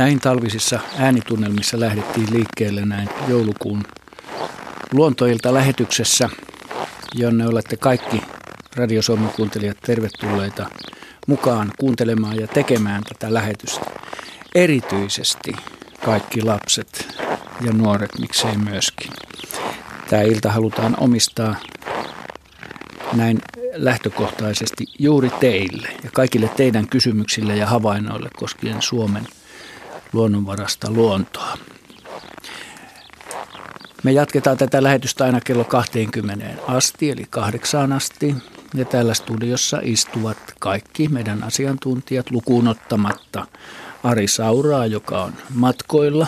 Näin talvisissa äänitunnelmissa lähdettiin liikkeelle näin joulukuun luontoilta lähetyksessä, jonne olette kaikki Radio Suomen kuuntelijat tervetulleita mukaan kuuntelemaan ja tekemään tätä lähetystä. Erityisesti kaikki lapset ja nuoret, miksei myöskin. Tämä ilta halutaan omistaa näin lähtökohtaisesti juuri teille ja kaikille teidän kysymyksille ja havainnoille koskien Suomen luonnonvarasta luontoa. Me jatketaan tätä lähetystä aina kello 20 asti, eli kahdeksaan asti. Ja täällä studiossa istuvat kaikki meidän asiantuntijat lukuun ottamatta Ari Sauraa, joka on matkoilla.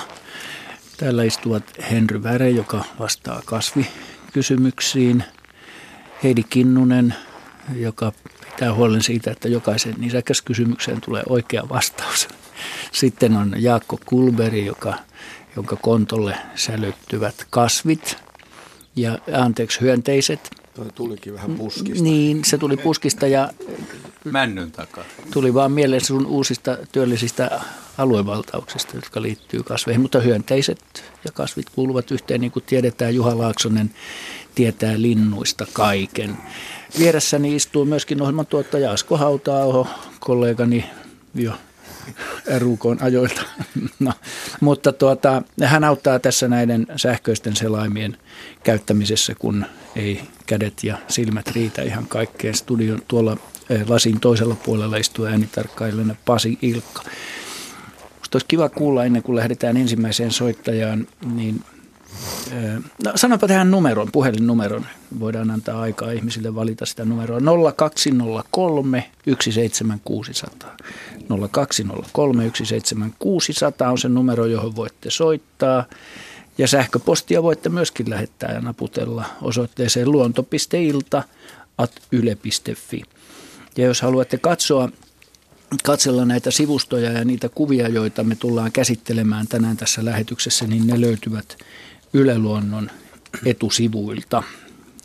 Täällä istuvat Henry Väre, joka vastaa kasvikysymyksiin. Heidi Kinnunen, joka pitää huolen siitä, että jokaisen nisäkäskysymykseen tulee oikea vastaus. Sitten on Jaakko Kulberi, joka, jonka kontolle sälyttyvät kasvit ja anteeksi hyönteiset. Toi tulikin vähän puskista. Niin, se tuli puskista ja Männyn takaa. tuli vaan mieleen sun uusista työllisistä aluevaltauksista, jotka liittyy kasveihin. Mutta hyönteiset ja kasvit kuuluvat yhteen, niin kuin tiedetään. Juha Laaksonen tietää linnuista kaiken. Vieressäni istuu myöskin ohjelmantuottaja Asko Hautaaho, kollegani jo RUKn ajoilta. No, mutta tuota, hän auttaa tässä näiden sähköisten selaimien käyttämisessä, kun ei kädet ja silmät riitä ihan kaikkeen. Studion tuolla eh, lasin toisella puolella istuu äänitarkkailijana Pasi Ilkka. Musta olisi kiva kuulla ennen kuin lähdetään ensimmäiseen soittajaan, niin No, sanonpa tähän numeron, puhelinnumeron. Voidaan antaa aikaa ihmisille valita sitä numeroa. 0203 17600. 0203 17600 on se numero, johon voitte soittaa. Ja sähköpostia voitte myöskin lähettää ja naputella osoitteeseen luonto.ilta at yle.fi. Ja jos haluatte katsoa, katsella näitä sivustoja ja niitä kuvia, joita me tullaan käsittelemään tänään tässä lähetyksessä, niin ne löytyvät Yle Luonnon etusivuilta,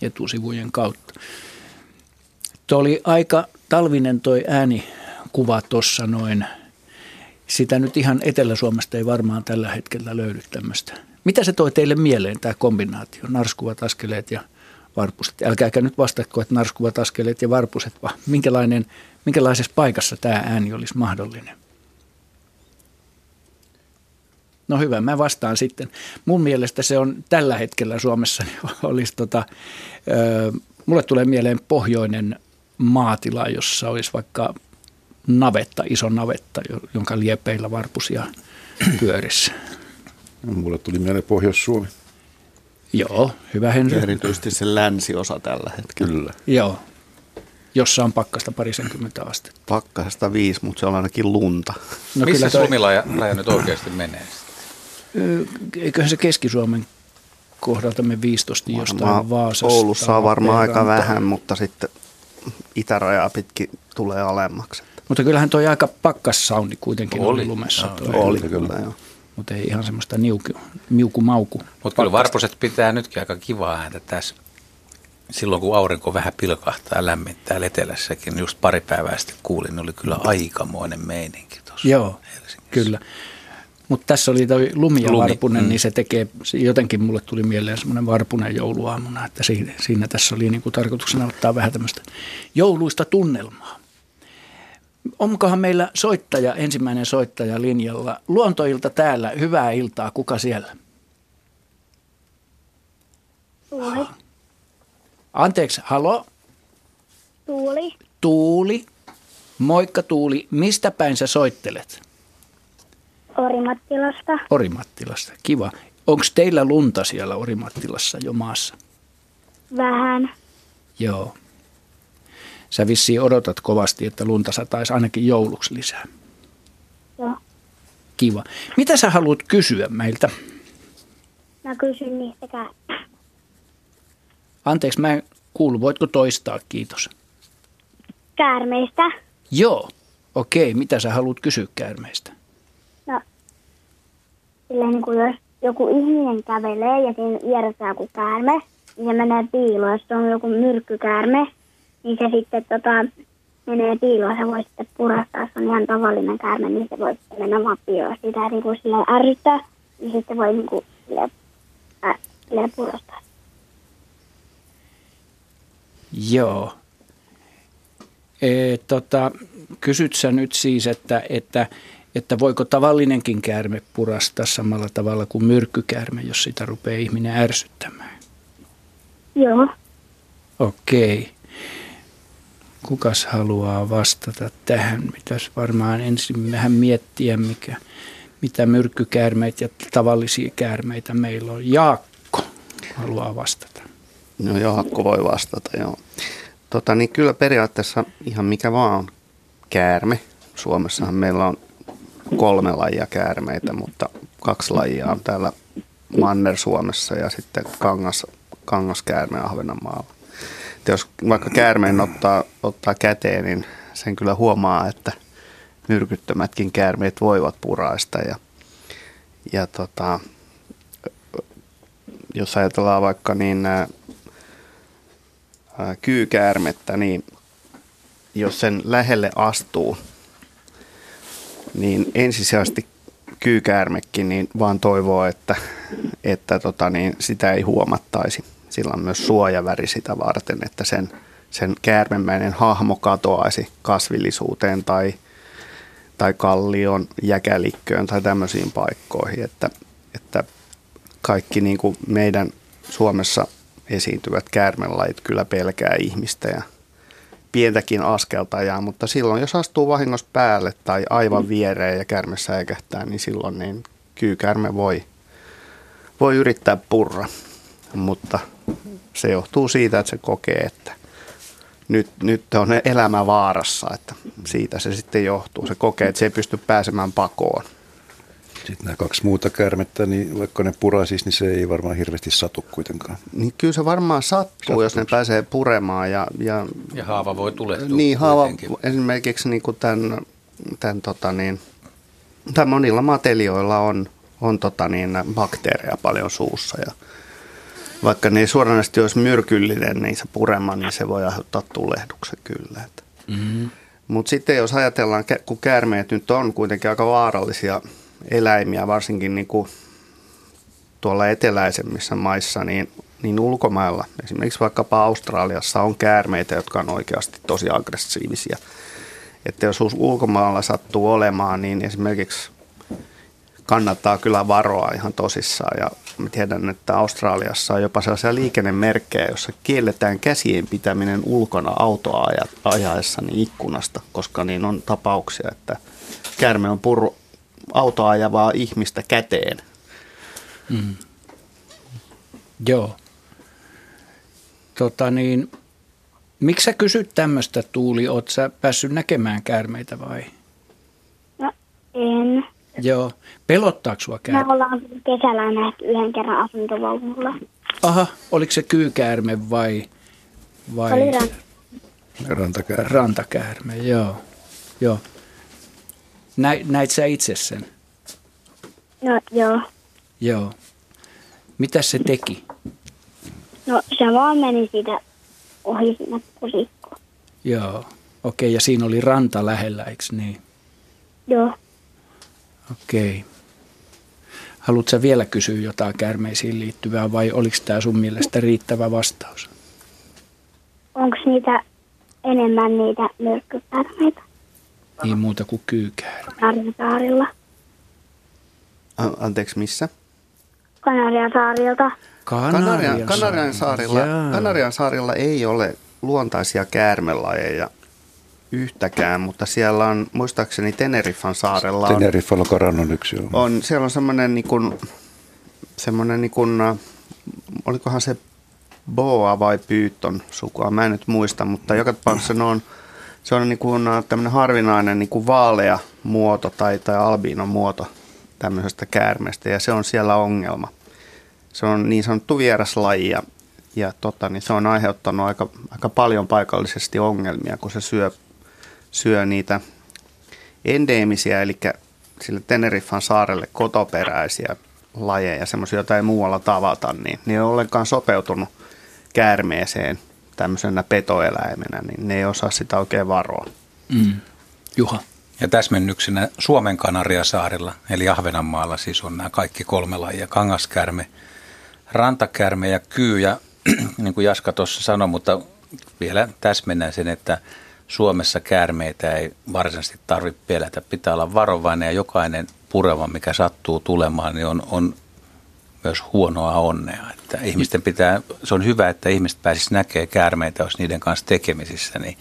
etusivujen kautta. Tuo oli aika talvinen toi äänikuva tuossa noin. Sitä nyt ihan Etelä-Suomesta ei varmaan tällä hetkellä löydy tämmöistä. Mitä se toi teille mieleen, tämä kombinaatio, narskuvat askeleet ja varpuset? Älkääkä nyt vastatko, että narskuvat askeleet ja varpuset, vaan minkälainen, minkälaisessa paikassa tämä ääni olisi mahdollinen? No hyvä, mä vastaan sitten. Mun mielestä se on tällä hetkellä Suomessa, niin olisi tota, ö, mulle tulee mieleen pohjoinen maatila, jossa olisi vaikka navetta, iso navetta, jonka liepeillä varpusia pyörissä. Mulle tuli mieleen Pohjois-Suomi. Joo, hyvä Henry. Erityisesti se länsiosa tällä hetkellä. Kyllä. Joo, jossa on pakkasta parisenkymmentä astetta. Pakkasta viisi, mutta se on ainakin lunta. No Missä kyllä toi, Suomilaja nyt oikeasti menee? Eiköhän se Keski-Suomen kohdalta me 15 jostain Varmaan Vaasasta. Oulussa on varmaan aika vähän, mutta sitten itärajaa pitkin tulee alemmaksi. Mutta kyllähän toi aika pakkassaundi kuitenkin oli, Oli. lumessa. Toi. Oli kyllä, joo. Mutta ei ihan semmoista niuku, miukumauku. Mutta kyllä varpuset pitää nytkin aika kivaa ääntä tässä. Silloin kun aurinko vähän pilkahtaa ja lämmittää etelässäkin, niin just pari päivää sitten kuulin, niin oli kyllä aikamoinen meininki tuossa Joo, Helsingissä. kyllä. Mutta tässä oli toi lumi ja Lumi, varpunen, mm. niin se tekee, se jotenkin mulle tuli mieleen semmoinen varpunen jouluaamuna, että siinä, siinä tässä oli niinku tarkoituksena ottaa vähän tämmöistä jouluista tunnelmaa. Onkohan meillä soittaja, ensimmäinen soittaja linjalla? Luontoilta täällä, hyvää iltaa, kuka siellä? Tuuli. Anteeksi, halo? Tuuli. Tuuli. Moikka Tuuli, mistä päin sä soittelet? Orimattilasta. Orimattilasta, kiva. Onko teillä lunta siellä Orimattilassa jo maassa? Vähän. Joo. Sä vissiin odotat kovasti, että lunta sataisi ainakin jouluksi lisää. Joo. Kiva. Mitä sä haluat kysyä meiltä? Mä kysyn niistä Anteeksi, mä en kuulu. Voitko toistaa? Kiitos. käärmeistä. Joo. Okei, mitä sä haluat kysyä käärmeistä? Silleen niin kuin jos joku ihminen kävelee ja siinä vieressä joku käärme, niin se menee piiloon. Jos on joku myrkkykäärme, niin se sitten tota, menee piiloon, se voi sitten purastaa, jos on ihan tavallinen käärme, niin se voi sitten mennä vaan piiloon. Sitä niin kuin sille ärsyttää, niin sitten voi niin kuin sille, ä, sille purastaa. Joo. E, tota, kysyt sä nyt siis, että, että, että voiko tavallinenkin käärme purastaa samalla tavalla kuin myrkkykäärme, jos sitä rupeaa ihminen ärsyttämään? Joo. Okei. Kukas haluaa vastata tähän? Mitäs varmaan ensin vähän miettiä, mikä, mitä myrkkykäärmeitä ja tavallisia käärmeitä meillä on. Jaakko haluaa vastata. No Jaakko voi vastata, joo. Tota, niin kyllä periaatteessa ihan mikä vaan on käärme. Suomessahan meillä on kolme lajia käärmeitä, mutta kaksi lajia on täällä Manner-Suomessa ja sitten kangas, kangaskäärme Ahvenanmaalla. Et jos vaikka käärmeen ottaa, ottaa käteen, niin sen kyllä huomaa, että myrkyttömätkin käärmeet voivat puraista. Ja, ja tota, jos ajatellaan vaikka niin ää, ää, kyykäärmettä, niin jos sen lähelle astuu, niin ensisijaisesti kyykäärmekin niin vaan toivoo, että, että tota niin, sitä ei huomattaisi. Sillä on myös suojaväri sitä varten, että sen, sen käärmemäinen hahmo katoaisi kasvillisuuteen tai, tai kallion jäkälikköön tai tämmöisiin paikkoihin. Että, että kaikki niin kuin meidän Suomessa esiintyvät käärmelajit kyllä pelkää ihmistä ja pientäkin askelta jää, mutta silloin jos astuu vahingossa päälle tai aivan viereen ja kärme säikähtää, niin silloin niin kyykärme voi, voi yrittää purra, mutta se johtuu siitä, että se kokee, että nyt, nyt on elämä vaarassa, että siitä se sitten johtuu. Se kokee, että se ei pysty pääsemään pakoon. Sitten nämä kaksi muuta käärmettä, niin vaikka ne puraisisi, niin se ei varmaan hirveästi satu kuitenkaan. Niin kyllä se varmaan sattuu, sattuu. jos ne pääsee puremaan. Ja, ja, ja haava voi tulehtua Niin, haava kuitenkin. esimerkiksi niin kuin tämän, tämän, tota niin, tämän monilla matelioilla on, on tota niin, bakteereja paljon suussa. Ja vaikka ne ei suoranaisesti olisi myrkyllinen, niin se purema, niin se voi aiheuttaa tulehduksen kyllä. Mm-hmm. Mutta sitten jos ajatellaan, kun käärmeet nyt on kuitenkin aika vaarallisia eläimiä, varsinkin niin kuin tuolla eteläisemmissä maissa, niin, niin ulkomailla, esimerkiksi vaikkapa Australiassa on käärmeitä, jotka on oikeasti tosi aggressiivisia. Että jos ulkomailla sattuu olemaan, niin esimerkiksi kannattaa kyllä varoa ihan tosissaan. Ja mä tiedän, että Australiassa on jopa sellaisia liikennemerkkejä, jossa kielletään käsien pitäminen ulkona autoa ajaessa niin ikkunasta, koska niin on tapauksia, että käärme on purru autoa ajavaa ihmistä käteen. Mm. Joo. Tota niin, miksi sä kysyt tämmöistä Tuuli? Oot sä päässyt näkemään käärmeitä vai? No en. Joo. Pelottaako sua käärme? Me ollaan kesällä nähty yhden kerran asuntovaunulla. Aha, oliko se kyykäärme vai? vai? Oli ran... Rantakäärme. Rantakäärme, joo. joo. Näit, näit sä itse sen? No joo. Joo. Mitä se teki? No se vaan meni siitä ohi sinne pusikkoon. Joo. Okei, ja siinä oli ranta lähellä, eikö niin? Joo. Okei. Haluatko sä vielä kysyä jotain kärmeisiin liittyvää vai oliko tämä sun mielestä riittävä vastaus? Onko niitä enemmän niitä myrkkykäärmeitä? Niin muuta kuin kyykäärme. Kanariasaarilla. Anteeksi, missä? Kanariasaarilta. Kanarian, Kanarian, saarilla, Kanarian saarilla ei ole luontaisia käärmelajeja yhtäkään, mutta siellä on, muistaakseni Teneriffan saarella on... Teneriffalla Karan on yksi, joo. On, siellä on semmoinen niin kuin, semmoinen niin kuin, olikohan se Boa vai Pyyton sukua, mä en nyt muista, mutta joka tapauksessa ne on se on niin kuin tämmöinen harvinainen niin kuin vaalea muoto tai, tai albiinon muoto tämmöisestä käärmeestä ja se on siellä ongelma. Se on niin sanottu vieraslaji ja, ja tota, niin se on aiheuttanut aika, aika paljon paikallisesti ongelmia, kun se syö, syö niitä endeemisiä, eli sille Teneriffan saarelle kotoperäisiä lajeja, semmoisia, joita ei muualla tavata, niin ne ei ollenkaan sopeutunut käärmeeseen tämmöisenä petoeläimenä, niin ne ei osaa sitä oikein varoa. Mm. Juha. Ja täsmennyksenä Suomen Kanariasaarilla, eli Ahvenanmaalla siis on nämä kaikki kolme lajia, kangaskärme, rantakärme ja kyy. Ja niin kuin Jaska tuossa sanoi, mutta vielä täsmennän sen, että Suomessa käärmeitä ei varsinaisesti tarvitse pelätä. Pitää olla varovainen ja jokainen pureva, mikä sattuu tulemaan, niin on, on myös huonoa onnea. Että ihmisten pitää, se on hyvä, että ihmiset pääsisivät näkemään käärmeitä, jos niiden kanssa tekemisissä, niin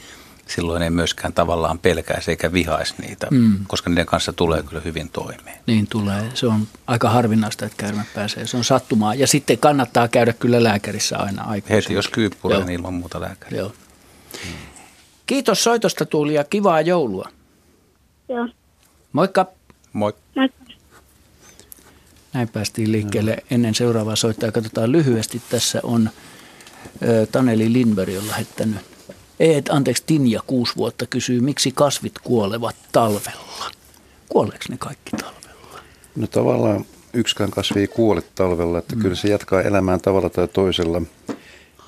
silloin ei myöskään tavallaan pelkäisi eikä vihaisi niitä, mm. koska niiden kanssa tulee kyllä hyvin toimeen. Niin tulee. Se on aika harvinaista, että käärme pääsee. Se on sattumaa. Ja sitten kannattaa käydä kyllä lääkärissä aina aikuisena. Heti jos kyyppuree, niin ilman muuta lääkäri. Joo. Mm. Kiitos soitosta Tuuli ja kivaa joulua. Joo. Moikka. Moi. Moikka. Näin päästiin liikkeelle ennen seuraavaa soittaa. Katsotaan lyhyesti. Tässä on Taneli Lindberg on lähettänyt. Ei, anteeksi, Tinja kuusi vuotta kysyy, miksi kasvit kuolevat talvella? Kuoleeko ne kaikki talvella? No tavallaan yksikään kasvi ei kuole talvella, että mm. kyllä se jatkaa elämään tavalla tai toisella.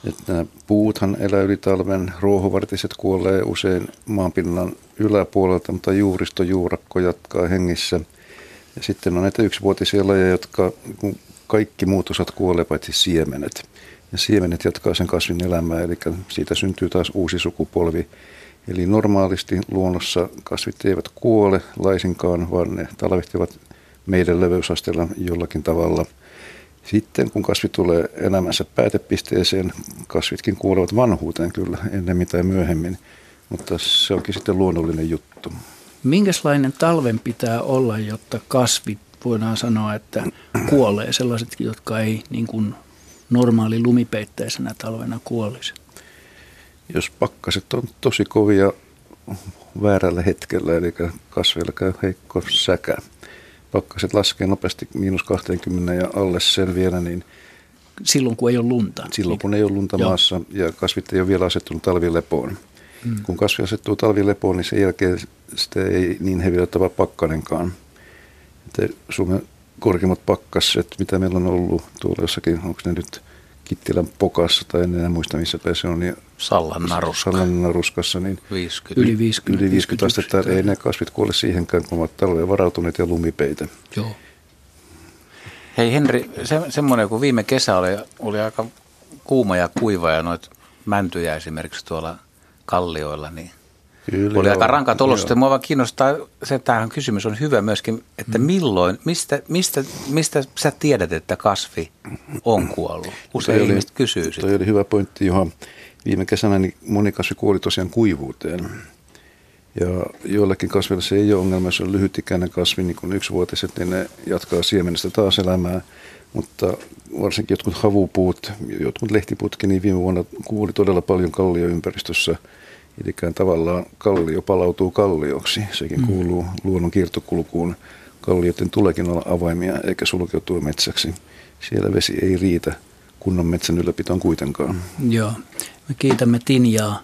Että nämä puuthan elää yli talven, ruohovartiset kuolee usein maanpinnan yläpuolelta, mutta juuristojuurakko jatkaa hengissä – ja sitten on näitä yksivuotisia lajeja, jotka kaikki muut osat kuolee paitsi siemenet. Ja siemenet jatkaa sen kasvin elämää, eli siitä syntyy taas uusi sukupolvi. Eli normaalisti luonnossa kasvit eivät kuole laisinkaan, vaan ne talvehtivat meidän leveysasteella jollakin tavalla. Sitten kun kasvi tulee elämänsä päätepisteeseen, kasvitkin kuolevat vanhuuteen kyllä ennen mitä myöhemmin, mutta se onkin sitten luonnollinen juttu. Minkälainen talven pitää olla, jotta kasvit voidaan sanoa, että kuolee sellaisetkin, jotka ei niin kuin normaali lumipeitteisenä talvena kuolisi? Jos pakkaset on tosi kovia väärällä hetkellä, eli kasveilla käy heikko säkä. Pakkaset laskee nopeasti miinus 20 ja alle sen vielä, niin Silloin kun ei ole lunta. Silloin kun ei ole lunta Joo. maassa ja kasvit ei ole vielä asettunut talvilepoon. Mm. Kun kasvi asettuu talvilepoon, niin sen jälkeen sitä ei niin heviöittävä pakkanenkaan. Että Suomen korkeimmat pakkaset, mitä meillä on ollut tuolla jossakin, onko ne nyt Kittilän pokassa tai en enää muista missä päin se on. Niin Sallan naruska. Sallan naruskassa. Niin 50. Yli 50. Yli 50 astetta. Ei ne kasvit kuole siihenkään, kun ovat talveen varautuneet ja lumipeitä. Joo. Hei Henri, se, semmoinen kun viime kesä oli, oli aika kuuma ja kuiva ja noit mäntyjä esimerkiksi tuolla kallioilla, niin Kyllä, oli aika rankat olosuhteet. Mua vaan kiinnostaa, se tämähän kysymys on hyvä myöskin, että mm. milloin, mistä, mistä, mistä sä tiedät, että kasvi on kuollut? Usein oli, ihmiset kysyy sitä. Toi oli hyvä pointti, johon viime kesänä niin moni kasvi kuoli tosiaan kuivuuteen. Ja joillakin kasveilla se ei ole ongelma, jos on lyhytikäinen kasvi, niin kuin yksivuotiset, niin ne jatkaa siemenestä taas elämää. Mutta varsinkin jotkut havupuut, jotkut lehtipuutkin, niin viime vuonna kuuli todella paljon kallioympäristössä. Eli tavallaan kallio palautuu kallioksi. Sekin mm. kuuluu luonnon kiertokulkuun. Kallioiden tuleekin olla avaimia eikä sulkeutua metsäksi. Siellä vesi ei riitä kunnon metsän ylläpitoon kuitenkaan. Joo. Me kiitämme Tinjaa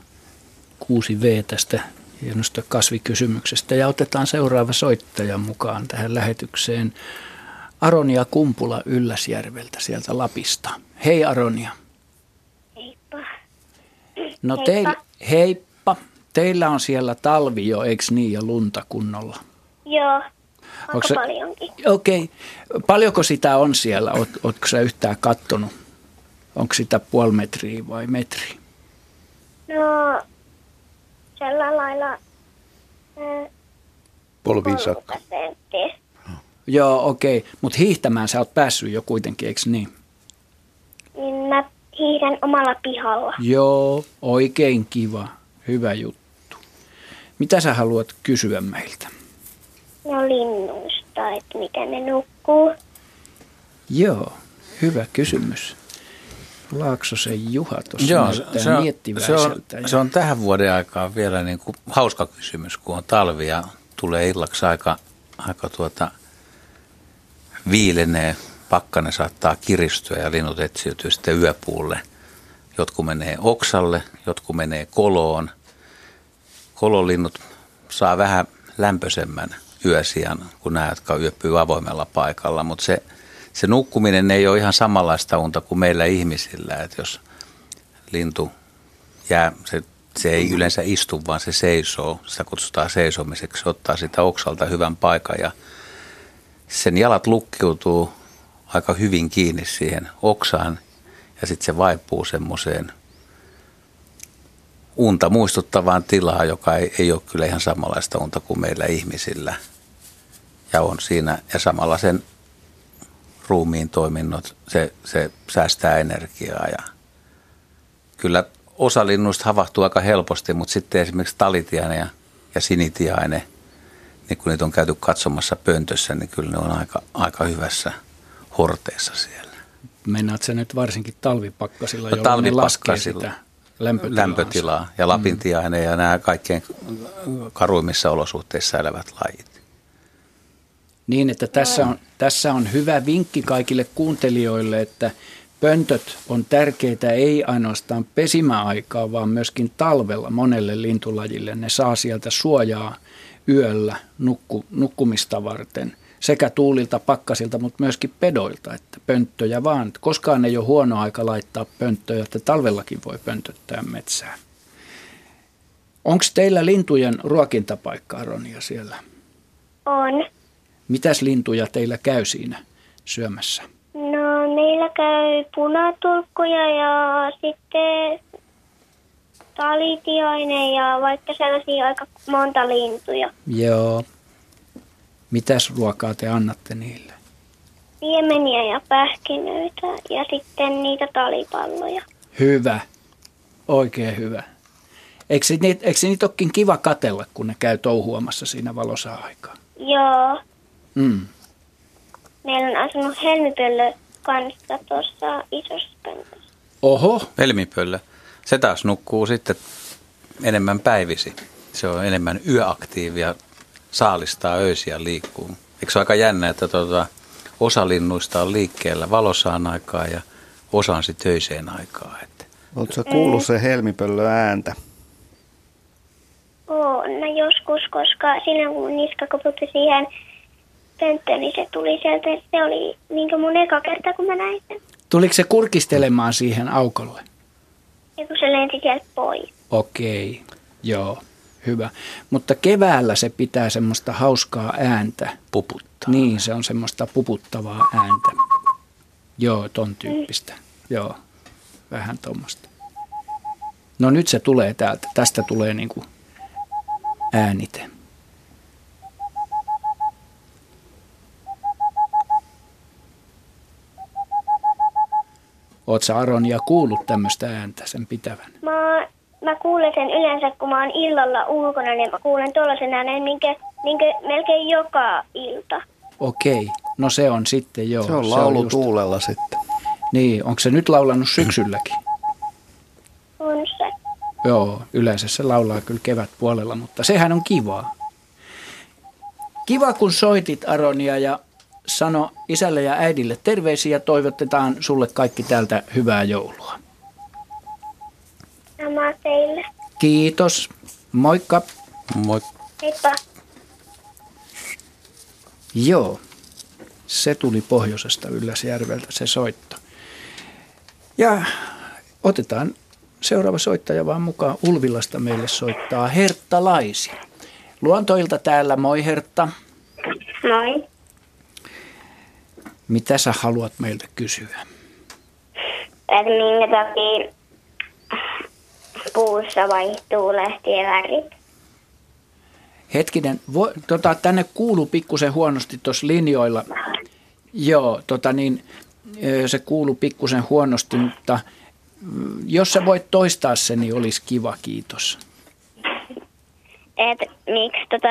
6V tästä hienosta kasvikysymyksestä ja otetaan seuraava soittaja mukaan tähän lähetykseen. Aronia Kumpula Ylläsjärveltä sieltä Lapista. Hei Aronia. Heippa. No heippa. Teil, heippa. Teillä on siellä talvi jo, eikö niin, ja lunta kunnolla? Joo, aika se, paljonkin. Okei. Okay. Paljonko sitä on siellä? Oot, ootko sä yhtään kattonut? Onko sitä puoli metriä vai metri? No, tällä lailla... Äh, Polviin saakka. Senttiä. Joo, okei. Okay. Mutta hiihtämään sä oot päässyt jo kuitenkin, eikö niin? Niin mä hiihdän omalla pihalla. Joo, oikein kiva. Hyvä juttu. Mitä sä haluat kysyä meiltä? No linnuista, että miten ne nukkuu. Joo, hyvä kysymys. Laaksosen Juha tuossa Joo, se on, se, on, se on tähän vuoden aikaan vielä niin kuin hauska kysymys, kun on talvi ja tulee illaksi aika, aika tuota – viilenee, pakkane saattaa kiristyä ja linnut etsiytyy sitten yöpuulle. Jotkut menee oksalle, jotkut menee koloon. Kololinnut saa vähän lämpöisemmän yösijan kuin nämä, jotka yöpyy avoimella paikalla, mutta se, se nukkuminen ei ole ihan samanlaista unta kuin meillä ihmisillä, että jos lintu jää, se se ei yleensä istu, vaan se seisoo. Sitä kutsutaan seisomiseksi. Se ottaa sitä oksalta hyvän paikan ja sen jalat lukkiutuu aika hyvin kiinni siihen oksaan ja sitten se vaipuu semmoiseen unta muistuttavaan tilaa, joka ei, ei ole kyllä ihan samanlaista unta kuin meillä ihmisillä. Ja on siinä, ja samalla sen ruumiin toiminnot, se, se säästää energiaa ja kyllä osa linnuista havahtuu aika helposti, mutta sitten esimerkiksi talitiainen ja, ja sinitiainen, niin kun niitä on käyty katsomassa pöntössä, niin kyllä ne on aika, aika hyvässä horteessa siellä. Meinaat nyt varsinkin talvipakkasilla, no, jolloin ne laskee sitä lämpötilaa. lämpötilaa ja lapintiainen mm. ja nämä kaikkein karuimmissa olosuhteissa elävät lajit. Niin, että tässä on, tässä on hyvä vinkki kaikille kuuntelijoille, että pöntöt on tärkeitä ei ainoastaan pesimäaikaa, vaan myöskin talvella monelle lintulajille. Ne saa sieltä suojaa yöllä nukku, nukkumista varten sekä tuulilta, pakkasilta, mutta myöskin pedoilta, että pönttöjä vaan. Koskaan ei ole huono aika laittaa pönttöjä, että talvellakin voi pöntöttää metsää. Onko teillä lintujen ruokintapaikkaa, Ronia, siellä? On. Mitäs lintuja teillä käy siinä syömässä? No meillä käy punatulkkuja ja sitten talitiainen ja vaikka sellaisia aika monta lintuja. Joo. Mitäs ruokaa te annatte niille? Piemeniä ja pähkinöitä ja sitten niitä talipalloja. Hyvä. Oikein hyvä. Eikö, niitä, eikö niitä olekin kiva katella, kun ne käy touhuamassa siinä valossa aikaa? Joo. Mm. Meillä on asunut helmipöllö kanssa tuossa isossa pöntössä. Oho. Helmipöllö. Se taas nukkuu sitten enemmän päivisi. Se on enemmän yöaktiivia, saalistaa öisiä liikkuu. Eikö se ole aika jännä, että tuota, osa linnuista on liikkeellä valosaan aikaa ja osa on sitten töiseen aikaa. Että. Oletko kuullut se helmipöllö ääntä? Oo, no joskus, koska silloin kun niska koputti siihen pönttöön, niin se tuli sieltä. Se oli niin mun eka kerta, kun mä näin sen. Tuliko se kurkistelemaan siihen aukolle? Ja kun se lenti sieltä pois. Okei, joo, hyvä. Mutta keväällä se pitää semmoista hauskaa ääntä. Puputtaa. Niin, se on semmoista puputtavaa ääntä. Joo, ton tyyppistä. Joo, vähän tuommoista. No nyt se tulee täältä. Tästä tulee niinku äänite. Oot sä Aronia kuullut tämmöistä ääntä sen pitävän? Mä, mä kuulen sen yleensä, kun mä oon illalla ulkona, niin mä kuulen tuollaisen äänen, minkä, minkä melkein joka ilta. Okei, no se on sitten joo. Se on laulu just- tuulella sitten. Niin, onko se nyt laulanut syksylläkin? On se. Joo, yleensä se laulaa kyllä kevätpuolella, mutta sehän on kivaa. Kiva, kun soitit Aronia ja sano isälle ja äidille terveisiä ja toivotetaan sulle kaikki täältä hyvää joulua. Sama teille. Kiitos. Moikka. Moi. Heippa. Joo, se tuli pohjoisesta Ylläsjärveltä se soitto. Ja otetaan seuraava soittaja vaan mukaan. Ulvilasta meille soittaa Hertta Laisi. Luontoilta täällä, moi Hertta. Moi. Mitä sä haluat meiltä kysyä? Että minkä takia puussa vaihtuu lehtien värit. Hetkinen, vo, tota, tänne kuuluu pikkusen huonosti tuossa linjoilla. Joo, tota niin, se kuuluu pikkusen huonosti, mutta mm, jos sä voit toistaa sen, niin olisi kiva, kiitos. Että miksi tota...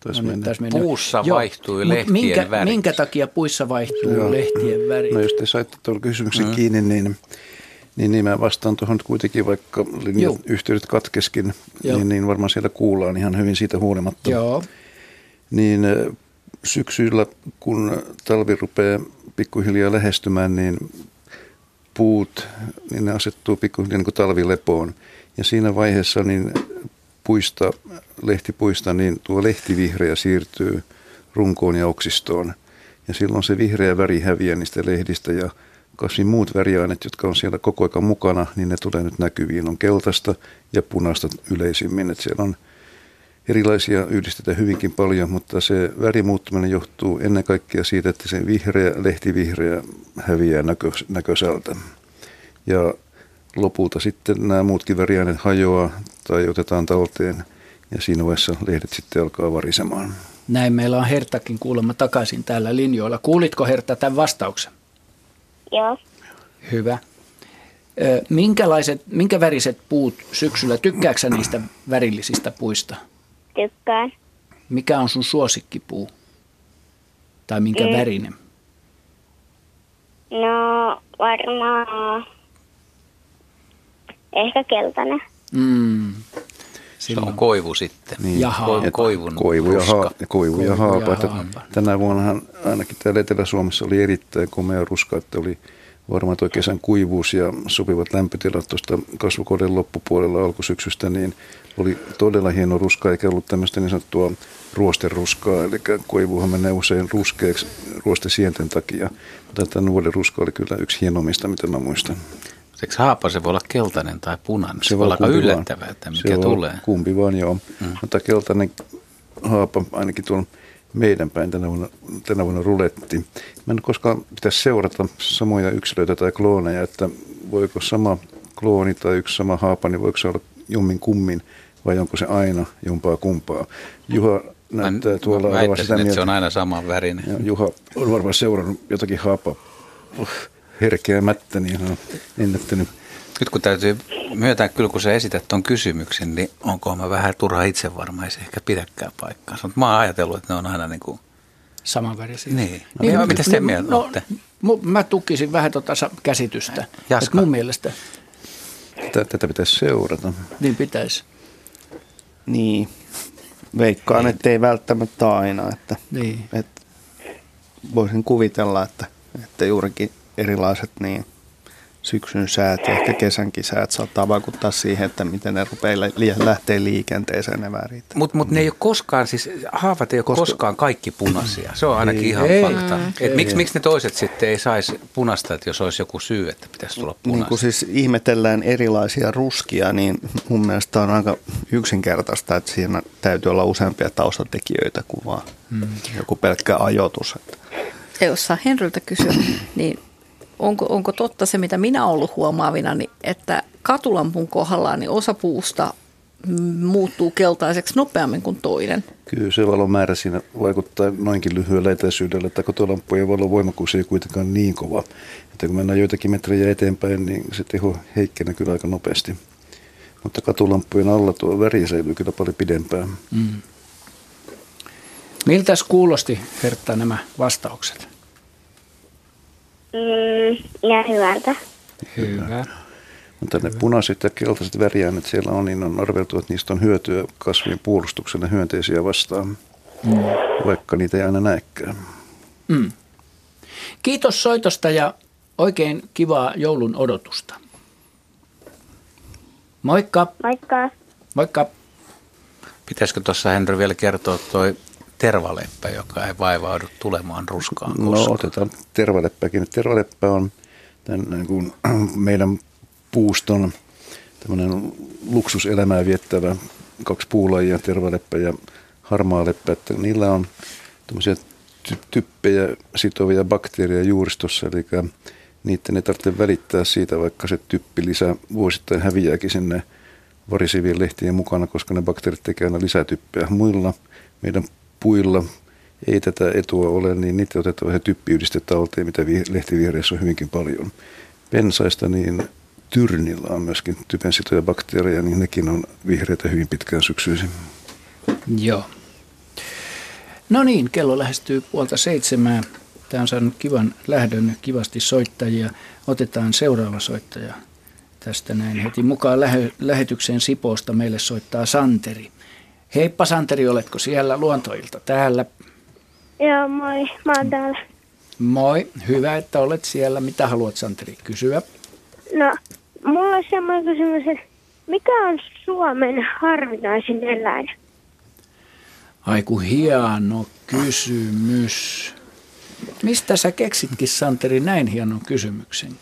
Taisi No mennä. taisi mennä. Puussa Joo, vaihtui mut lehtien minkä, värit. minkä takia puissa vaihtuu Joo. lehtien väri? No jos te saitte tuolla kysymyksen mm. kiinni, niin, niin, niin mä vastaan tuohon kuitenkin, vaikka linjat, yhteydet katkeskin, Joo. niin, niin varmaan siellä kuullaan ihan hyvin siitä huolimatta. Joo, Niin syksyllä, kun talvi rupeaa pikkuhiljaa lähestymään, niin puut, niin ne asettuu pikkuhiljaa niin kuin talvilepoon. Ja siinä vaiheessa niin puista, lehtipuista, niin tuo lehtivihreä siirtyy runkoon ja oksistoon. Ja silloin se vihreä väri häviää niistä lehdistä ja kasvin muut väriaineet, jotka on siellä koko ajan mukana, niin ne tulee nyt näkyviin. On keltaista ja punaista yleisimmin. Että siellä on erilaisia yhdistetä hyvinkin paljon, mutta se värimuuttuminen johtuu ennen kaikkea siitä, että se vihreä, lehtivihreä häviää näkö, näköiseltä. Ja lopulta sitten nämä muutkin väriaineet hajoaa tai otetaan talteen ja siinä vaiheessa lehdet sitten alkaa varisemaan. Näin meillä on Hertakin kuulemma takaisin täällä linjoilla. Kuulitko Herta tämän vastauksen? Joo. Hyvä. Minkälaiset, minkä väriset puut syksyllä? Tykkääksä niistä värillisistä puista? Tykkään. Mikä on sun suosikkipuu? Tai minkä Mm. värinen? No varmaan ehkä keltainen. Mm. Se on koivu sitten. Niin. Ja haapa. Koivun Koivu ja, haa, koivu ja Koivu ja haapa. Että haapa. tänä vuonnahan ainakin täällä Etelä-Suomessa oli erittäin komea ruska, että oli varmaan tuo kesän kuivuus ja sopivat lämpötilat tuosta kasvukauden loppupuolella alkusyksystä, niin oli todella hieno ruska, eikä ollut tämmöistä niin sanottua ruosteruskaa, eli koivuhan menee usein ruskeaksi ruostesienten takia, mutta tämän vuoden ruska oli kyllä yksi hienommista, mitä mä muistan. Eikö haapa se voi olla keltainen tai punainen? Se, voi olla aika yllättävää, että mikä Se tulee. Kumpi vaan, joo. Mm. Mutta keltainen haapa ainakin tuolla meidän päin tänä vuonna, tänä vuonna ruletti. Mä en koskaan pitäisi seurata samoja yksilöitä tai klooneja, että voiko sama klooni tai yksi sama haapa, niin voiko se olla jommin kummin vai onko se aina jompaa kumpaa. Juha Mä, näyttää tuolla mä olevan väittäisin, sitä mieltä. se on aina saman värinen. Ja Juha on varmaan seurannut jotakin haapa herkeämättä, niin hän on ennättänyt Nyt kun täytyy myöntää, kyllä kun sä esität tuon kysymyksen, niin onko mä vähän turha itse varma, ei se ehkä pidäkään paikkaansa. Mutta mä oon ajatellut, että ne on aina niin kuin, Samanvärisiä. niin. niin no, mitä te mieltä no, olette? mu- Mä tukisin vähän tuota käsitystä. Jaska. Mun mielestä Tätä, tätä pitäisi seurata. niin pitäisi. Niin. Veikkaan, että ei välttämättä aina. Että, Niin. että voisin kuvitella, että, että juurikin erilaiset niin syksyn säät ja ehkä kesänkin säät saattaa vaikuttaa siihen, että miten ne rupeaa li- lähtee liikenteeseen ne värit. Mutta mut ne ei ole koskaan, siis haavat ei ole Koska- koskaan kaikki punaisia. Se on ainakin ihan Ei. fakta. Mm. Et miksi, miksi ne toiset sitten ei saisi punasta, että jos olisi joku syy, että pitäisi tulla Niin punaista? kun siis ihmetellään erilaisia ruskia, niin mun mielestä on aika yksinkertaista, että siinä täytyy olla useampia taustatekijöitä kuin vaan joku pelkkä ajoitus. Ja jos saa Henryltä kysyä, niin onko, onko totta se, mitä minä olen ollut huomaavina, niin että katulampun kohdalla niin osa puusta mm, muuttuu keltaiseksi nopeammin kuin toinen. Kyllä se valon määrä siinä vaikuttaa noinkin lyhyellä etäisyydellä, että kotolampujen valon voimakkuus ei kuitenkaan niin kova. Että kun mennään joitakin metrejä eteenpäin, niin se teho heikkenee kyllä aika nopeasti. Mutta katulampujen alla tuo väri säilyy kyllä paljon pidempään. Miltäs kuulosti Hertta nämä vastaukset? Mm, ja hyvältä. Hyvä. Mutta ne punaiset ja keltaiset väriaineet siellä on, niin on arveltu, että niistä on hyötyä kasvien puolustukselle hyönteisiä vastaan, vaikka niitä ei aina näekään. Mm. Kiitos soitosta ja oikein kivaa joulun odotusta. Moikka. Moikka. Moikka. Pitäisikö tuossa Henry vielä kertoa toi tervaleppä, joka ei vaivaudu tulemaan ruskaan No koskaan? otetaan tervaleppäkin. Tervaleppä on tämän, niin kuin, meidän puuston tämmöinen luksuselämää viettävä kaksi puulajia, tervaleppä ja harmaa leppä. Että niillä on tämmöisiä ty- typpejä sitovia bakteereja juuristossa, eli niiden ei tarvitse välittää siitä, vaikka se typpi lisää vuosittain häviääkin sinne varisivien lehtien mukana, koska ne bakteerit tekee aina lisää typpeä. Muilla meidän puilla ei tätä etua ole, niin niitä otetaan se typpiyhdiste talteen, mitä vi- lehtivihreissä on hyvinkin paljon. Pensaista niin tyrnillä on myöskin typensitoja bakteereja, niin nekin on vihreitä hyvin pitkään syksyisin. Joo. No niin, kello lähestyy puolta seitsemää. Tämä on saanut kivan lähdön, kivasti soittajia. Otetaan seuraava soittaja tästä näin heti mukaan lähe, lähetykseen Sipoosta. Meille soittaa Santeri. Heippa Santeri, oletko siellä luontoilta täällä? Joo, moi. Mä oon täällä. Moi, hyvä, että olet siellä. Mitä haluat Santeri kysyä? No, mulla on semmoinen kysymys, että mikä on Suomen harvinaisin eläin? Aiku hieno kysymys. Mistä sä keksitkin, Santeri, näin hienon kysymyksen?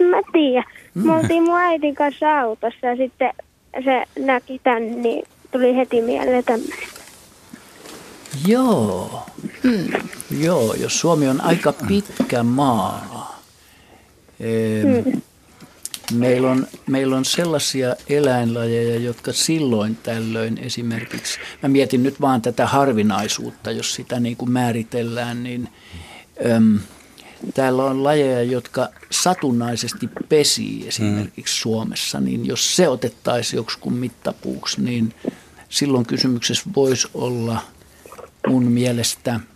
En mä tiedä. Mm. Me oltiin mun äitin kanssa autossa ja sitten se näki tän, niin tuli heti mieleen tämmöinen. Joo. Hmm. Joo, jos Suomi on aika pitkä maa. Hmm. Meillä on, meillä on sellaisia eläinlajeja, jotka silloin tällöin esimerkiksi, mä mietin nyt vaan tätä harvinaisuutta, jos sitä niin kuin määritellään, niin äm, täällä on lajeja, jotka satunnaisesti pesii esimerkiksi mm. Suomessa, niin jos se otettaisiin joksikun mittapuuksi, niin silloin kysymyksessä voisi olla mun mielestä –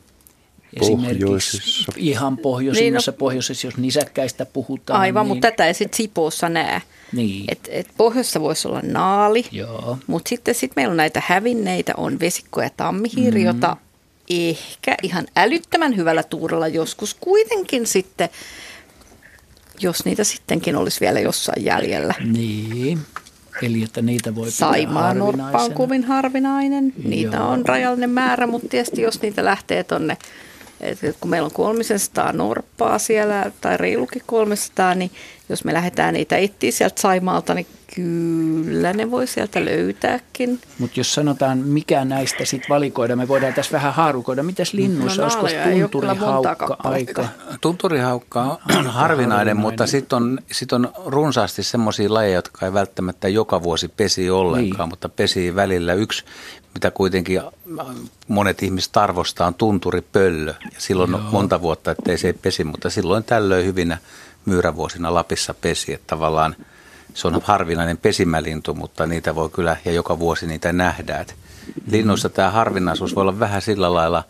Esimerkiksi ihan pohjoisimmassa niin, no, pohjoisessa, jos nisäkkäistä puhutaan. Aivan, niin, mutta tätä ei sitten Sipoossa näe. Niin. Et, et pohjoissa voisi olla naali, Joo. mutta sitten sit meillä on näitä hävinneitä, on vesikko ja tammihiiri, mm. jota ehkä ihan älyttömän hyvällä tuurella joskus kuitenkin sitten, jos niitä sittenkin olisi vielä jossain jäljellä. Niin. Eli että niitä voi Saimaa norppa on kovin harvinainen. Niitä Joo. on rajallinen määrä, mutta tietysti jos niitä lähtee tonne et kun meillä on 300 norppaa siellä tai reilukin 300, niin jos me lähdetään niitä etsiä sieltä Saimaalta, niin kyllä ne voi sieltä löytääkin. Mutta jos sanotaan, mikä näistä sitten valikoida, me voidaan tässä vähän haarukoida. Mites linnuissa, no, olisiko tunturihaukka aika? Tunturihaukka on harvinainen, mutta sitten on, sit on runsaasti semmoisia lajeja, jotka ei välttämättä joka vuosi pesi ollenkaan, niin. mutta pesi välillä. Yksi, mitä kuitenkin monet ihmiset arvostaa, on tunturipöllö. Ja silloin Joo. on monta vuotta, ettei se ei pesi, mutta silloin tällöin hyvinä myyrävuosina Lapissa pesi. Että tavallaan se on harvinainen pesimälintu, mutta niitä voi kyllä, ja joka vuosi niitä nähdään. linnuissa tämä harvinaisuus voi olla vähän sillä lailla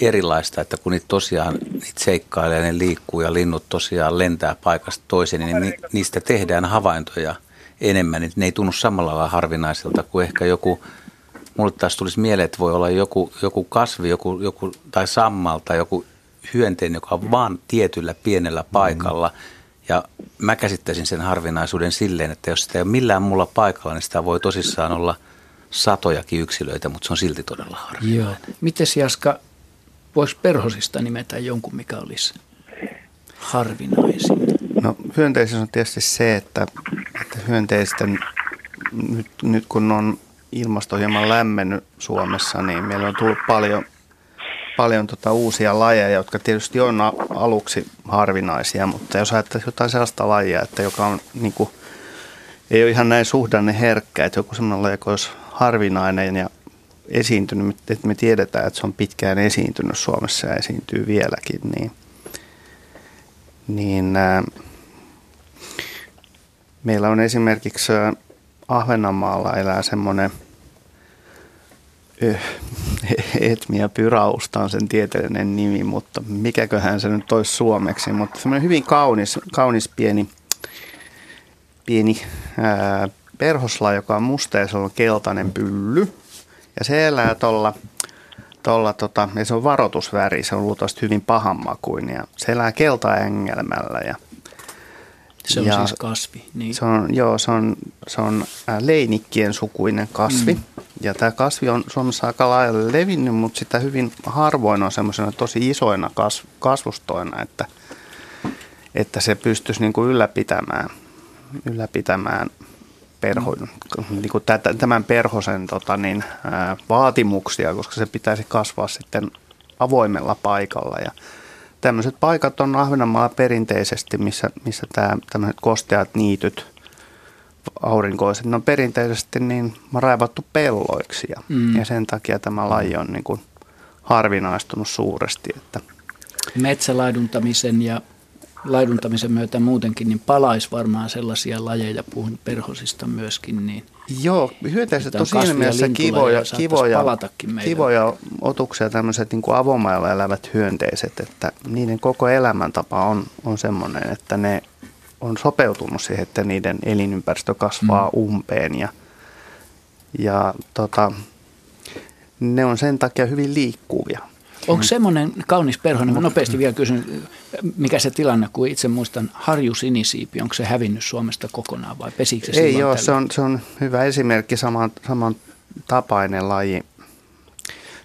erilaista, että kun niitä tosiaan niitä seikkailee ne liikkuu ja linnut tosiaan lentää paikasta toiseen, niin niistä tehdään havaintoja enemmän. Ne ei tunnu samalla lailla harvinaisilta kuin ehkä joku mulle taas tulisi mieleen, että voi olla joku, joku kasvi joku, joku, tai sammal tai joku hyönteinen, joka on vaan tietyllä pienellä paikalla. Mm. Ja mä käsittäisin sen harvinaisuuden silleen, että jos sitä ei ole millään muulla paikalla, niin sitä voi tosissaan olla satojakin yksilöitä, mutta se on silti todella harvinainen. Joo. Mites Jaska, voisi perhosista nimetä jonkun, mikä olisi harvinaisin? No hyönteisessä on tietysti se, että, että hyönteisten, nyt, nyt kun on ilmasto hieman lämmennyt Suomessa, niin meillä on tullut paljon, paljon tota uusia lajeja, jotka tietysti on aluksi harvinaisia, mutta jos ajattelee jotain sellaista lajia, että joka on niin kuin, ei ole ihan näin suhdanne herkkä, että joku sellainen laji, joka olisi harvinainen ja esiintynyt, että me tiedetään, että se on pitkään esiintynyt Suomessa ja esiintyy vieläkin, niin, niin ää, meillä on esimerkiksi Ahvenanmaalla elää semmoinen eh, Etmia pyrausta on sen tieteellinen nimi, mutta mikäköhän se nyt olisi suomeksi, mutta semmoinen hyvin kaunis, kaunis pieni, pieni ää, perhosla, joka on musta ja se on keltainen pylly. Ja se elää tuolla, tolla, tota, ja se on varoitusväri, se on luultavasti hyvin pahanmakuinen ja se elää keltaengelmällä ja – se on ja siis kasvi. Niin. Se on, joo, se on, se on leinikkien sukuinen kasvi. Mm. Ja tämä kasvi on Suomessa aika laajalle levinnyt, mutta sitä hyvin harvoin on semmoisena tosi isoina kas, kasvustoina, että, että se pystyisi niin kuin ylläpitämään, ylläpitämään perho, no. niin kuin tämän perhosen tota niin, vaatimuksia, koska se pitäisi kasvaa sitten avoimella paikalla. Ja tämmöiset paikat on Ahvenanmaalla perinteisesti, missä, missä tämä, tämmöiset kosteat niityt, aurinkoiset, ne on perinteisesti niin raivattu pelloiksi ja, mm. ja sen takia tämä laji on niin kuin harvinaistunut suuresti. Että. Metsälaiduntamisen ja laiduntamisen myötä muutenkin, niin palaisi varmaan sellaisia lajeja, puhun perhosista myöskin. Niin Joo, hyönteiset on siinä mielessä kivoja, kivoja, kivoja otuksia, tämmöiset niin kuin avomailla elävät hyönteiset, että niiden koko elämäntapa on, on semmoinen, että ne on sopeutunut siihen, että niiden elinympäristö kasvaa mm. umpeen ja, ja tota, ne on sen takia hyvin liikkuvia. Onko semmoinen kaunis perhonen, nopeasti vielä kysyn, mikä se tilanne, kun itse muistan, harju sinisiipi, onko se hävinnyt Suomesta kokonaan vai pesikö se Ei joo, se on, se on hyvä esimerkki, saman, saman tapainen laji.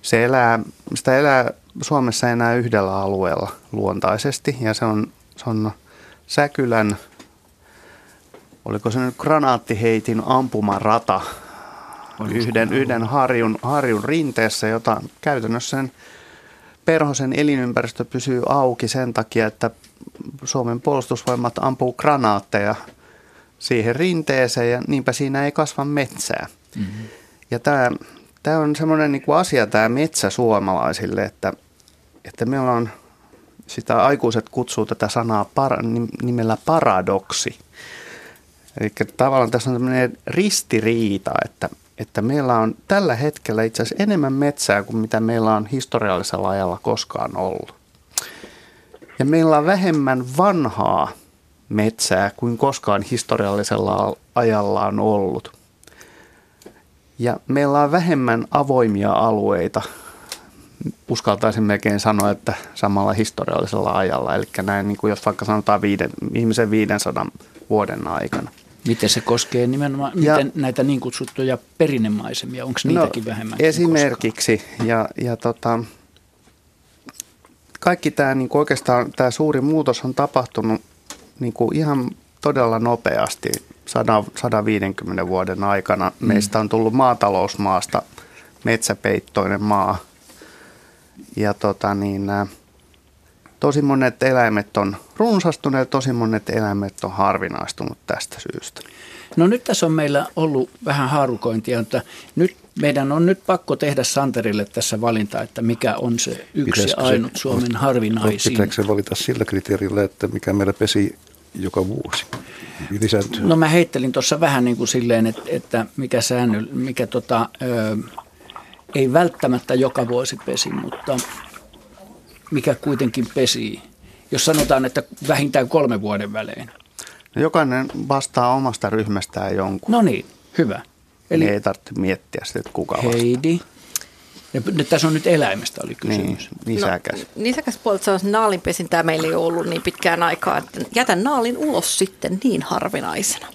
Se elää, sitä elää Suomessa enää yhdellä alueella luontaisesti ja se on, se on Säkylän, oliko se nyt granaattiheitin ampumarata yhden, yhden harjun, harjun rinteessä, jota käytännössä sen perhosen elinympäristö pysyy auki sen takia, että Suomen puolustusvoimat ampuu granaatteja siihen rinteeseen ja niinpä siinä ei kasva metsää. Mm-hmm. Ja tämä, tämä on semmoinen niin asia tämä metsä suomalaisille, että, että meillä on, sitä aikuiset kutsuu tätä sanaa para, nimellä paradoksi. Eli tavallaan tässä on tämmöinen ristiriita, että, että meillä on tällä hetkellä itse asiassa enemmän metsää kuin mitä meillä on historiallisella ajalla koskaan ollut. Ja meillä on vähemmän vanhaa metsää kuin koskaan historiallisella ajalla on ollut. Ja meillä on vähemmän avoimia alueita, uskaltaisin melkein sanoa, että samalla historiallisella ajalla. Eli näin, niin kuin jos vaikka sanotaan viiden, ihmisen 500 vuoden aikana. Miten se koskee nimenomaan ja, miten näitä niin kutsuttuja perinnemaisemia? Onko no, niitäkin no, vähemmän? Esimerkiksi. Ja, ja tota, kaikki tämä niin oikeastaan tämä suuri muutos on tapahtunut niin kuin ihan todella nopeasti 100, 150 vuoden aikana. Mm. Meistä on tullut maatalousmaasta metsäpeittoinen maa. Ja tota niin, tosi monet eläimet on runsastuneet, tosi monet eläimet on harvinaistunut tästä syystä. No nyt tässä on meillä ollut vähän haarukointia, että nyt meidän on nyt pakko tehdä Santerille tässä valinta, että mikä on se yksi Pitäisikö ainut se, Suomen harvinaisin. Pitääkö se valita sillä kriteerillä, että mikä meillä pesi joka vuosi lisääntyy? No mä heittelin tuossa vähän niin kuin silleen, että, että mikä säännö, mikä tota, ö, ei välttämättä joka vuosi pesi, mutta mikä kuitenkin pesii. Jos sanotaan, että vähintään kolme vuoden välein. No jokainen vastaa omasta ryhmästään jonkun. No niin, hyvä. Eli niin ei tarvitse miettiä sitä, että kuka vastaa. Heidi. Ja nyt tässä on nyt eläimestä oli kysymys. Niin, nisäkäs. No, nisäkäs puolelta naalinpesintää meillä ei ollut niin pitkään aikaa, että jätän naalin ulos sitten niin harvinaisena.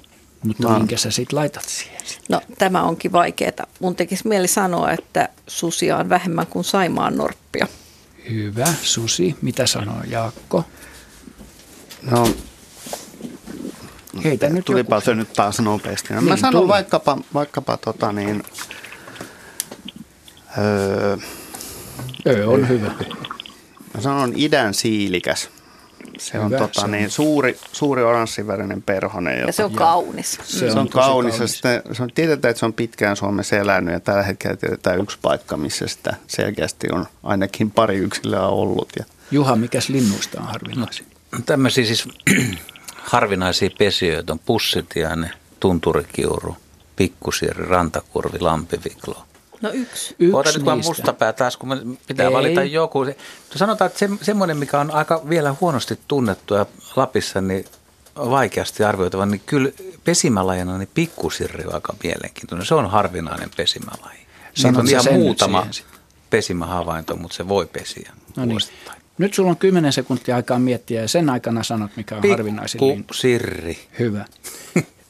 Mutta no. minkä sä sitten laitat siihen? No tämä onkin vaikeaa. Mun tekisi mieli sanoa, että susia on vähemmän kuin Saimaan norppia. Hyvä. Susi, mitä sanoo Jaakko? No Heitä nyt Tulipa joku. se nyt taas nopeasti. No, niin, mä sanon tuli. vaikkapa, vaikkapa tota niin, öö, öö, on hyvä. Mä sanon idän siilikäs. Se on, tota, se niin, suuri, suuri oranssivärinen perhonen. Ja se on kaunis. Se, se on, on kaunis. kaunis. Sitten, se on, tiedetään, että se on pitkään Suomessa elänyt ja tällä hetkellä tiedetään yksi paikka, missä sitä selkeästi on ainakin pari yksilöä ollut. Ja. Juha, mikäs linnuista on harvinaisin? No, tämmöisiä siis harvinaisia pesijöitä on pussitiainen, tunturikiuru, pikkusirri, rantakurvi, lampiviklo. No yksi. yksi Ota nyt vaan mustapää taas, kun pitää Ei. valita joku. Sanotaan, että se, semmoinen, mikä on aika vielä huonosti tunnettu ja Lapissa, niin vaikeasti arvioitava, niin kyllä pesimälajana niin pikkusirri on aika mielenkiintoinen. Se on harvinainen pesimälaji. Siitä on ihan muutama pesimähavainto, mutta se voi pesiä no niin. Nyt sulla on 10 sekuntia aikaa miettiä ja sen aikana sanot, mikä on Pikku harvinaisin lintu. sirri. Hyvä.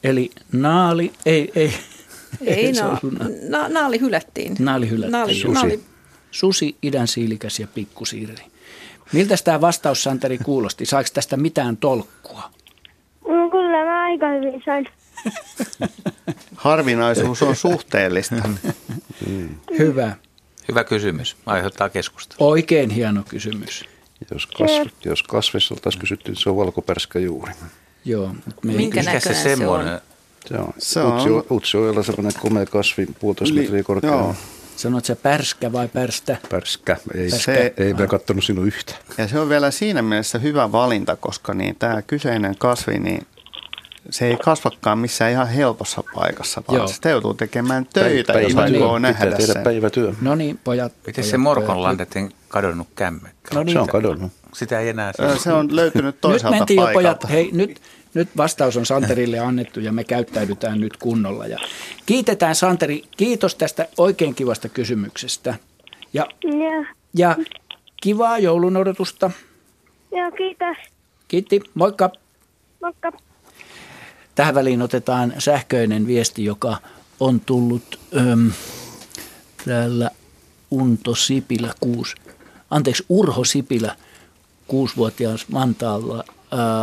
Eli naali, ei, ei. Ei, ei na, na, naali hylättiin. Naali hylättiin. Naali, Susi. Naali. Susi, idän siilikäs ja pikkusirri. Miltä tämä vastaus, Santeri, kuulosti? Saiko tästä mitään tolkkua? No kyllä mä aika hyvin sain. Harvinaisuus on suhteellista. Hyvä. Hyvä kysymys. Aiheuttaa keskustelua. Oikein hieno kysymys. Jos, kasvi, jos kasvissa oltaisiin kysytty, niin se on valkopärskä juuri. Joo. Minkä näköinen se, semmoinen? Se on, se on. Utsjoella sellainen komea kasvi, puolitoista metriä korkea. Joo. Sanoit se pärskä vai pärstä? Pärskä. Ei, pärskä. Se, ei vielä kattonut sinun yhtä. Ja se on vielä siinä mielessä hyvä valinta, koska niin tämä kyseinen kasvi, niin se ei kasvakaan missään ihan helpossa paikassa, vaan Joo. sitä joutuu tekemään töitä, jos aikoo nähdä tehdä sen. päivätyö. No niin, pojat. Miten se Morkonlandetin kadonnut kämmekkä? No niin, se on kadonnut. Sitä ei enää. Se on löytynyt toisaalta nyt paikalta. Jo, pojat. Hei, nyt, nyt vastaus on Santerille annettu ja me käyttäydytään nyt kunnolla. Ja kiitetään Santeri, kiitos tästä oikein kivasta kysymyksestä. Ja, ja. ja kivaa joulun odotusta. Joo, kiitos. Kiitti, moikka. Moikka. Tähän väliin otetaan sähköinen viesti, joka on tullut äm, täällä Unto Sipilä 6 anteeksi Urho Sipilä, kuusivuotias Vantaalla, ää,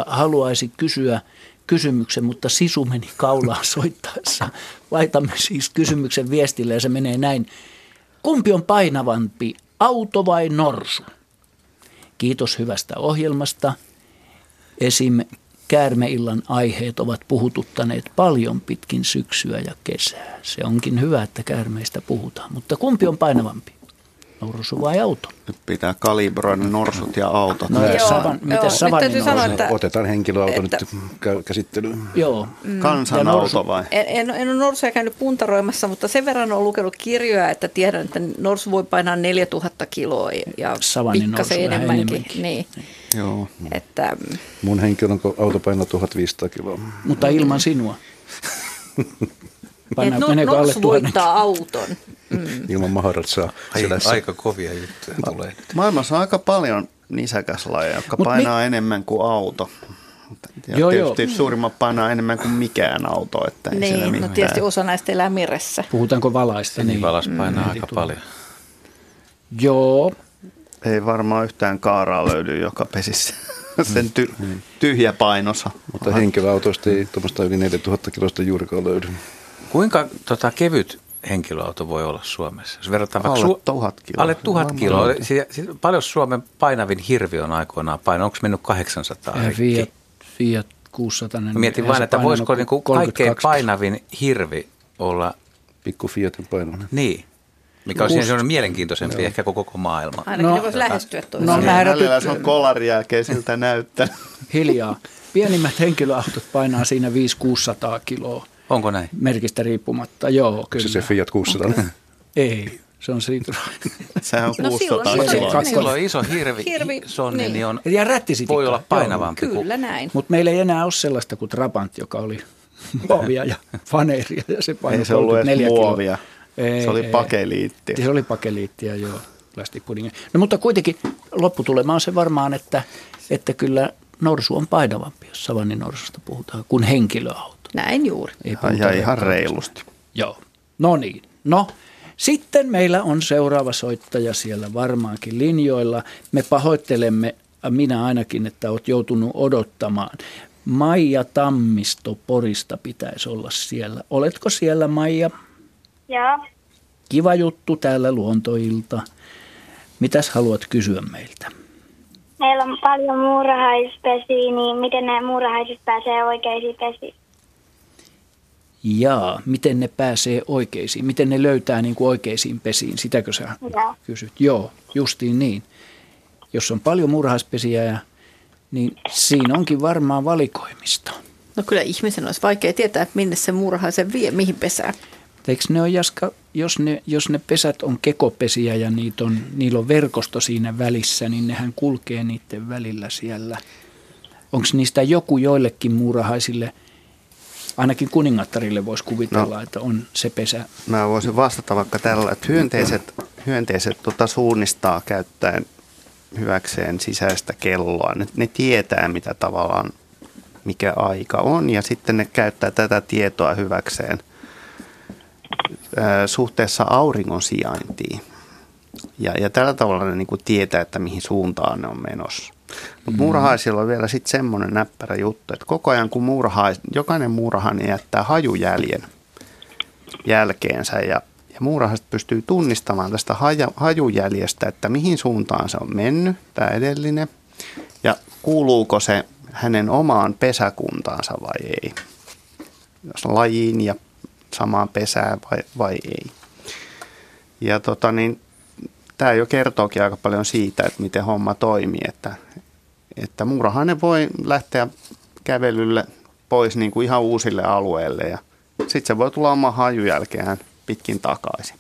haluaisi kysyä kysymyksen, mutta sisu meni kaulaan soittaessa. Laitamme siis kysymyksen viestille ja se menee näin. Kumpi on painavampi, auto vai norsu? Kiitos hyvästä ohjelmasta. Esim. Käärmeillan aiheet ovat puhututtaneet paljon pitkin syksyä ja kesää. Se onkin hyvä, että käärmeistä puhutaan, mutta kumpi on painavampi? Norsu vai auto? Nyt pitää kalibroida norsut ja autot. No ja savan, joo. miten Nyt savanin täytyy sanoa, että- Otetaan henkilöauto että- nyt kä- käsittelyyn. Joo. Ja Kansanauto vai? En, en, en ole norsuja käynyt puntaroimassa, mutta sen verran olen lukenut kirjoja, että tiedän, että norsu voi painaa 4000 kiloa ja Savannin pikkasen enemmänkin. enemmänkin. Niin. Joo. Että, mm, Mun henkilön auto painaa 1500 kiloa. Mutta ilman sinua. Paina, et no, meneekö alle voittaa auton. Mm. Ilman selässä. aika kovia juttuja tulee nyt. Maailmassa on aika paljon nisäkäslajeja, jotka Mut painaa enemmän kuin auto. Ja Joo, tietysti joo. suurimmat painaa enemmän kuin mikään auto. Että ei Niin, no tietysti osa näistä elää meressä. Puhutaanko valaista? Niin valas painaa aika paljon. Joo. Ei varmaan yhtään kaaraa löydy, joka pesisi sen ty- tyhjä painossa. Mutta henkilöautoista ei tuommoista yli 4000 kilosta juurikaan löydy. Kuinka tota, kevyt henkilöauto voi olla Suomessa? Jos verrataan Alle tuhat kiloa. Alle tuhat kiloa. Si- si- paljon Suomen painavin hirvi on aikoinaan painanut? Onko mennyt 800 Ja rikki? Fiat, Fiat 600. Mä Mietin vain, että voisiko niinku kaikkein painavin hirvi olla Pikku Fiatin painoinen. niin, mikä on siinä mielenkiintoisempi ehkä koko, koko maailma. Ainakin No, ne voisi lähestyä no, toisiaan. mä- Välillä se on kolarin jälkeen siltä näyttää. Hiljaa. Pienimmät henkilöautot painaa siinä 500-600 kiloa Onko näin? merkistä riippumatta. Joo, kyllä. Se se Fiat 600. Ei, se on Citroen. Sehän on No 600 silloin- kiloa. Kaksi- Silloin on iso hirvi, Hirvi, sonni, niin. niin. on, Ja rättisitikka. voi olla painavampi kuin Kyllä näin. Mutta meillä ei enää ole sellaista kuin Trabant, joka oli muovia ja faneeria. Ja se painoi Ei se ollut edes 34 kiloa. muovia. Ei, se oli ei. pakeliitti. Se oli pakeliittia, joo, plastikpudingi. No mutta kuitenkin lopputulema on se varmaan, että, että kyllä norsu on painavampi, jos savanninorsusta puhutaan, kuin henkilöauto. Näin juuri. Ei Ja, ja ihan reilusti. Joo, no niin. No, sitten meillä on seuraava soittaja siellä varmaankin linjoilla. Me pahoittelemme, äh, minä ainakin, että olet joutunut odottamaan. Maija Tammisto Porista pitäisi olla siellä. Oletko siellä, Maija? Joo. Kiva juttu täällä luontoilta. Mitäs haluat kysyä meiltä? Meillä on paljon muurahaispesiä, niin miten ne muurahaiset pääsee oikeisiin pesiin? Jaa, miten ne pääsee oikeisiin? Miten ne löytää niin kuin oikeisiin pesiin? Sitäkö sä Joo. kysyt? Joo, justiin niin. Jos on paljon murhaispesiä, niin siinä onkin varmaan valikoimista. No kyllä ihmisen olisi vaikea tietää, että minne se muurahaisen vie, mihin pesään. Eikö ne on, Jaska, jos ne, jos ne pesät on kekopesiä ja niitä on, niillä on verkosto siinä välissä, niin nehän kulkee niiden välillä siellä. Onko niistä joku joillekin muurahaisille, ainakin kuningattarille voisi kuvitella, no. että on se pesä. Mä voisin vastata vaikka tällä, että hyönteiset, hyönteiset tota suunnistaa käyttäen hyväkseen sisäistä kelloa. Ne, ne tietää, mitä tavallaan, mikä aika on, ja sitten ne käyttää tätä tietoa hyväkseen ää, suhteessa auringon sijaintiin. Ja, ja tällä tavalla ne niin kuin tietää, että mihin suuntaan ne on menossa. Mutta muurahaisilla on vielä sitten semmoinen näppärä juttu, että koko ajan kun muurahais, jokainen muurahainen jättää hajujäljen jälkeensä ja, ja muurahaiset pystyy tunnistamaan tästä haja, hajujäljestä, että mihin suuntaan se on mennyt, tämä edellinen, ja kuuluuko se hänen omaan pesäkuntaansa vai ei. Jos lajiin ja samaan pesään vai, vai ei. Ja tota niin, tämä jo kertookin aika paljon siitä, että miten homma toimii, että, että muurahainen voi lähteä kävelylle pois niin kuin ihan uusille alueille ja sitten se voi tulla oman hajun jälkeen pitkin takaisin.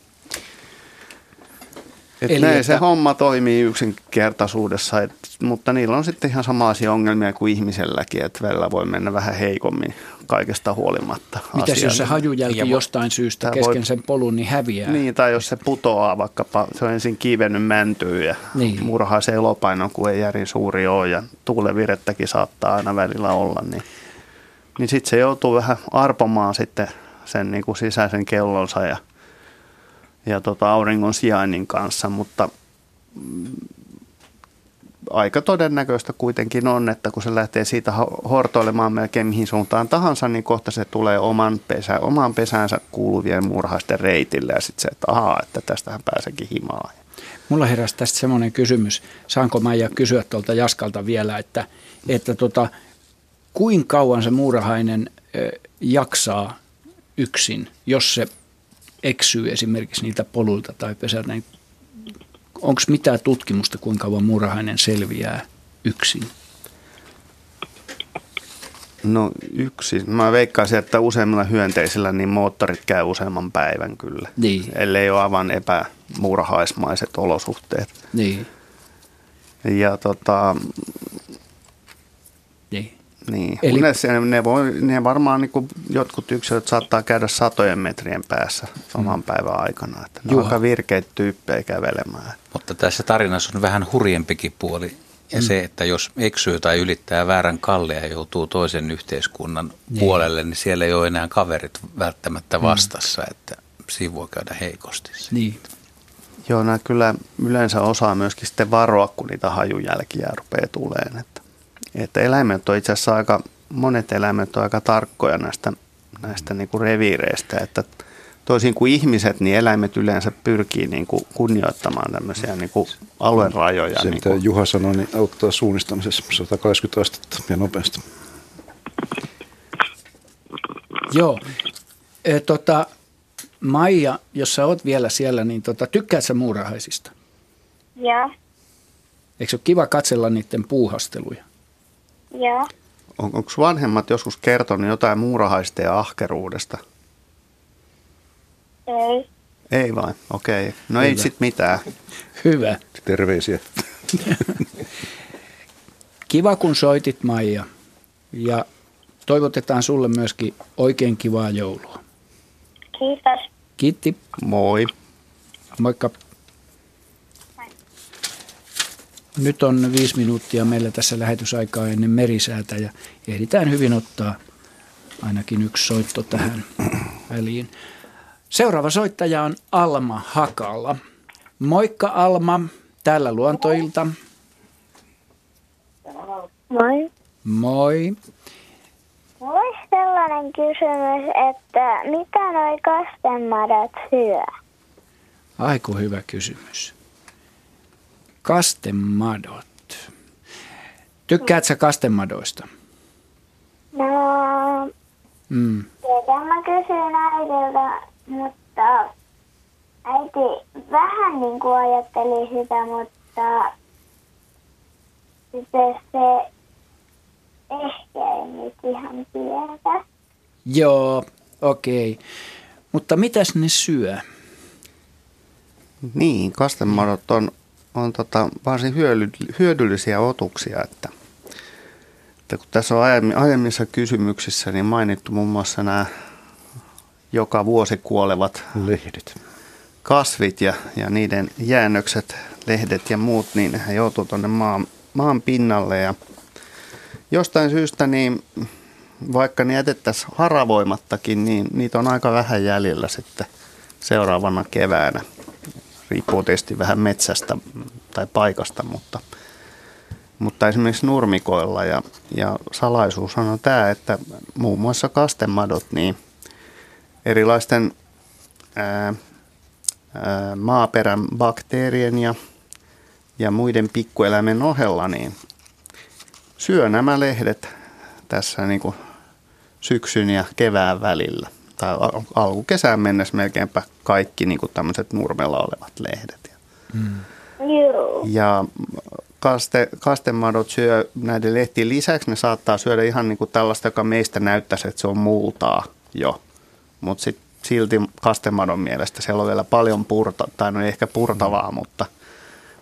Et Eli näin että- se homma toimii yksinkertaisuudessa, et, mutta niillä on sitten ihan samaisia ongelmia kuin ihmiselläkin, että välillä voi mennä vähän heikommin kaikesta huolimatta. Mitäs jos se hajujälki Ja jostain syystä kesken voi- sen polun niin häviää? Niin, tai jos se putoaa vaikkapa, se on ensin kivennyt mäntyyn ja Niin. murhaa se elopaino, kun ei järin suuri ole ja tuulevirettäkin saattaa aina välillä olla, niin, niin sitten se joutuu vähän arpomaan sitten sen niin kuin sisäisen kellonsa ja, ja tota auringon sijainnin kanssa, mutta aika todennäköistä kuitenkin on, että kun se lähtee siitä hortoilemaan melkein mihin suuntaan tahansa, niin kohta se tulee oman, pesä, oman pesäänsä kuuluvien murhaisten reitille ja sitten se, että ahaa, että tästähän pääseekin himaan. Mulla heräsi tästä semmoinen kysymys, saanko Maija kysyä tuolta Jaskalta vielä, että, että tota, kuinka kauan se muurahainen jaksaa yksin, jos se eksyy esimerkiksi niiltä poluilta tai pesältä, niin onko mitään tutkimusta, kuinka kauan muurahainen selviää yksin? No yksi. Mä veikkaisin, että useimmilla hyönteisillä niin moottorit käy useamman päivän kyllä. Niin. Ellei ole aivan epämuurahaismaiset olosuhteet. Niin. Ja tota, niin. Niin, Eli... ne, ne, voi, ne varmaan niin jotkut yksilöt saattaa käydä satojen metrien päässä saman mm. päivän aikana. Että ne on aika virkeitä tyyppejä kävelemään. Mutta tässä tarinassa on vähän hurjempikin puoli. Ja mm. se, että jos eksyy tai ylittää väärän kalle ja joutuu toisen yhteiskunnan niin. puolelle, niin siellä ei ole enää kaverit välttämättä mm. vastassa, mm. että siinä voi käydä heikosti. Niin. Joo, nämä kyllä yleensä osaa myöskin sitten varoa, kun niitä hajujälkiä rupeaa tulemaan. Että eläimet on itse asiassa aika, monet eläimet on aika tarkkoja näistä, näistä niin kuin reviireistä, että toisin kuin ihmiset, niin eläimet yleensä pyrkii niin kuin kunnioittamaan tämmöisiä niin kuin alueen rajoja. Se, niin mitä kuin. Juha sanoi, niin auttaa suunnistamisessa 180 astetta ja nopeasti. Joo. E, tota, Maija, jos sä oot vielä siellä, niin tota, tykkäät sä muurahaisista? Joo. Eikö se ole kiva katsella niiden puuhasteluja? Joo. On, onko vanhemmat joskus kertonut jotain muurahaisten ja ahkeruudesta? Ei. Ei vai, okei. Okay. No Hyvä. ei sit mitään. Hyvä. Terveisiä. Kiva kun soitit Maija ja toivotetaan sulle myöskin oikein kivaa joulua. Kiitos. Kiitti. Moi. Moikka. Nyt on viisi minuuttia meillä tässä lähetysaikaa ennen merisäätä ja ehditään hyvin ottaa ainakin yksi soitto tähän väliin. Seuraava soittaja on Alma Hakala. Moikka Alma, täällä Luontoilta. Moi. Moi. Mulla olisi sellainen kysymys, että mitä noi kastemadot syö? Aiku hyvä kysymys. Kastemadot. Tykkäätkö sä kastemadoista? No, mm. tietää mä kysyin äidiltä, mutta äiti vähän niin kuin ajatteli sitä, mutta sitten se ehkä ei nyt ihan tiedä. Joo, okei. Okay. Mutta mitäs ne syö? Niin, kastemadot on on tota varsin hyödyllisiä otuksia, että, että kun tässä on aiemmissa kysymyksissä niin mainittu muun muassa nämä joka vuosi kuolevat lehdet. kasvit ja, ja niiden jäännökset, lehdet ja muut, niin ne joutuu tuonne maan, maan pinnalle ja jostain syystä niin vaikka ne jätettäisiin haravoimattakin, niin niitä on aika vähän jäljellä sitten seuraavana keväänä riippuu tietysti vähän metsästä tai paikasta, mutta, mutta esimerkiksi nurmikoilla ja, ja salaisuus on tämä, että muun muassa kastemadot, niin erilaisten ää, ää, maaperän bakteerien ja, ja muiden pikkueläimen ohella, niin syö nämä lehdet tässä niin kuin syksyn ja kevään välillä tai alkukesään mennessä melkeinpä kaikki niin kuin tämmöiset nurmella olevat lehdet. Mm. Ja kaste, kastemadot syö näiden lehtien lisäksi, ne saattaa syödä ihan niin kuin tällaista, joka meistä näyttäisi, että se on multaa jo. Mutta sitten silti kastemadon mielestä siellä on vielä paljon purta, tai no ei ehkä purtavaa, mm. mutta,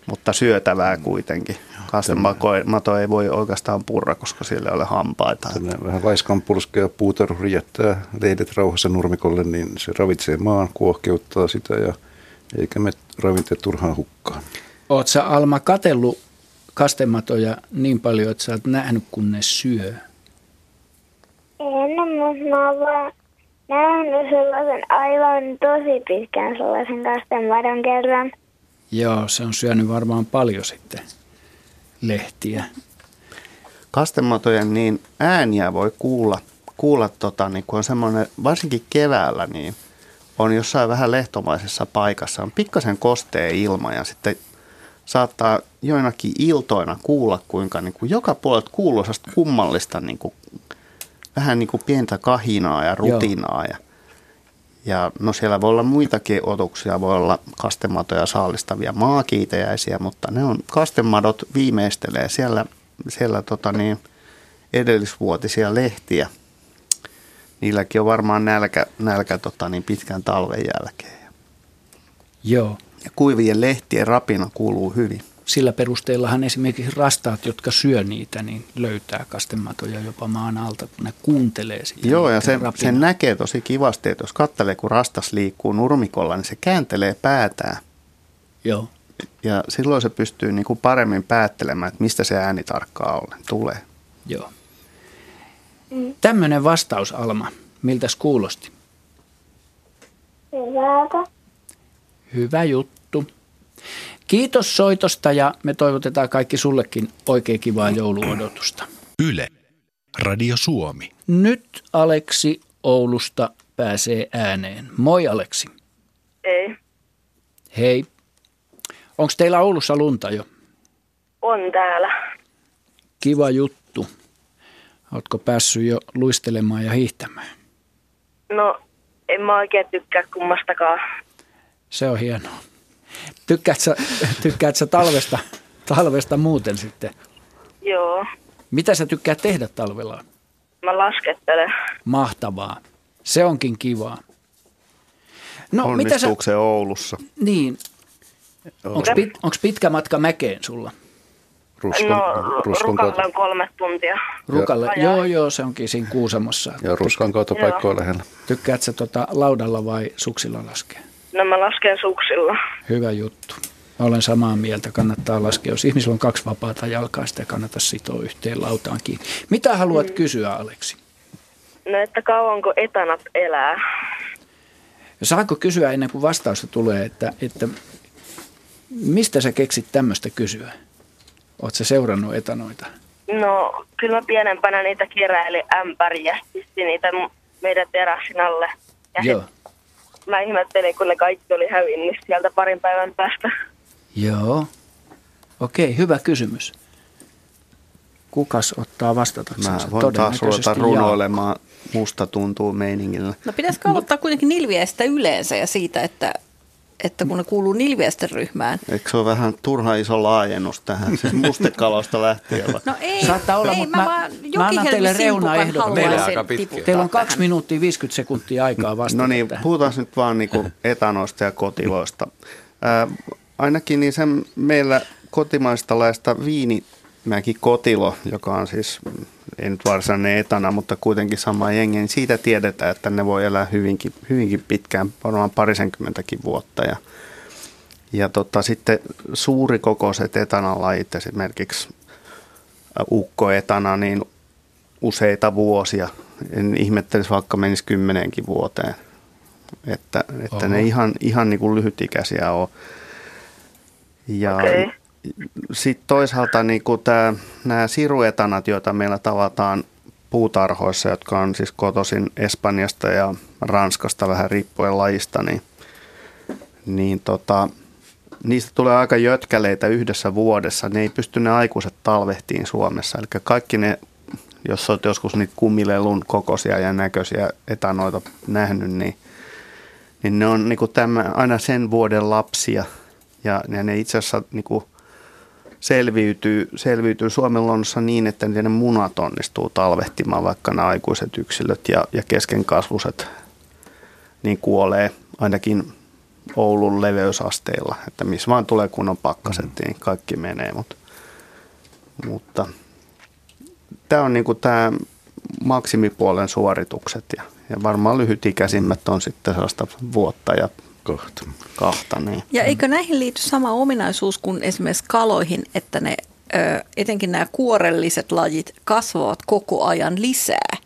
mutta syötävää kuitenkin. Kastemato ei voi oikeastaan purra, koska sillä ei ole hampaita. Tällainen vähän laiskan purskea puutarhuri jättää lehdet rauhassa nurmikolle, niin se ravitsee maan, kuohkeuttaa sitä ja eikä me ravinteet turhaan hukkaan. Sä Alma katellut kastematoja niin paljon, että sä oot nähnyt, kun ne syö? En, mutta mä oon vaan nähnyt sellaisen aivan tosi pitkän sellaisen kastemadon kerran. Joo, se on syönyt varmaan paljon sitten lehtiä. Kastematojen niin ääniä voi kuulla, kuulla tota, niin kun on semmoinen, varsinkin keväällä, niin on jossain vähän lehtomaisessa paikassa, on pikkasen kostea ilma ja sitten saattaa joinakin iltoina kuulla, kuinka niin kuin joka puolelta kuuluu kummallista niin kuin, vähän niin kuin pientä kahinaa ja rutinaa. Ja, ja no siellä voi olla muitakin otuksia, voi olla kastematoja saalistavia maakiitejäisiä, mutta ne on, kastemadot viimeistelee siellä, siellä tota niin, edellisvuotisia lehtiä. Niilläkin on varmaan nälkä, nälkä tota niin, pitkän talven jälkeen. Joo. Ja kuivien lehtien rapina kuuluu hyvin. Sillä perusteellahan esimerkiksi rastaat, jotka syö niitä, niin löytää kastematoja jopa maan alta, kun ne kuuntelee sitä. Joo, ja sen, sen näkee tosi kivasti, että jos katselee, kun rastas liikkuu nurmikolla, niin se kääntelee päätään. Joo. Ja silloin se pystyy niin kuin paremmin päättelemään, että mistä se ääni tarkkaan ollen tulee. Joo. Tämmöinen vastaus, Alma. Miltäs kuulosti? Hyvältä. Hyvä juttu. Kiitos soitosta ja me toivotetaan kaikki sullekin oikein kivaa jouluodotusta. Yle. Radio Suomi. Nyt Aleksi Oulusta pääsee ääneen. Moi Aleksi. Ei, Hei. Onko teillä Oulussa lunta jo? on täällä. Kiva juttu. Oletko päässyt jo luistelemaan ja hiihtämään? No, en mä oikein tykkää kummastakaan. Se on hienoa. Tykkäätkö, sä- tykkäätkö sä talvesta, talvesta muuten sitten? Joo, Mitä sä tykkäät tehdä talvella? mä laskettelen. Mahtavaa. Se onkin kivaa. No, mitä sä, se Oulussa? niin, onko pit, onks pitkä matka mäkeen sulla? Ruskon, No, ruskon rukalle on kolme tuntia. Rukalle? Ja- Joo, joo, se onkin siinä Kuusamossa. ja ruskan kautta Joo. paikkoja lähellä. Tykkäätkö sä tota laudalla vai suksilla laskea? No mä lasken suksilla. Hyvä juttu. Mä olen samaa mieltä, kannattaa laskea. Jos ihmisellä on kaksi vapaata jalkaa, sitä kannattaa sitoa yhteen lautaan kiinni. Mitä haluat Mm. kysyä, Aleksi? No, että kauanko etanat elää? Saanko kysyä ennen kuin vastausta tulee, että, että mistä sä keksit tämmöistä kysyä? Oletko seurannut etanoita? No, kyllä mä pienempänä niitä keräilin ämpäriä, pisti niitä meidän terassin alle. Ja Joo. sit mä ihmettelin, kun ne kaikki oli hävinnyt sieltä parin päivän päästä. Joo. Okei, hyvä kysymys. Kukas ottaa vastatakseen? Mä voin taas ruveta runoilemaan musta tuntuu meiningillä. No pitäisikö aloittaa kuitenkin nilviäistä yleensä ja siitä, että, että kun ne kuuluu nilviäisten ryhmään. Eikö se ole vähän turha iso laajennus tähän? Siis mustekalosta lähtien. vai? No ei, Saattaa olla, ei, mutta mä, mä- annan teille reunaehdon. Meillä on haluaisin aika pitkä. tiputtaa Teillä on kaksi minuuttia 50 sekuntia aikaa vastata. No niin, tähän. puhutaan nyt vaan niinku etanoista ja kotiloista. Ää, ainakin niin sen meillä kotimaista laista Viinimäki kotilo, joka on siis, ei nyt varsinainen etana, mutta kuitenkin sama jengi, niin siitä tiedetään, että ne voi elää hyvinkin, hyvinkin pitkään, varmaan parisenkymmentäkin vuotta. Ja, ja tota, sitten suurikokoiset etanalajit, esimerkiksi ukkoetana, niin useita vuosia. En ihmettelisi, vaikka menisi kymmeneenkin vuoteen. Että, että ne ihan, ihan niin kuin lyhytikäisiä on. Ja Okei. Sitten toisaalta niin kuin tää, nämä siruetanat, joita meillä tavataan puutarhoissa, jotka on siis kotoisin Espanjasta ja Ranskasta vähän riippuen lajista, niin, niin tota, niistä tulee aika jötkäleitä yhdessä vuodessa. Ne ei pysty ne aikuiset talvehtiin Suomessa. Eli kaikki ne, jos olet joskus niitä kumilelun kokoisia ja näköisiä etanoita nähnyt, niin, niin ne on niinku tämä, aina sen vuoden lapsia. Ja, ja ne itse asiassa niinku selviytyy, selviytyy Suomen luonnossa niin, että niiden munat onnistuu talvehtimaan, vaikka nämä aikuiset yksilöt ja, ja keskenkasvuset niin kuolee ainakin Oulun leveysasteilla, että missä vaan tulee kunnon pakkaset, niin kaikki menee. Mutta, mutta tämä on niinku tämä maksimipuolen suoritukset ja, ja varmaan lyhytikäisimmät on sitten sellaista vuotta ja Kohta. kahta. Niin. Ja eikö näihin liity sama ominaisuus kuin esimerkiksi kaloihin, että ne ö, etenkin nämä kuorelliset lajit kasvavat koko ajan lisää?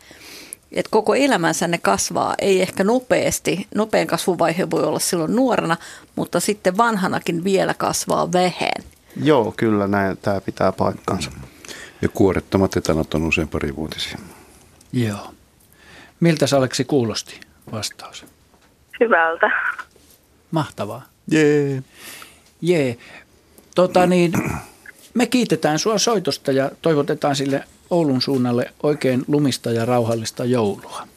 Et koko elämänsä ne kasvaa, ei ehkä nopeasti. Nopein kasvuvaihe voi olla silloin nuorena, mutta sitten vanhanakin vielä kasvaa vähän. Joo, kyllä näin, tämä pitää paikkansa. Ja kuorettomat etanot on usein parivuotisia. Joo. Miltä se Aleksi kuulosti vastaus? Hyvältä. Mahtavaa. Jee. Jee. Tota niin, me kiitetään sua soitosta ja toivotetaan sille Oulun suunnalle oikein lumista ja rauhallista joulua.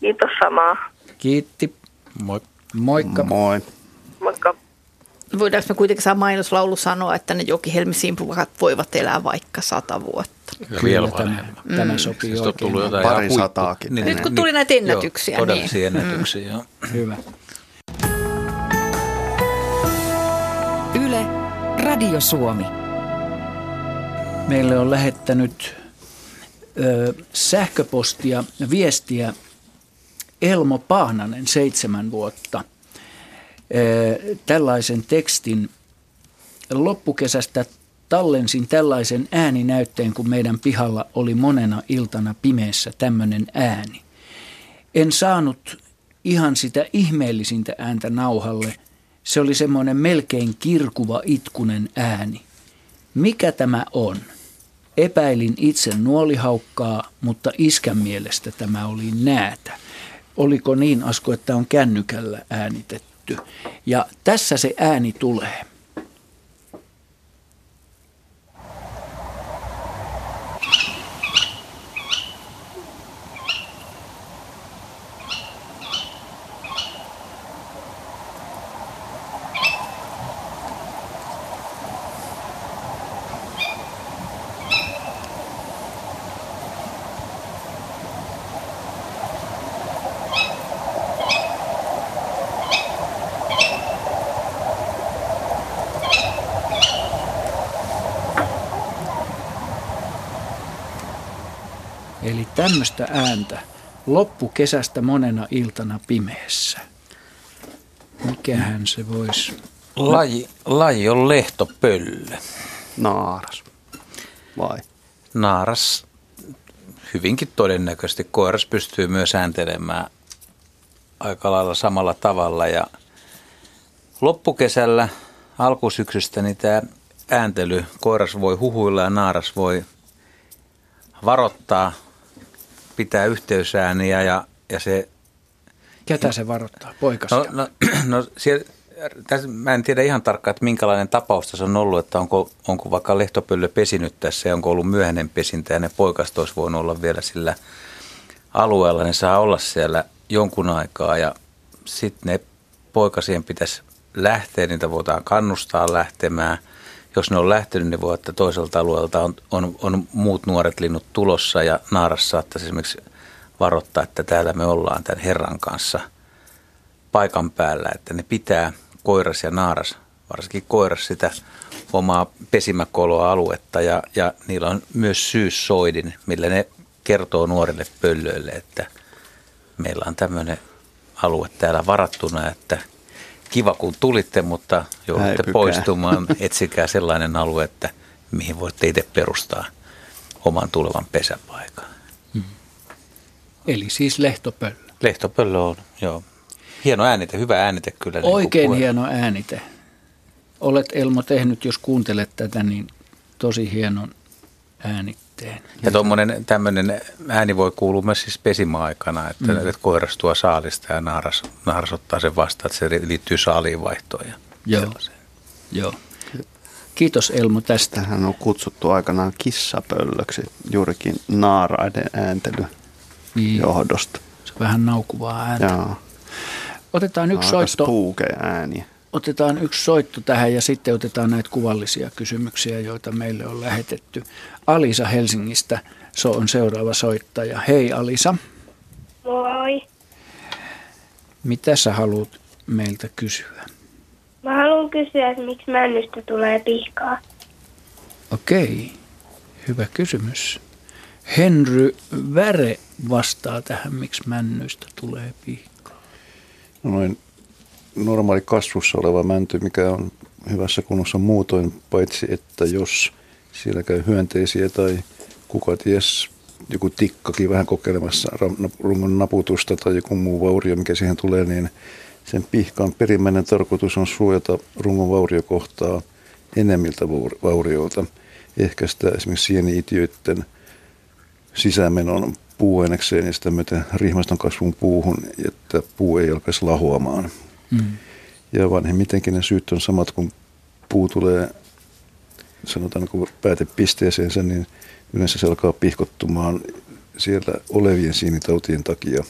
Kiitos samaa. Kiitti. Moi. Moikka. Moi. Moikka. Voidaanko me kuitenkin saa mainoslaulu sanoa, että ne jokihelmisimpukat voivat elää vaikka sata vuotta? Kyllä vielä tämä, tämä sopii Siis on oikein. tullut jotain Pari sataakin. Niin, Nyt kun tuli näitä ennätyksiä, Joo, todellisia niin. ennätyksiä, joo. Hyvä. Radio Suomi. Meille on lähettänyt ö, sähköpostia viestiä Elmo Pahnanen, seitsemän vuotta. Ö, tällaisen tekstin loppukesästä tallensin tällaisen ääninäytteen, kun meidän pihalla oli monena iltana pimeässä tämmöinen ääni. En saanut ihan sitä ihmeellisintä ääntä nauhalle. Se oli semmoinen melkein kirkuva itkunen ääni. Mikä tämä on? Epäilin itse nuolihaukkaa, mutta iskän mielestä tämä oli näätä. Oliko niin, Asko, että on kännykällä äänitetty? Ja tässä se ääni tulee. Eli tämmöistä ääntä loppukesästä monena iltana pimeässä. Mikähän se voisi... Laji, laji on lehtopöllö. Naaras. Vai? Naaras hyvinkin todennäköisesti. Koiras pystyy myös ääntelemään aika lailla samalla tavalla. Ja loppukesällä, alkusyksystä, niin tämä ääntely, koiras voi huhuilla ja naaras voi varoittaa, pitää yhteysääniä ja, ja se Ketä se varoittaa? Poikasia. No, no, no siellä, tässä, mä en tiedä ihan tarkkaan, että minkälainen tapaus tässä on ollut, että onko, onko vaikka lehtopöllö pesinyt tässä ja onko ollut myöhäinen pesintä ja ne poikast olisi voinut olla vielä sillä alueella. Ne saa olla siellä jonkun aikaa ja sitten ne poikasien pitäisi lähteä, niitä voidaan kannustaa lähtemään. Jos ne on lähtenyt, niin voi, että toiselta alueelta on, on, on muut nuoret linnut tulossa ja naaras saattaisi esimerkiksi varoittaa, että täällä me ollaan tämän herran kanssa paikan päällä, että ne pitää koiras ja naaras, varsinkin koiras sitä omaa pesimäkoloa aluetta ja, ja niillä on myös syyssoidin, millä ne kertoo nuorille pöllöille, että meillä on tämmöinen alue täällä varattuna, että kiva kun tulitte, mutta joudutte Häipykää. poistumaan, etsikää sellainen alue, että mihin voitte itse perustaa oman tulevan pesäpaikan. Eli siis lehtopöllö. Lehtopöllö on, joo. Hieno äänite, hyvä äänite kyllä. niin Oikein puhe- hieno äänite. Olet Elmo tehnyt, jos kuuntelet tätä, niin tosi hienon äänitteen. Ja tuommoinen tämmöinen ääni voi kuulua myös siis pesimäaikana, että, mm. että koiras tuo saalista ja naaras, naaras ottaa sen vastaan, että se liittyy saaliin vaihtoon. Ja Joo. sellaiseen. Joo. Kiitos Elmo tästä. Tähän on kutsuttu aikanaan kissapöllöksi juurikin naaraiden ääntely Niin, johdosta. se on vähän naukuvaa ääntä. Joo. Otetaan yksi Aika soitto, ääniä. Otetaan yksi soitto tähän ja sitten otetaan näitä kuvallisia kysymyksiä, joita meille on lähetetty. Alisa Helsingistä se on seuraava soittaja. Hei Alisa, Moi. mitä sä haluat meiltä kysyä? Mä haluan kysyä, että miksi männystä tulee pihkaa. Okei, hyvä kysymys. Henry Väre vastaa tähän, miksi männyistä tulee pihkaa. No noin normaali kasvussa oleva mänty, mikä on hyvässä kunnossa muutoin, paitsi että jos siellä käy hyönteisiä tai kuka ties, joku tikkakin vähän kokeilemassa rungon naputusta tai joku muu vaurio, mikä siihen tulee, niin sen pihkaan perimmäinen tarkoitus on suojata rungon vauriokohtaa enemmiltä vaurioilta ehkäistä esimerkiksi sieni-itiöiden sisämenon puuainekseen ja sitä myöten rihmaston kasvun puuhun, että puu ei alkaisi lahoamaan. Mm. Ja vanhemmitenkin ne syyt on samat, kun puu tulee sanotaan kun päätepisteeseensä, niin yleensä se alkaa pihkottumaan siellä olevien sienitautien takia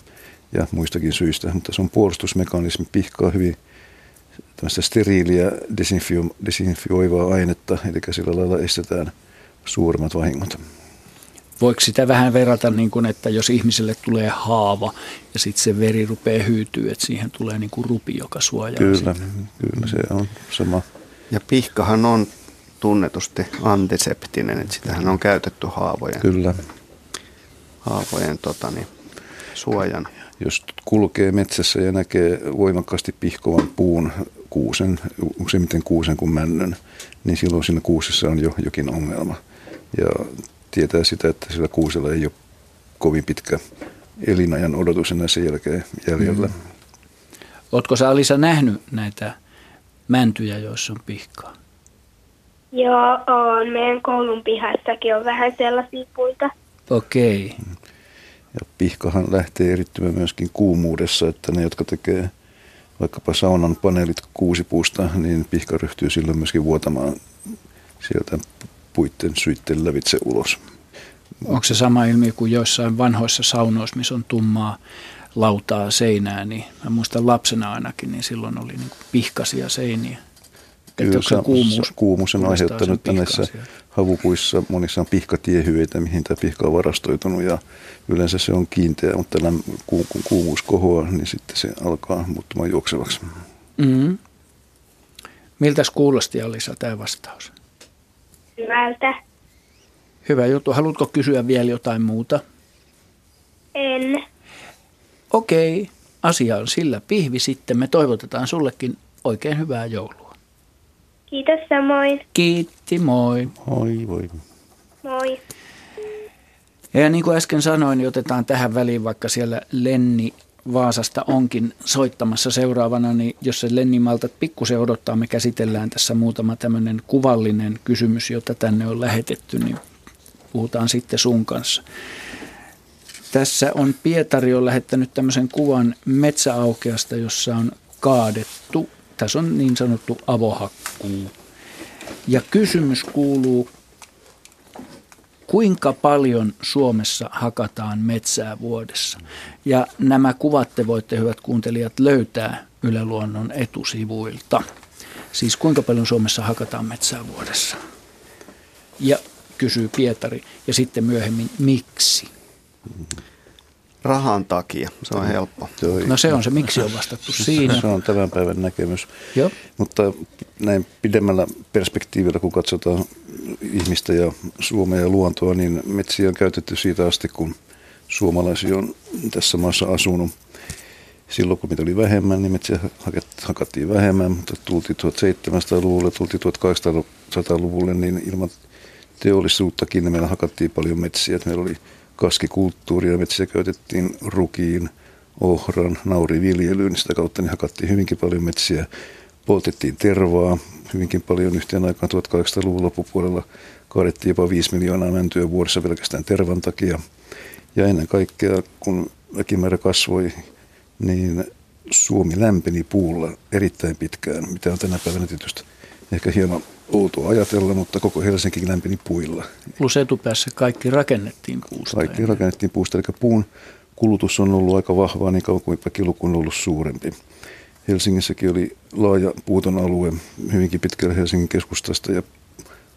ja muistakin syistä, mutta se on puolustusmekanismi, pihkaa hyvin tämmöistä steriiliä desinfio, desinfioivaa ainetta, eli sillä lailla estetään suuremmat vahingot. Voiko sitä vähän verrata, niin kuin, että jos ihmiselle tulee haava ja sitten se veri rupeaa hyytyä, että siihen tulee niin kuin rupi, joka suojaa Kyllä, sitä. kyllä se on sama. Ja pihkahan on tunnetusti antiseptinen, että sitähän on käytetty haavojen, kyllä. haavojen tota, niin, suojan. Jos kulkee metsässä ja näkee voimakkaasti pihkovan puun, kuusen, useimmiten kuusen kuin männön, niin silloin siinä kuusessa on jo jokin ongelma. Ja tietää sitä, että sillä kuusella ei ole kovin pitkä elinajan odotus enää sen jälkeen jäljellä. Mm. Oletko sä Alisa nähnyt näitä mäntyjä, joissa on pihkaa? Joo, on. Meidän koulun pihassakin on vähän sellaisia puita. Okei. Okay. Ja pihkahan lähtee erittymään myöskin kuumuudessa, että ne, jotka tekee vaikkapa saunan paneelit kuusipuusta, niin pihka ryhtyy silloin myöskin vuotamaan sieltä puitten syitten lävitse ulos. Onko se sama ilmiö kuin joissain vanhoissa saunoissa, missä on tummaa lautaa seinää, niin mä muistan lapsena ainakin, niin silloin oli niin pihkasia seiniä. Kyllä, se kuumuus, kuumuus on aiheuttanut näissä havupuissa. Monissa on pihkatiehyöitä, mihin tämä pihka on varastoitunut ja yleensä se on kiinteä, mutta kun kuumuus kohoaa, niin sitten se alkaa muuttumaan juoksevaksi. Mm-hmm. Miltäs kuulosti Alisa tämä vastaus? Hyvältä. Hyvä juttu. Haluatko kysyä vielä jotain muuta? En. Okei, asia on sillä pihvi sitten. Me toivotetaan sullekin oikein hyvää joulua. Kiitos samoin. Kiitti, moi. Moi, voi. Moi. Ja niin kuin äsken sanoin, niin otetaan tähän väliin, vaikka siellä Lenni Vaasasta onkin soittamassa seuraavana, niin jos se Lenni Malta pikkusen odottaa, me käsitellään tässä muutama tämmöinen kuvallinen kysymys, jota tänne on lähetetty, niin puhutaan sitten sun kanssa. Tässä on Pietari on lähettänyt tämmöisen kuvan metsäaukeasta, jossa on kaadettu. Tässä on niin sanottu avohakkuu. Ja kysymys kuuluu, kuinka paljon Suomessa hakataan metsää vuodessa. Ja nämä kuvat te voitte, hyvät kuuntelijat, löytää Yle Luonnon etusivuilta. Siis kuinka paljon Suomessa hakataan metsää vuodessa. Ja kysyy Pietari. Ja sitten myöhemmin, miksi? Rahan takia, se on helppo. No se on se, miksi on vastattu siinä. Se on tämän päivän näkemys. Joo. Mutta näin pidemmällä perspektiivillä, kun katsotaan ihmistä ja Suomea ja luontoa, niin metsiä on käytetty siitä asti, kun suomalaisia on tässä maassa asunut. Silloin kun mitä oli vähemmän, niin metsiä hakattiin vähemmän, mutta tultiin 1700-luvulle, tultiin 1800-luvulle, niin ilman teollisuuttakin niin meillä hakattiin paljon metsiä. Meillä oli kaskikulttuuria, metsiä käytettiin rukiin, ohran, nauriviljelyyn, sitä kautta niin hakattiin hyvinkin paljon metsiä. Poltettiin tervaa hyvinkin paljon yhteen aikaan 1800-luvun loppupuolella kaadettiin jopa 5 miljoonaa mäntyä vuodessa pelkästään tervan takia. Ja ennen kaikkea, kun väkimäärä kasvoi, niin Suomi lämpeni puulla erittäin pitkään, mitä on tänä päivänä tietysti ehkä hieman outoa ajatella, mutta koko Helsinki lämpeni puilla. Plus etupäässä kaikki rakennettiin puusta. Kaikki ennen. rakennettiin puusta, eli puun kulutus on ollut aika vahvaa niin kauan kuin väkiluku on ollut suurempi. Helsingissäkin oli laaja puuton alue hyvinkin pitkälle Helsingin keskustasta ja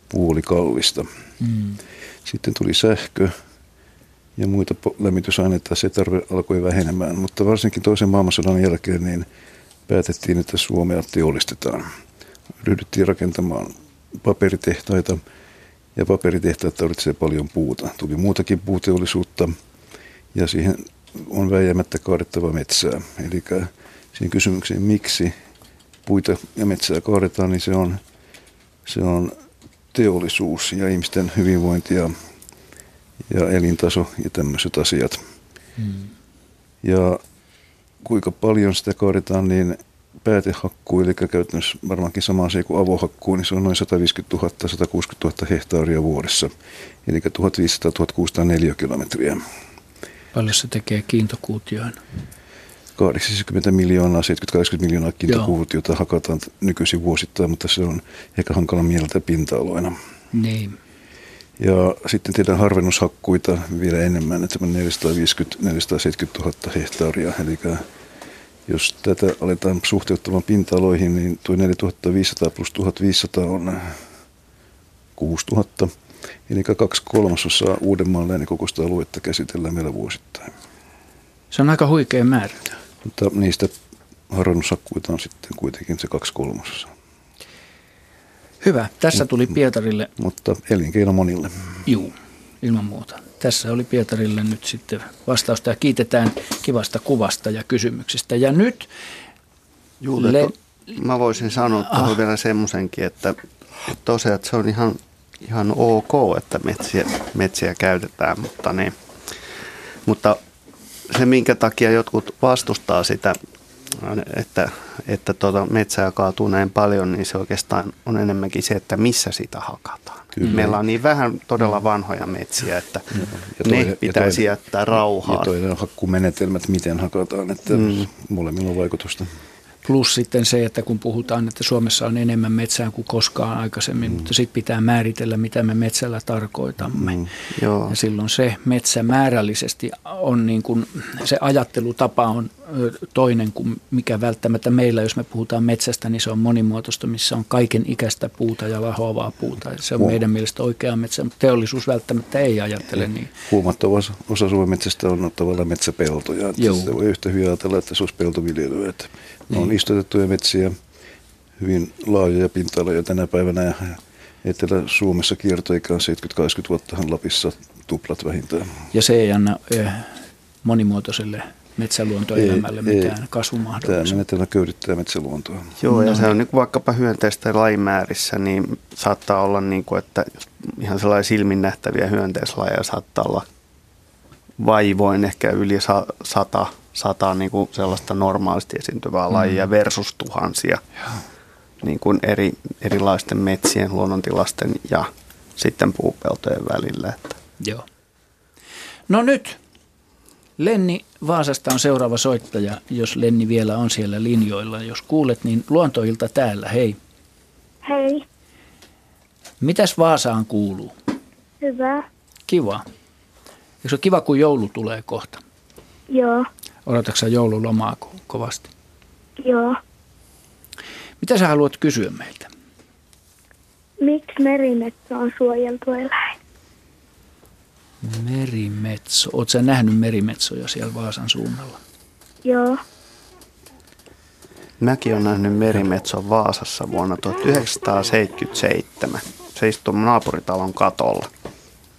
puu oli kallista. Mm. Sitten tuli sähkö ja muita lämmitysaineita, se tarve alkoi vähenemään, mutta varsinkin toisen maailmansodan jälkeen niin päätettiin, että Suomea teollistetaan ryhdyttiin rakentamaan paperitehtaita ja paperitehtaat tarvitsee paljon puuta. Tuli muutakin puuteollisuutta ja siihen on väijämättä kaadettava metsää. Eli siihen kysymykseen, miksi puita ja metsää kaadetaan, niin se on, se on teollisuus ja ihmisten hyvinvointi ja, ja elintaso ja tämmöiset asiat. Hmm. Ja kuinka paljon sitä kaadetaan, niin päätehakkuu, eli käytännössä varmaankin sama asia kuin avohakkuu, niin se on noin 150 000, 160 000 hehtaaria vuodessa, eli 1500-1604 kilometriä. Paljon se tekee kiintokuutioina? 80 miljoonaa, 70-80 miljoonaa kiintokuutiota hakataan nykyisin vuosittain, mutta se on ehkä hankala mieltä pinta-aloina. Niin. Ja sitten tehdään harvennushakkuita vielä enemmän, että 450-470 000 hehtaaria. Eli jos tätä aletaan suhteuttamaan pinta-aloihin, niin tuo 4500 plus 1500 on 6000. Eli kaksi kolmasosaa Uudenmaan läänikokoista aluetta käsitellään meillä vuosittain. Se on aika huikea määrä. Mutta niistä harvennushakkuita on sitten kuitenkin se kaksi kolmasosaa. Hyvä. Tässä tuli Pietarille. Mutta elinkeino monille. Juu, ilman muuta. Tässä oli Pietarille nyt sitten vastausta ja kiitetään kivasta kuvasta ja kysymyksistä. Ja nyt... Juu, Le- mä voisin sanoa tuohon ah. vielä semmoisenkin, että tosiaan että se on ihan, ihan ok, että metsiä, metsiä käytetään, mutta, niin, mutta se minkä takia jotkut vastustaa sitä että, että tuota metsää kaatuu näin paljon, niin se oikeastaan on enemmänkin se, että missä sitä hakataan. Kyllä. Meillä on niin vähän todella vanhoja metsiä, että ja toinen, ne pitäisi ja toinen, jättää rauhaan. Ja toinen on hakkumenetelmät, miten hakataan, että mm. molemmilla on vaikutusta. Plus sitten se, että kun puhutaan, että Suomessa on enemmän metsää kuin koskaan aikaisemmin, mm. mutta sitten pitää määritellä, mitä me metsällä tarkoitamme. Mm. Joo. Ja silloin se metsä määrällisesti on niin kuin, se ajattelutapa on toinen kuin mikä välttämättä meillä, jos me puhutaan metsästä, niin se on monimuotoista, missä on kaiken ikäistä puuta ja lahoavaa puuta. Se on meidän mielestä oikea metsä, mutta teollisuus välttämättä ei ajattele niin. Huomattava osa Suomen metsästä on tavallaan metsäpeltoja. Sitä voi yhtä hyvin ajatella, että se olisi peltoviljelyä. Että niin. on istutettuja metsiä, hyvin laajoja pinta-aloja tänä päivänä ja Etelä-Suomessa kiertoikä on 70-80 vuottahan Lapissa tuplat vähintään. Ja se ei anna eh, monimuotoiselle metsäluontoelämälle ei, mitään ei. kasvumahdollisuutta. Tämä menetelmä köydittää metsäluontoa. Joo, ja no. se on niin vaikkapa hyönteistä lajimäärissä, niin saattaa olla, niin kuin, että ihan sellaisia silmin nähtäviä hyönteislajeja saattaa olla vaivoin ehkä yli sata, sata niin kuin sellaista normaalisti esiintyvää mm. lajia versus tuhansia niin kuin eri, erilaisten metsien, luonnontilasten ja sitten puupeltojen välillä. Että. Joo. No nyt Lenni Vaasasta on seuraava soittaja, jos Lenni vielä on siellä linjoilla. Jos kuulet, niin luontoilta täällä. Hei. Hei. Mitäs Vaasaan kuuluu? Hyvä. Kiva. Eikö se ole kiva, kun joulu tulee kohta? Joo. Odotatko joululomaa ko- kovasti? Joo. Mitä sä haluat kysyä meiltä? Miksi merimetso on suojeltu eläin? Merimetso. Oletko sä nähnyt merimetsoja siellä Vaasan suunnalla? Joo. Mäkin olen nähnyt merimetson Vaasassa vuonna 1977. Se istui naapuritalon katolla.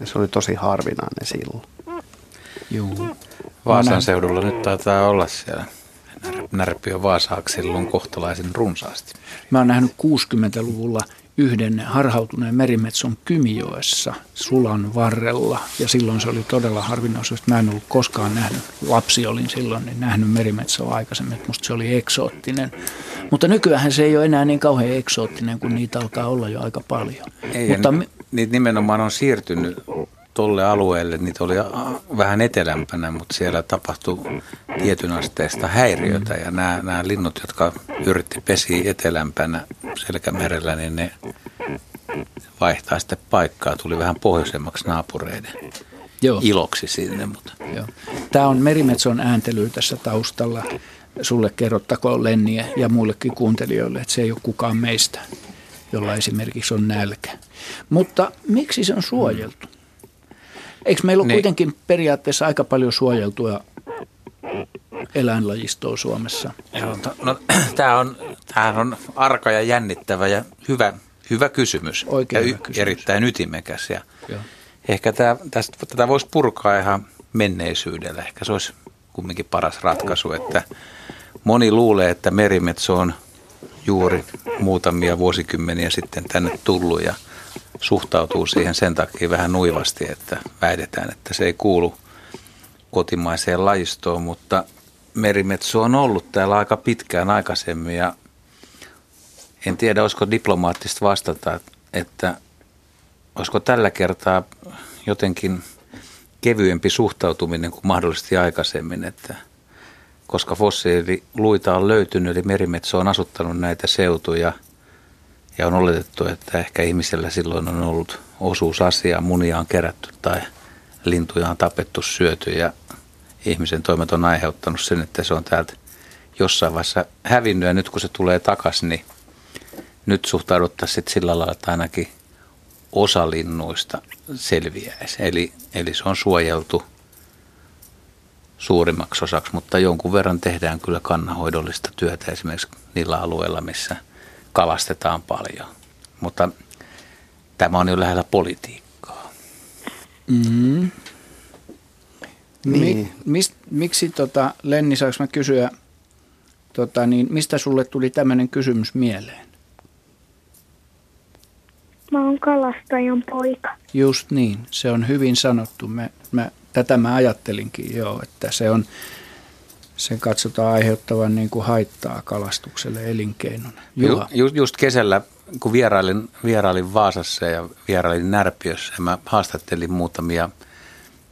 Ja se oli tosi harvinainen silloin. Joo. Vaasan seudulla nyt taitaa olla siellä Närpiön Vaasa-akselilla kohtalaisen runsaasti. Mä oon nähnyt 60-luvulla yhden harhautuneen merimetson Kymijoessa sulan varrella. Ja silloin se oli todella harvinaisuus. Mä en ollut koskaan nähnyt, lapsi olin silloin, niin nähnyt merimetsoa aikaisemmin. Musta se oli eksoottinen. Mutta nykyään se ei ole enää niin kauhean eksoottinen, kun niitä alkaa olla jo aika paljon. Ei, Mutta, niitä nimenomaan on siirtynyt tolle alueelle, niitä oli vähän etelämpänä, mutta siellä tapahtui tietyn asteesta häiriötä ja nämä, nämä linnut, jotka yritti pesiä etelämpänä selkämerellä, niin ne vaihtaa sitten paikkaa, tuli vähän pohjoisemmaksi naapureiden Joo. iloksi sinne. Mutta. Joo. Tämä on merimetson ääntely tässä taustalla. Sulle kerrottakoon Lenniä ja muillekin kuuntelijoille, että se ei ole kukaan meistä, jolla esimerkiksi on nälkä. Mutta miksi se on suojeltu? Eikö meillä ole niin. kuitenkin periaatteessa aika paljon suojeltua eläinlajistoa Suomessa? Joo, no, tämä on, on arka ja jännittävä ja hyvä, hyvä kysymys. Oikein ja hyvä kysymys. erittäin ytimekäs. Ja ehkä tämä, tästä, tätä voisi purkaa ihan menneisyydellä. Ehkä se olisi kumminkin paras ratkaisu, että moni luulee, että merimetso on juuri muutamia vuosikymmeniä sitten tänne tullut ja – suhtautuu siihen sen takia vähän nuivasti, että väitetään, että se ei kuulu kotimaiseen lajistoon, mutta merimetso on ollut täällä aika pitkään aikaisemmin ja en tiedä, olisiko diplomaattista vastata, että olisiko tällä kertaa jotenkin kevyempi suhtautuminen kuin mahdollisesti aikaisemmin, että koska fossiililuita on löytynyt, eli merimetso on asuttanut näitä seutuja ja on oletettu, että ehkä ihmisellä silloin on ollut osuus asiaa, munia on kerätty tai lintuja on tapettu, syöty ja ihmisen toimet on aiheuttanut sen, että se on täältä jossain vaiheessa hävinnyt ja nyt kun se tulee takaisin, niin nyt suhtauduttaisiin sillä lailla, että ainakin osa linnuista selviäisi. Eli, eli se on suojeltu suurimmaksi osaksi, mutta jonkun verran tehdään kyllä kannanhoidollista työtä esimerkiksi niillä alueilla, missä kalastetaan paljon. Mutta tämä on jo lähellä politiikkaa. Mm-hmm. Niin. Mi, mist, miksi, tota, Lenni, saanko mä kysyä, tota, niin mistä sulle tuli tämmöinen kysymys mieleen? Mä oon kalastajan poika. Just niin, se on hyvin sanottu. Mä, mä, tätä mä ajattelinkin jo, että se on, sen katsotaan aiheuttavan niin kuin haittaa kalastukselle elinkeinona. Ju, ju, just kesällä, kun vierailin, vierailin Vaasassa ja vierailin Närpiössä, mä haastattelin muutamia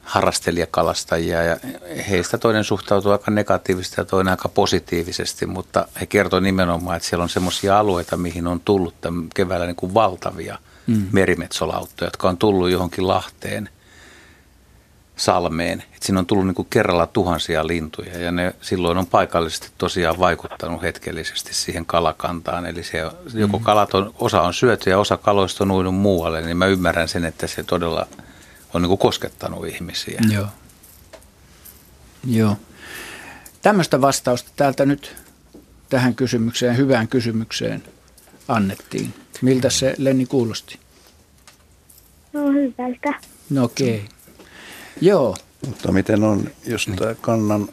harrastelijakalastajia ja heistä toinen suhtautuu aika negatiivisesti ja toinen aika positiivisesti, mutta he kertoi nimenomaan, että siellä on semmoisia alueita, mihin on tullut keväällä niin kuin valtavia mm. merimetsolauttoja, jotka on tullut johonkin lahteen, salmeen. Et siinä on tullut niin kuin kerralla tuhansia lintuja ja ne silloin on paikallisesti tosiaan vaikuttanut hetkellisesti siihen kalakantaan. Eli se, joko mm. kalat on, osa on syöty ja osa kaloista on uinut muualle, niin mä ymmärrän sen, että se todella on niin kuin koskettanut ihmisiä. Joo. Joo. Tämmöistä vastausta täältä nyt tähän kysymykseen, hyvään kysymykseen annettiin. Miltä se Lenni kuulosti? No hyvältä. No okei. Okay. Joo. Mutta miten on, jos niin. tämä kannan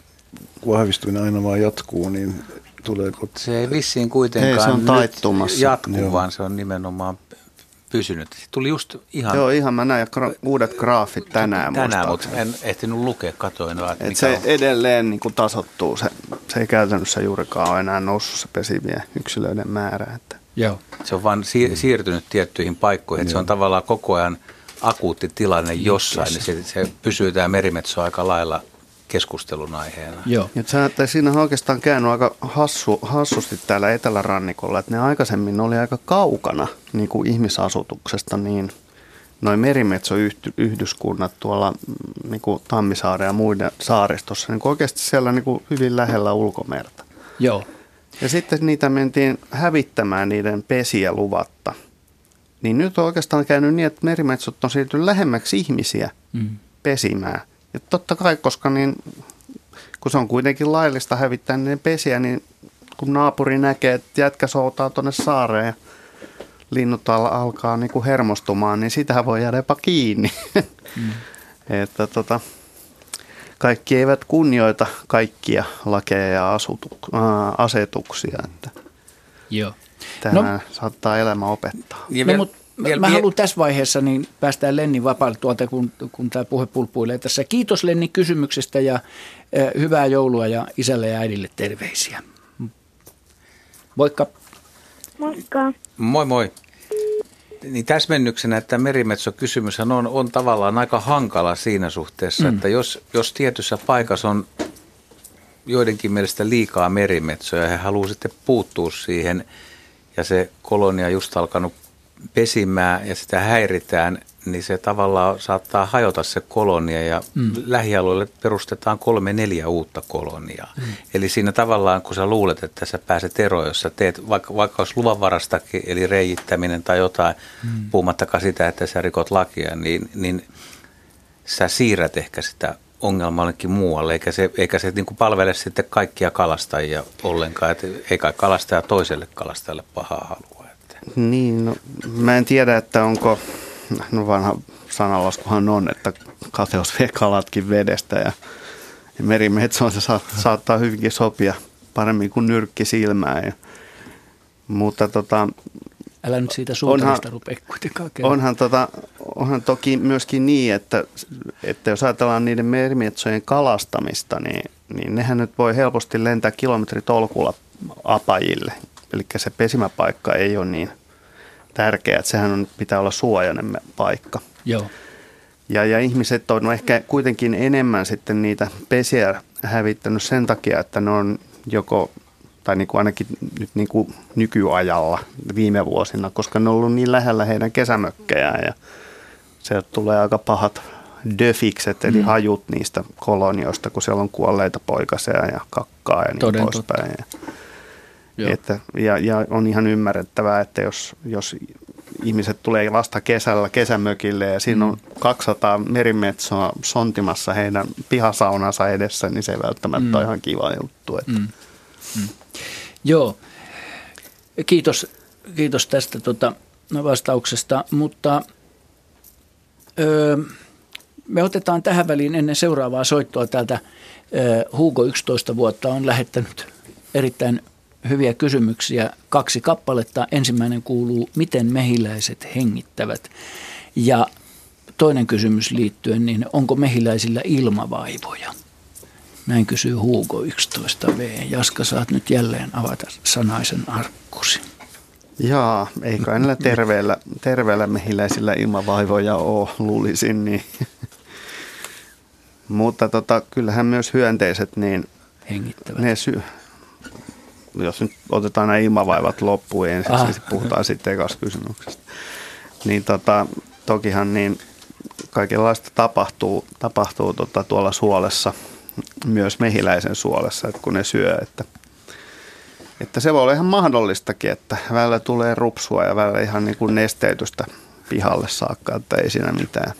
vahvistuminen aina vaan jatkuu, niin tuleeko... Se ei vissiin kuitenkaan ei, se on taittumassa. jatkuu, Joo. vaan se on nimenomaan pysynyt. Se tuli just ihan... Joo, ihan mä näin gra- uudet graafit tänään. Tänään, mutta en ehtinyt lukea, katoin vaan. Et se on... edelleen niin kuin tasottuu, se, se ei käytännössä juurikaan ole enää noussut se pesivien yksilöiden määrä. Että. Joo. Se on vaan siir- siirtynyt tiettyihin paikkoihin, että se on tavallaan koko ajan akuutti tilanne jossain, niin se, se pysyy tämä merimetso aika lailla keskustelun aiheena. Joo. Ja sä, että siinä on oikeastaan käynyt aika hassu, hassusti täällä etelärannikolla, että ne aikaisemmin oli aika kaukana niin kuin ihmisasutuksesta, niin noin merimetsoyhdyskunnat tuolla mm, niin kuin Tammisaaren ja muiden saaristossa, niin oikeasti siellä niin kuin hyvin lähellä ulkomerta. Joo. Ja sitten niitä mentiin hävittämään niiden pesiä luvatta. Niin nyt on oikeastaan käynyt niin, että merimetsot on siirtynyt lähemmäksi ihmisiä mm. pesimään. Ja totta kai, koska niin, kun se on kuitenkin laillista hävittää niiden pesiä, niin kun naapuri näkee, että jätkä soutaa tuonne saareen ja linnut alkaa niin kuin hermostumaan, niin sitä voi jäädä jopa kiinni. Mm. että tota, kaikki eivät kunnioita kaikkia lakeja ja asutu, äh, asetuksia. Että Joo. Tämä no, saattaa elämä opettaa. Ja no, mutta Mä, mä haluan tässä vaiheessa niin päästään Lenni vapaalle tuolta, kun, kun tämä puhe pulppuilee tässä. Kiitos Lenni kysymyksestä ja äh, hyvää joulua ja isälle ja äidille terveisiä. Moikka. Moikka. Moi moi. Niin täsmennyksenä, että merimetso-kysymys on, on tavallaan aika hankala siinä suhteessa, mm. että jos, jos tietyssä paikassa on joidenkin mielestä liikaa merimetsoja ja he haluavat sitten puuttua siihen ja se kolonia just alkanut pesimään ja sitä häiritään, niin se tavallaan saattaa hajota se kolonia ja mm. lähialueelle perustetaan kolme neljä uutta koloniaa. Mm. Eli siinä tavallaan, kun sä luulet, että sä pääset eroon, jos sä teet, vaikka, vaikka olisi luvanvarastakin, eli reijittäminen tai jotain, mm. puhumattakaan sitä, että sä rikot lakia, niin, niin sä siirrät ehkä sitä ongelmaa muualle, eikä se, eikä se niin kuin palvele sitten kaikkia kalastajia ollenkaan, että ei kai kalastaja toiselle kalastajalle pahaa halua. Niin, no, mä en tiedä, että onko, no vanha sanalaskuhan on, että kateus vie kalatkin vedestä ja, ja merimetsoon se sa, saattaa hyvinkin sopia paremmin kuin nyrkki silmään. Ja, mutta tota, Älä nyt siitä suutarista rupea kuitenkaan onhan, tota, onhan toki myöskin niin, että, että jos ajatellaan niiden merimetsojen kalastamista, niin, niin nehän nyt voi helposti lentää kilometritolkulla apajille. Eli se pesimäpaikka ei ole niin tärkeä, että sehän on, pitää olla suojainen paikka. Joo. Ja, ja ihmiset on ehkä kuitenkin enemmän sitten niitä pesiä hävittänyt sen takia, että ne on joko, tai niin kuin ainakin nyt niin kuin nykyajalla viime vuosina, koska ne on ollut niin lähellä heidän kesämökkejään ja se tulee aika pahat döfikset, eli mm. hajut niistä kolonioista, kun siellä on kuolleita poikasia ja kakkaa ja niin Toden poispäin. Ja, että, ja, ja on ihan ymmärrettävää, että jos, jos ihmiset tulee vasta kesällä kesämökille ja siinä on 200 mm. merimetsoa sontimassa heidän pihasaunansa edessä, niin se ei välttämättä mm. ole ihan kiva juttu. Että. Mm. Mm. Joo, kiitos, kiitos tästä tuota vastauksesta, mutta öö, me otetaan tähän väliin ennen seuraavaa soittoa täältä. Hugo 11 vuotta on lähettänyt erittäin hyviä kysymyksiä, kaksi kappaletta. Ensimmäinen kuuluu, miten mehiläiset hengittävät? Ja toinen kysymys liittyen, niin onko mehiläisillä ilmavaivoja? Näin kysyy Hugo 11v. Jaska, saat nyt jälleen avata sanaisen arkkusi. Jaa, ei kai näillä terveellä, terveellä mehiläisillä ilmavaivoja ole, luulisin. Niin. Mutta tota, kyllähän myös hyönteiset, niin hengittävät. Ne sy- jos nyt otetaan nämä ilmavaivat loppuun ensin, ah. siis puhutaan sitten ekasta kysymyksestä. Niin tota, tokihan niin kaikenlaista tapahtuu, tapahtuu tota tuolla suolessa, myös mehiläisen suolessa, että kun ne syö, että, että se voi olla ihan mahdollistakin, että välillä tulee rupsua ja välillä ihan niin kuin nesteytystä pihalle saakka, että ei siinä mitään.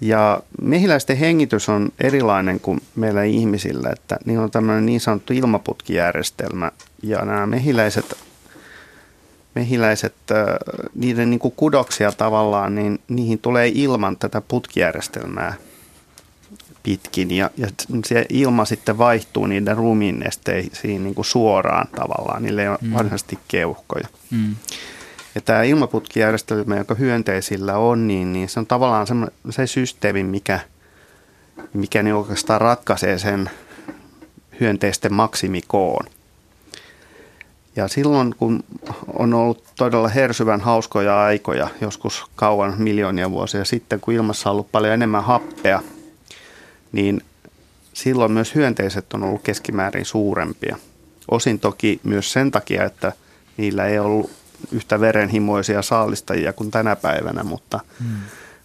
Ja mehiläisten hengitys on erilainen kuin meillä ihmisillä, että niillä on tämmöinen niin sanottu ilmaputkijärjestelmä ja nämä mehiläiset, mehiläiset niiden niin kuin kudoksia tavallaan, niin niihin tulee ilman tätä putkijärjestelmää pitkin ja, ja se ilma sitten vaihtuu niiden ruumiinnesteisiin niin kuin suoraan tavallaan, niille ei ole mm. varsinaisesti keuhkoja. Mm. Ja tämä ilmaputkijärjestelmä, joka hyönteisillä on, niin, niin se on tavallaan se, se systeemi, mikä, mikä niin oikeastaan ratkaisee sen hyönteisten maksimikoon. Ja silloin, kun on ollut todella hersyvän hauskoja aikoja, joskus kauan miljoonia vuosia sitten, kun ilmassa on ollut paljon enemmän happea, niin silloin myös hyönteiset on ollut keskimäärin suurempia. Osin toki myös sen takia, että niillä ei ollut yhtä verenhimoisia saalistajia kuin tänä päivänä, mutta, hmm.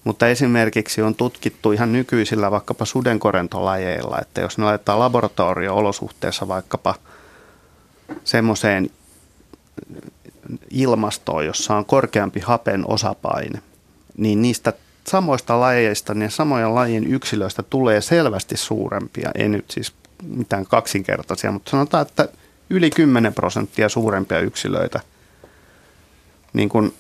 mutta esimerkiksi on tutkittu ihan nykyisillä vaikkapa sudenkorentolajeilla, että jos ne laitetaan laboratorio-olosuhteessa vaikkapa semmoiseen ilmastoon, jossa on korkeampi hapen osapaine, niin niistä samoista lajeista, niin samojen lajien yksilöistä tulee selvästi suurempia, ei nyt siis mitään kaksinkertaisia, mutta sanotaan, että yli 10 prosenttia suurempia yksilöitä – niin kuin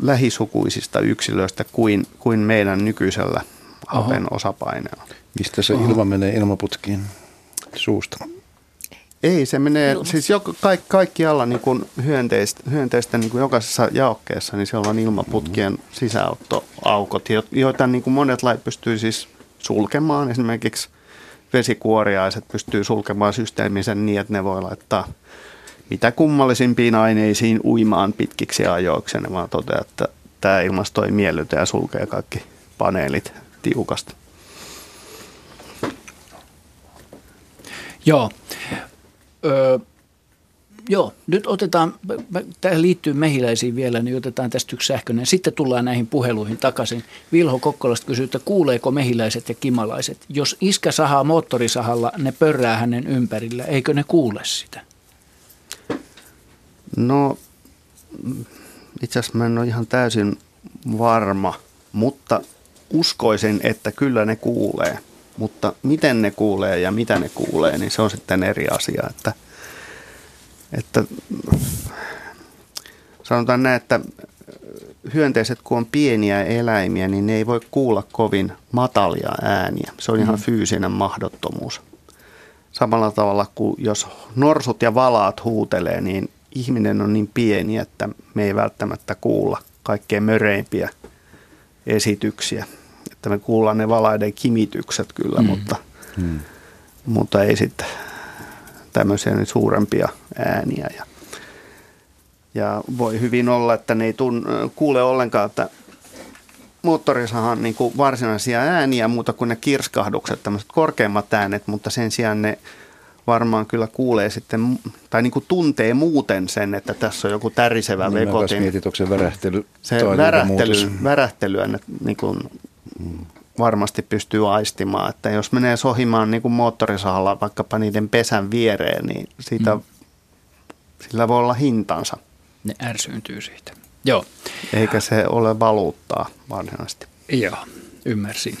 lähisukuisista yksilöistä kuin, kuin meidän nykyisellä hapen osapaineella. Mistä se Oho. ilma menee ilmaputkiin suusta? Ei, se menee, Ilmasta. siis jo, kaikki, kaikkialla niin kuin hyönteistä, hyönteistä niin kuin jokaisessa jaokkeessa, niin siellä on ilmaputkien mm-hmm. sisäottoaukot, joita niin kuin monet lait pystyy siis sulkemaan. Esimerkiksi vesikuoriaiset pystyy sulkemaan systeemisen niin, että ne voi laittaa – mitä kummallisimpiin aineisiin uimaan pitkiksi ajoiksi, ne vaan toteaa, että tämä ilmasto ei miellytä ja sulkee kaikki paneelit tiukasti. Joo. Öö, joo, nyt otetaan, tähän liittyy mehiläisiin vielä, niin otetaan tästä yksi sähköinen. Sitten tullaan näihin puheluihin takaisin. Vilho Kokkolasta kysyy, että kuuleeko mehiläiset ja kimalaiset? Jos iskä sahaa moottorisahalla, ne pörrää hänen ympärillä. Eikö ne kuule sitä? No itse asiassa mä en ole ihan täysin varma, mutta uskoisin, että kyllä ne kuulee. Mutta miten ne kuulee ja mitä ne kuulee, niin se on sitten eri asia. Että, että sanotaan näin, että hyönteiset kun on pieniä eläimiä, niin ne ei voi kuulla kovin matalia ääniä. Se on ihan mm. fyysinen mahdottomuus. Samalla tavalla kuin jos norsut ja valaat huutelee, niin ihminen on niin pieni, että me ei välttämättä kuulla kaikkein möreimpiä esityksiä. Että me kuullaan ne valaiden kimitykset kyllä, mm. Mutta, mm. mutta ei sitten tämmöisiä nyt suurempia ääniä. Ja, ja voi hyvin olla, että ne ei tun, kuule ollenkaan, että moottorisahan niin kuin varsinaisia ääniä muuta kuin ne kirskahdukset, tämmöiset korkeimmat äänet, mutta sen sijaan ne varmaan kyllä kuulee sitten, tai niin kuin tuntee muuten sen, että tässä on joku tärisevä niin vekotin. Mietit, onko se värähtely Se värähtely, värähtelyä ne niin kuin varmasti pystyy aistimaan, että jos menee sohimaan niin kuin moottorisahalla vaikkapa niiden pesän viereen, niin siitä, mm. sillä voi olla hintansa. Ne ärsyyntyy siitä. Joo. Eikä se ole valuuttaa varsinaisesti. Joo, ymmärsin.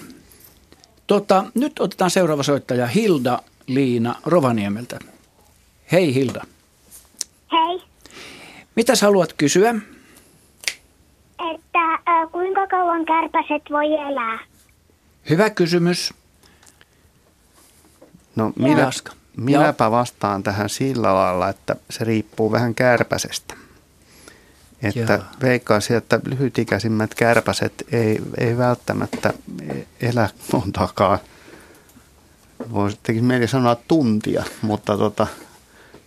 Tota, nyt otetaan seuraava soittaja Hilda Liina Rovaniemeltä. Hei Hilda. Hei. Mitä haluat kysyä? Kuinka kauan kärpäset voi elää? Hyvä kysymys. No minä, minäpä vastaan tähän sillä lailla, että se riippuu vähän kärpäsestä. Että Joo. veikkaisin, että lyhytikäisimmät kärpäset ei, ei välttämättä elä montakaan. Voisi mieli sanoa tuntia, mutta tota,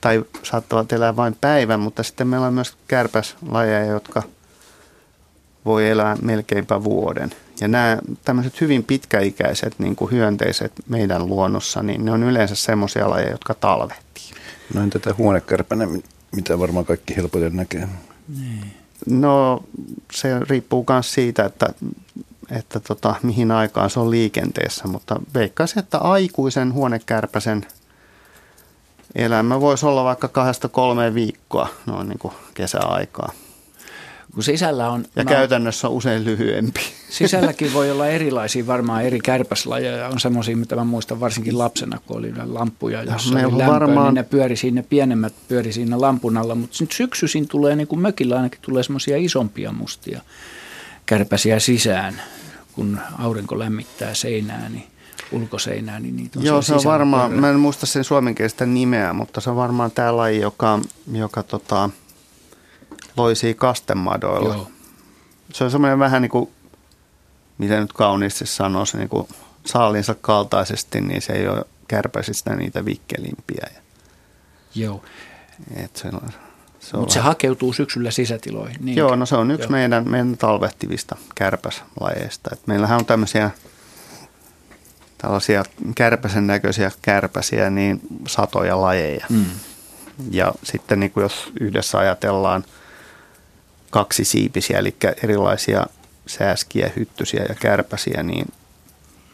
tai saattavat elää vain päivän, mutta sitten meillä on myös kärpäslajeja, jotka voi elää melkeinpä vuoden. Ja nämä tämmöiset hyvin pitkäikäiset niin kuin hyönteiset meidän luonnossa, niin ne on yleensä semmoisia lajeja, jotka talvehtii. No en tätä huonekärpänä, mitä varmaan kaikki helpoiten näkee. Niin. No se riippuu myös siitä, että, että tota, mihin aikaan se on liikenteessä, mutta veikkaisin, että aikuisen huonekärpäsen elämä voisi olla vaikka kahdesta kolmeen viikkoa noin niin kuin kesäaikaa kun sisällä on... Ja mä, käytännössä on usein lyhyempi. Sisälläkin voi olla erilaisia varmaan eri kärpäslajeja. On semmoisia, mitä mä muistan varsinkin lapsena, kun oli lamppuja, jossa oli lämpöä, varmaan... niin ne pyöri siinä, pienemmät pyöri siinä lampun alla. Mutta nyt syksyisin tulee, niin kuin mökillä ainakin tulee semmoisia isompia mustia kärpäsiä sisään, kun aurinko lämmittää seinää, niin ulkoseinää, niin niitä on Joo, se on varmaan, mä en muista sen suomenkielistä nimeä, mutta se on varmaan tämä laji, joka, joka tota, loisia kastemadoilla. Joo. Se on semmoinen vähän niin kuin, miten nyt kauniisti sanoisi, niin kuin saalinsa kaltaisesti, niin se ei ole kärpäisistä niitä vikkelimpiä. Joo. Et se on, se Mutta se hakeutuu syksyllä sisätiloihin. Niin Joo, no se on yksi meidän, meidän talvehtivista kärpäslajeista. Et meillähän on tämmöisiä tällaisia kärpäsen näköisiä kärpäsiä, niin satoja lajeja. Mm. Ja sitten niin kuin jos yhdessä ajatellaan – kaksi siipisiä, eli erilaisia sääskiä, hyttysiä ja kärpäsiä, niin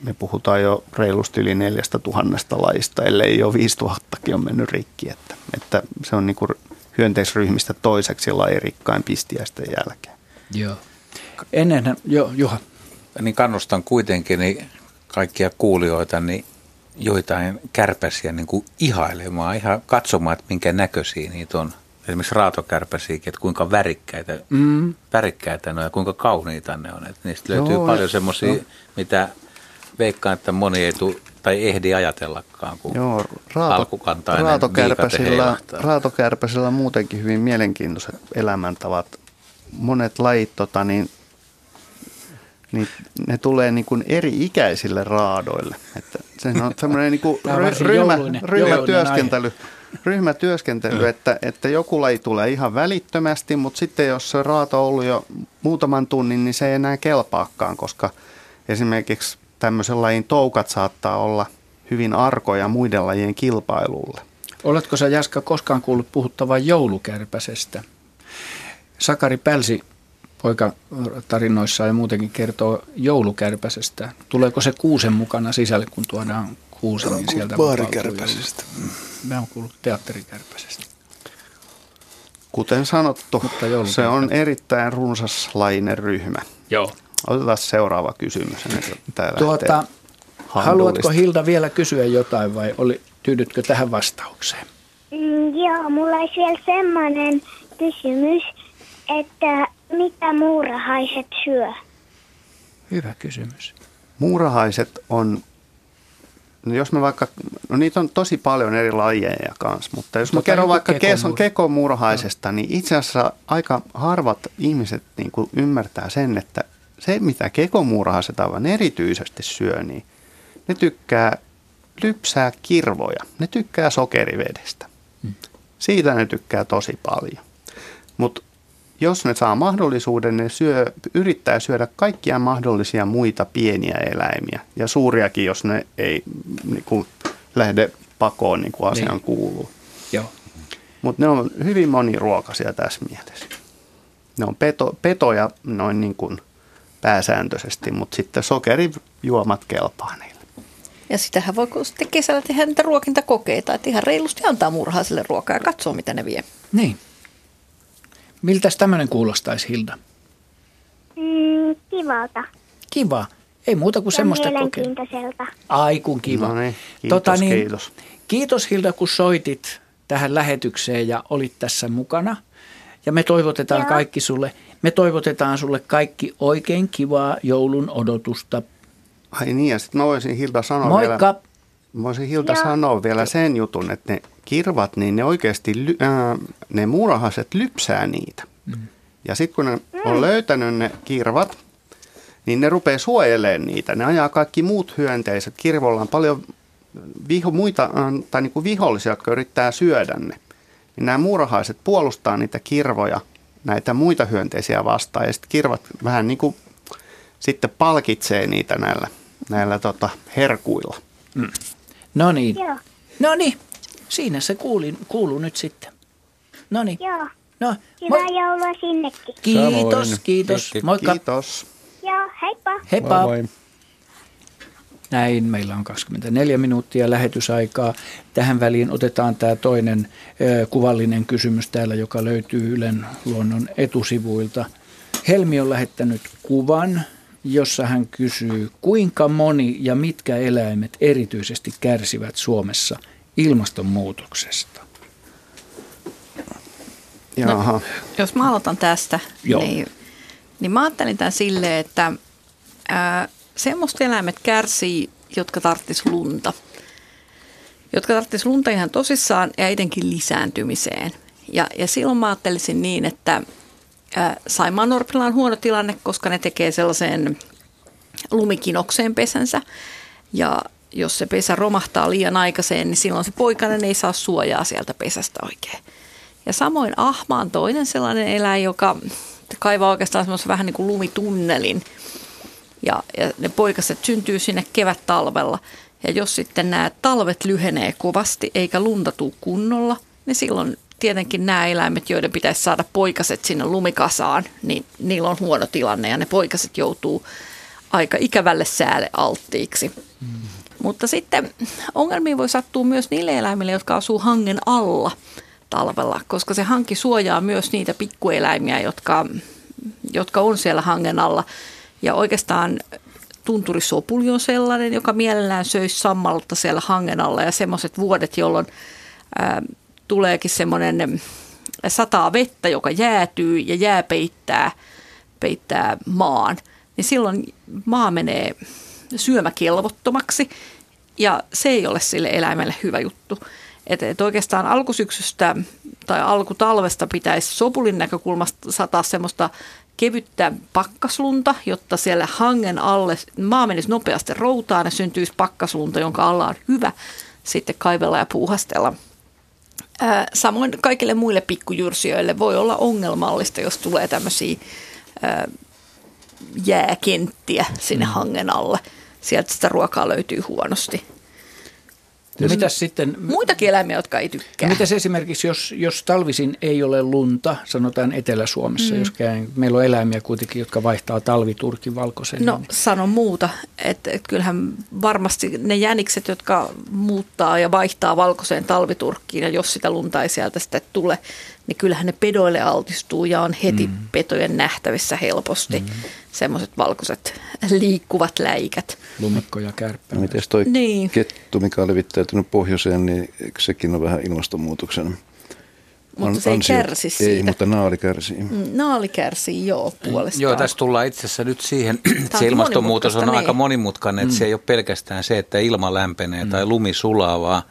me puhutaan jo reilusti yli neljästä tuhannesta lajista, ellei jo viisi tuhattakin on mennyt rikki. Että, että se on niin kuin hyönteisryhmistä toiseksi lajirikkain pistiäisten jälkeen. Joo. Ennen, jo, Juha. Niin kannustan kuitenkin niin kaikkia kuulijoita niin joitain kärpäsiä niin kuin ihailemaan, ihan katsomaan, että minkä näköisiä niitä on esimerkiksi raatokärpäsiäkin, että kuinka värikkäitä, mm. värikkäitä ne on ja kuinka kauniita ne on. Että niistä löytyy Joo, paljon semmoisia, no. mitä veikkaan, että moni ei tu, tai ehdi ajatellakaan, kun Joo, raato, alkukantainen raatokärpäsillä, raatokärpäsillä on muutenkin hyvin mielenkiintoiset elämäntavat. Monet lajit, tota, niin, niin ne tulee niin kuin eri-ikäisille raadoille. Että se on semmoinen niin kuin ryhmä, ryhmätyöskentely. Aihe ryhmätyöskentely, että, että joku laji tulee ihan välittömästi, mutta sitten jos se raato on ollut jo muutaman tunnin, niin se ei enää kelpaakaan, koska esimerkiksi tämmöisen lajin toukat saattaa olla hyvin arkoja muiden lajien kilpailulle. Oletko sä Jaska koskaan kuullut puhuttavan joulukärpäsestä? Sakari Pälsi poika tarinoissa ja muutenkin kertoo joulukärpäsestä. Tuleeko se kuusen mukana sisälle, kun tuodaan kuusi, niin sieltä Baarikärpäisestä. Mä oon kuullut teatterikärpäisestä. Kuten sanottu, Mutta se on erittäin runsaslainen ryhmä. Joo. Otetaan seuraava kysymys. Tuota, haluatko Hilda vielä kysyä jotain vai oli, tyydytkö tähän vastaukseen? Mm, joo, mulla olisi vielä semmoinen kysymys, että mitä muurahaiset syö? Hyvä kysymys. Muurahaiset on No jos me vaikka, no niitä on tosi paljon eri lajeja kanssa, mutta jos mä Tota kerron vaikka kekomurha. kekomurhaisesta, niin itse asiassa aika harvat ihmiset niin kuin ymmärtää sen, että se mitä kekomurhaiset aivan erityisesti syö, niin ne tykkää lypsää kirvoja, ne tykkää sokerivedestä. Siitä ne tykkää tosi paljon. Mutta jos ne saa mahdollisuuden, ne syö, yrittää syödä kaikkia mahdollisia muita pieniä eläimiä ja suuriakin, jos ne ei niin kuin, lähde pakoon niin kuin asian Niin. kuuluu. Joo. Mutta ne on hyvin moniruokaisia tässä mielessä. Ne on peto, petoja noin niin kuin pääsääntöisesti, mutta sitten sokerijuomat kelpaa niille. Ja sitähän voi sitten kesällä tehdä niitä ruokintakokeita, että ihan reilusti antaa murhaiselle ruokaa ja katsoa, mitä ne vie. Niin. Miltäs tämmöinen kuulostaisi, Hilda? Mm, kivalta Kiva. Ei muuta kuin semmoista ja kokeilua. mielenkiintoiselta. Ai kun kiva. No niin, kiitos, kiitos. Kiitos Hilda, kun soitit tähän lähetykseen ja olit tässä mukana. Ja me toivotetaan Joo. kaikki sulle, me toivotetaan sulle kaikki oikein kivaa joulun odotusta. Ai niin, ja sitten mä voisin Hilda sanoa Moikka! vielä, voisin Hilda Joo. sanoa vielä sen jutun, että ne kirvat, niin ne oikeasti, ly, ää, ne muurahaset lypsää niitä. Mm. Ja sitten kun ne on löytänyt ne kirvat, niin ne rupeaa suojelemaan niitä. Ne ajaa kaikki muut hyönteiset. Kirvolla on paljon viho, muita, ää, tai niin kuin vihollisia, jotka yrittää syödä ne. Niin nämä muurahaiset puolustaa niitä kirvoja, näitä muita hyönteisiä vastaan. Ja sitten kirvat vähän niin kuin sitten palkitsee niitä näillä, näillä tota, herkuilla. No niin. Joo, No niin. Siinä se kuuli, kuuluu nyt sitten. No niin. joo. No, Hyvää moi. joulua sinnekin. Kiitos, Samoin. kiitos. Kiitos. Moikka. Kiitos. Joo, heippa. Heippa. Moi moi. Näin, meillä on 24 minuuttia lähetysaikaa. Tähän väliin otetaan tämä toinen ö, kuvallinen kysymys täällä, joka löytyy Ylen luonnon etusivuilta. Helmi on lähettänyt kuvan, jossa hän kysyy, kuinka moni ja mitkä eläimet erityisesti kärsivät Suomessa ilmastonmuutoksesta. Jaha. Jos mä aloitan tästä, Joo. niin, niin mä ajattelin tämän silleen, että ää, semmoista eläimet kärsii, jotka tarttis lunta. Jotka tarttis lunta ihan tosissaan ja etenkin lisääntymiseen. Ja, ja silloin mä ajattelisin niin, että Saimaan Norpilla on huono tilanne, koska ne tekee sellaiseen lumikinokseen pesänsä. Ja jos se pesä romahtaa liian aikaiseen, niin silloin se poikainen ei saa suojaa sieltä pesästä oikein. Ja samoin ahma on toinen sellainen eläin, joka kaivaa oikeastaan semmoisen vähän niin kuin lumitunnelin. Ja, ja ne poikaset syntyy sinne kevät-talvella. Ja jos sitten nämä talvet lyhenee kovasti eikä lunta tuu kunnolla, niin silloin tietenkin nämä eläimet, joiden pitäisi saada poikaset sinne lumikasaan, niin niillä on huono tilanne ja ne poikaset joutuu aika ikävälle säälle alttiiksi. Mm. Mutta sitten ongelmia voi sattua myös niille eläimille, jotka asuu hangen alla talvella, koska se hanki suojaa myös niitä pikkueläimiä, jotka, jotka on siellä hangen alla. Ja oikeastaan tunturisopuli on sellainen, joka mielellään söisi sammalta siellä hangen alla ja semmoiset vuodet, jolloin ää, tuleekin semmoinen sataa vettä, joka jäätyy ja jää peittää, peittää maan, niin silloin maa menee syömäkelvottomaksi ja se ei ole sille eläimelle hyvä juttu. Et, et oikeastaan alkusyksystä tai alkutalvesta pitäisi sopulin näkökulmasta sataa semmoista kevyttä pakkaslunta, jotta siellä hangen alle maa menisi nopeasti routaan ja syntyisi pakkaslunta, jonka alla on hyvä sitten kaivella ja puuhastella. Samoin kaikille muille pikkujyrsijöille voi olla ongelmallista, jos tulee tämmöisiä ää, jääkenttiä sinne hangen alle. Sieltä sitä ruokaa löytyy huonosti. Ja mitäs sitten, Muitakin eläimiä, jotka ei tykkää. mitäs esimerkiksi, jos, jos talvisin ei ole lunta, sanotaan Etelä-Suomessa, mm. jos käy, meillä on eläimiä kuitenkin, jotka vaihtaa talviturkin valkoisen. No niin- sano muuta, että et kyllähän varmasti ne jänikset, jotka muuttaa ja vaihtaa valkoiseen talviturkkiin ja jos sitä lunta ei sieltä sitten tule, niin kyllähän ne pedoille altistuu ja on heti mm. petojen nähtävissä helposti mm. semmoiset valkoiset liikkuvat läikät. Lumikko ja kärppä. Miten toi Niin. kettu, mikä on levittäytynyt pohjoiseen, niin sekin on vähän ilmastonmuutoksen mutta se ei kärsi Ei, siitä. mutta naali kärsii. Mm, Naali kärsii joo puolestaan. Joo, tässä tullaan itse asiassa nyt siihen, että aika se ilmastonmuutos on monimutkaista, aika niin. monimutkainen, että se ei ole pelkästään se, että ilma lämpenee tai lumi sulaa, vaan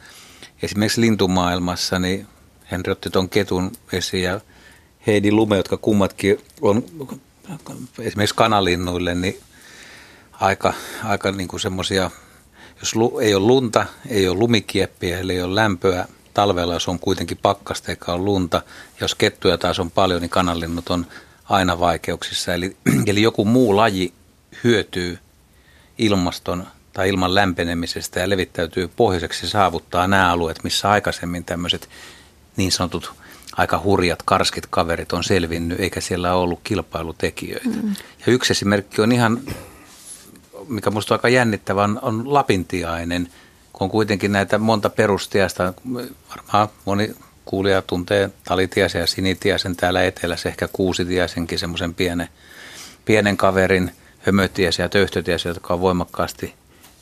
esimerkiksi lintumaailmassa, niin Henri otti tuon ketun esiin ja Heidi Lume, jotka kummatkin on esimerkiksi kanalinnuille, niin aika, aika niin kuin semmoisia, jos lu, ei ole lunta, ei ole lumikieppiä, eli ei ole lämpöä, talvella jos on kuitenkin pakkasta eikä ole lunta, jos kettuja taas on paljon, niin kananlinnut on aina vaikeuksissa. Eli, eli joku muu laji hyötyy ilmaston tai ilman lämpenemisestä ja levittäytyy pohjoiseksi saavuttaa nämä alueet, missä aikaisemmin tämmöiset niin sanotut aika hurjat, karskit kaverit on selvinnyt, eikä siellä ole ollut kilpailutekijöitä. Mm. Ja yksi esimerkki on ihan, mikä minusta on aika jännittävä, on, on lapintiainen, kun on kuitenkin näitä monta perustiasta, varmaan moni kuulija tuntee talitiaisen ja sinitiaisen täällä etelässä, ehkä kuusitiaisenkin semmoisen pienen, pienen kaverin, hömötiäisiä ja töyhtötiäisiä, jotka on voimakkaasti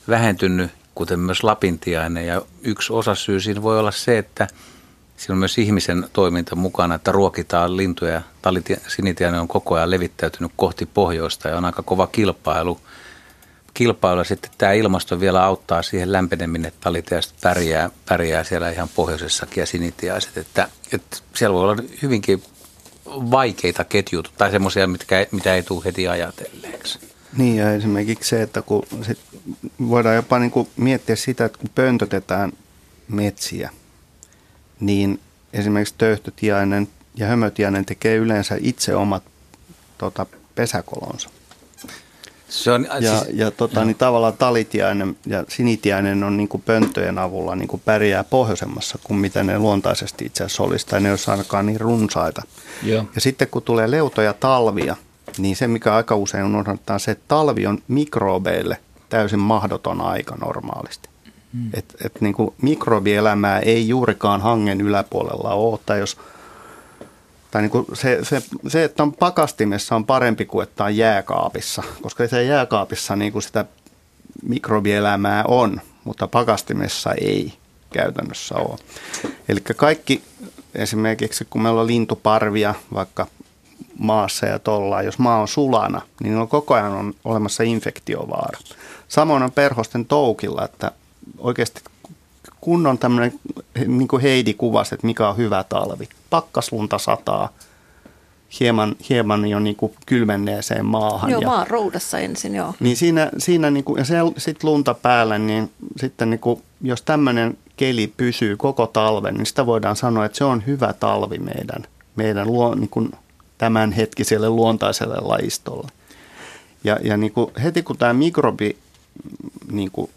vähentynyt, kuten myös lapintiainen. Ja yksi osasyy siinä voi olla se, että siinä on myös ihmisen toiminta mukana, että ruokitaan lintuja. Sinitiainen on koko ajan levittäytynyt kohti pohjoista ja on aika kova kilpailu. Kilpailu sitten tämä ilmasto vielä auttaa siihen lämpeneminen, että talitiaiset pärjää, pärjää siellä ihan pohjoisessakin ja sinitiaiset. Että, että siellä voi olla hyvinkin vaikeita ketjuja tai semmoisia, mitä ei tule heti ajatelleeksi. Niin ja esimerkiksi se, että kun sit voidaan jopa niin kuin miettiä sitä, että kun pöntötetään metsiä, niin esimerkiksi töyhtötiainen ja hömötiainen tekee yleensä itse omat tota, pesäkolonsa. Se on, Ja, siis, ja tota, niin tavallaan talitiainen ja sinitiainen on niin kuin pönttöjen avulla niin kuin pärjää pohjoisemmassa kuin mitä ne luontaisesti itse asiassa olisi, tai ne olisi ainakaan niin runsaita. Joo. Ja sitten kun tulee leutoja talvia, niin se mikä aika usein unohdetaan se, että talvi on mikrobeille täysin mahdoton aika normaalisti. Mm. Et, et niin kuin mikrobielämää ei juurikaan hangen yläpuolella ole, tai jos tai niin kuin se, se, se, että on pakastimessa on parempi kuin että on jääkaapissa, koska se jääkaapissa niin kuin sitä mikrobielämää on, mutta pakastimessa ei käytännössä ole. Eli kaikki esimerkiksi kun meillä on lintuparvia vaikka maassa ja tollaan, jos maa on sulana, niin on koko ajan on olemassa infektiovaara. Samoin on perhosten toukilla, että oikeasti kun on tämmöinen, niin kuin Heidi kuvasi, että mikä on hyvä talvi. Pakkaslunta sataa hieman, hieman jo niin kuin kylmenneeseen maahan. Joo, ja, maan roudassa ensin, joo. niin siinä, siinä niin kuin, ja sitten lunta päällä, niin sitten niin kuin, jos tämmöinen keli pysyy koko talven, niin sitä voidaan sanoa, että se on hyvä talvi meidän, meidän luo, niin kuin tämänhetkiselle luontaiselle lajistolle. Ja, ja niin kuin heti kun tämä mikrobi niin kuin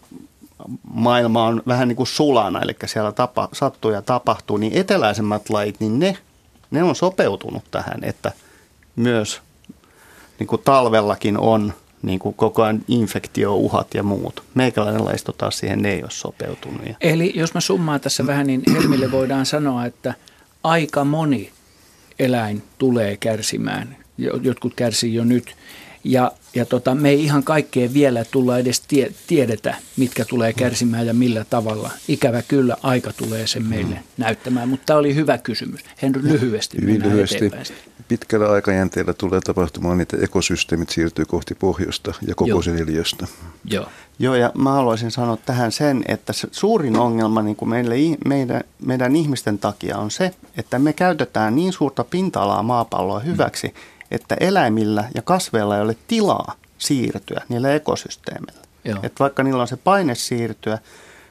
maailma on vähän niin kuin sulana, eli siellä tapa, sattuu ja tapahtuu, niin eteläisemmät lajit, niin ne, ne on sopeutunut tähän, että myös niin kuin talvellakin on niin kuin koko ajan infektiouhat ja muut. Meikäläinen lajisto taas siihen ne ei ole sopeutunut. Eli jos mä summaan tässä vähän, niin Helmille voidaan sanoa, että aika moni eläin tulee kärsimään. Jo- Jotkut kärsii jo nyt. Ja, ja tota, me ei ihan kaikkea vielä tulla edes tie, tiedetä, mitkä tulee kärsimään ja millä tavalla. Ikävä kyllä, aika tulee sen meille näyttämään, mutta tämä oli hyvä kysymys. Henry, lyhyesti Hyvin mennään lyhyesti. eteenpäin. Pitkällä aikajänteellä tulee tapahtumaan niitä ekosysteemit siirtyy kohti pohjoista ja koko Joo. sen eliöstä. Joo. Joo, ja mä haluaisin sanoa tähän sen, että se suurin ongelma niin kuin meille, meidän, meidän ihmisten takia on se, että me käytetään niin suurta pinta-alaa maapalloa hyväksi, että eläimillä ja kasveilla ei ole tilaa siirtyä niillä ekosysteemeillä. Joo. Että vaikka niillä on se paine siirtyä,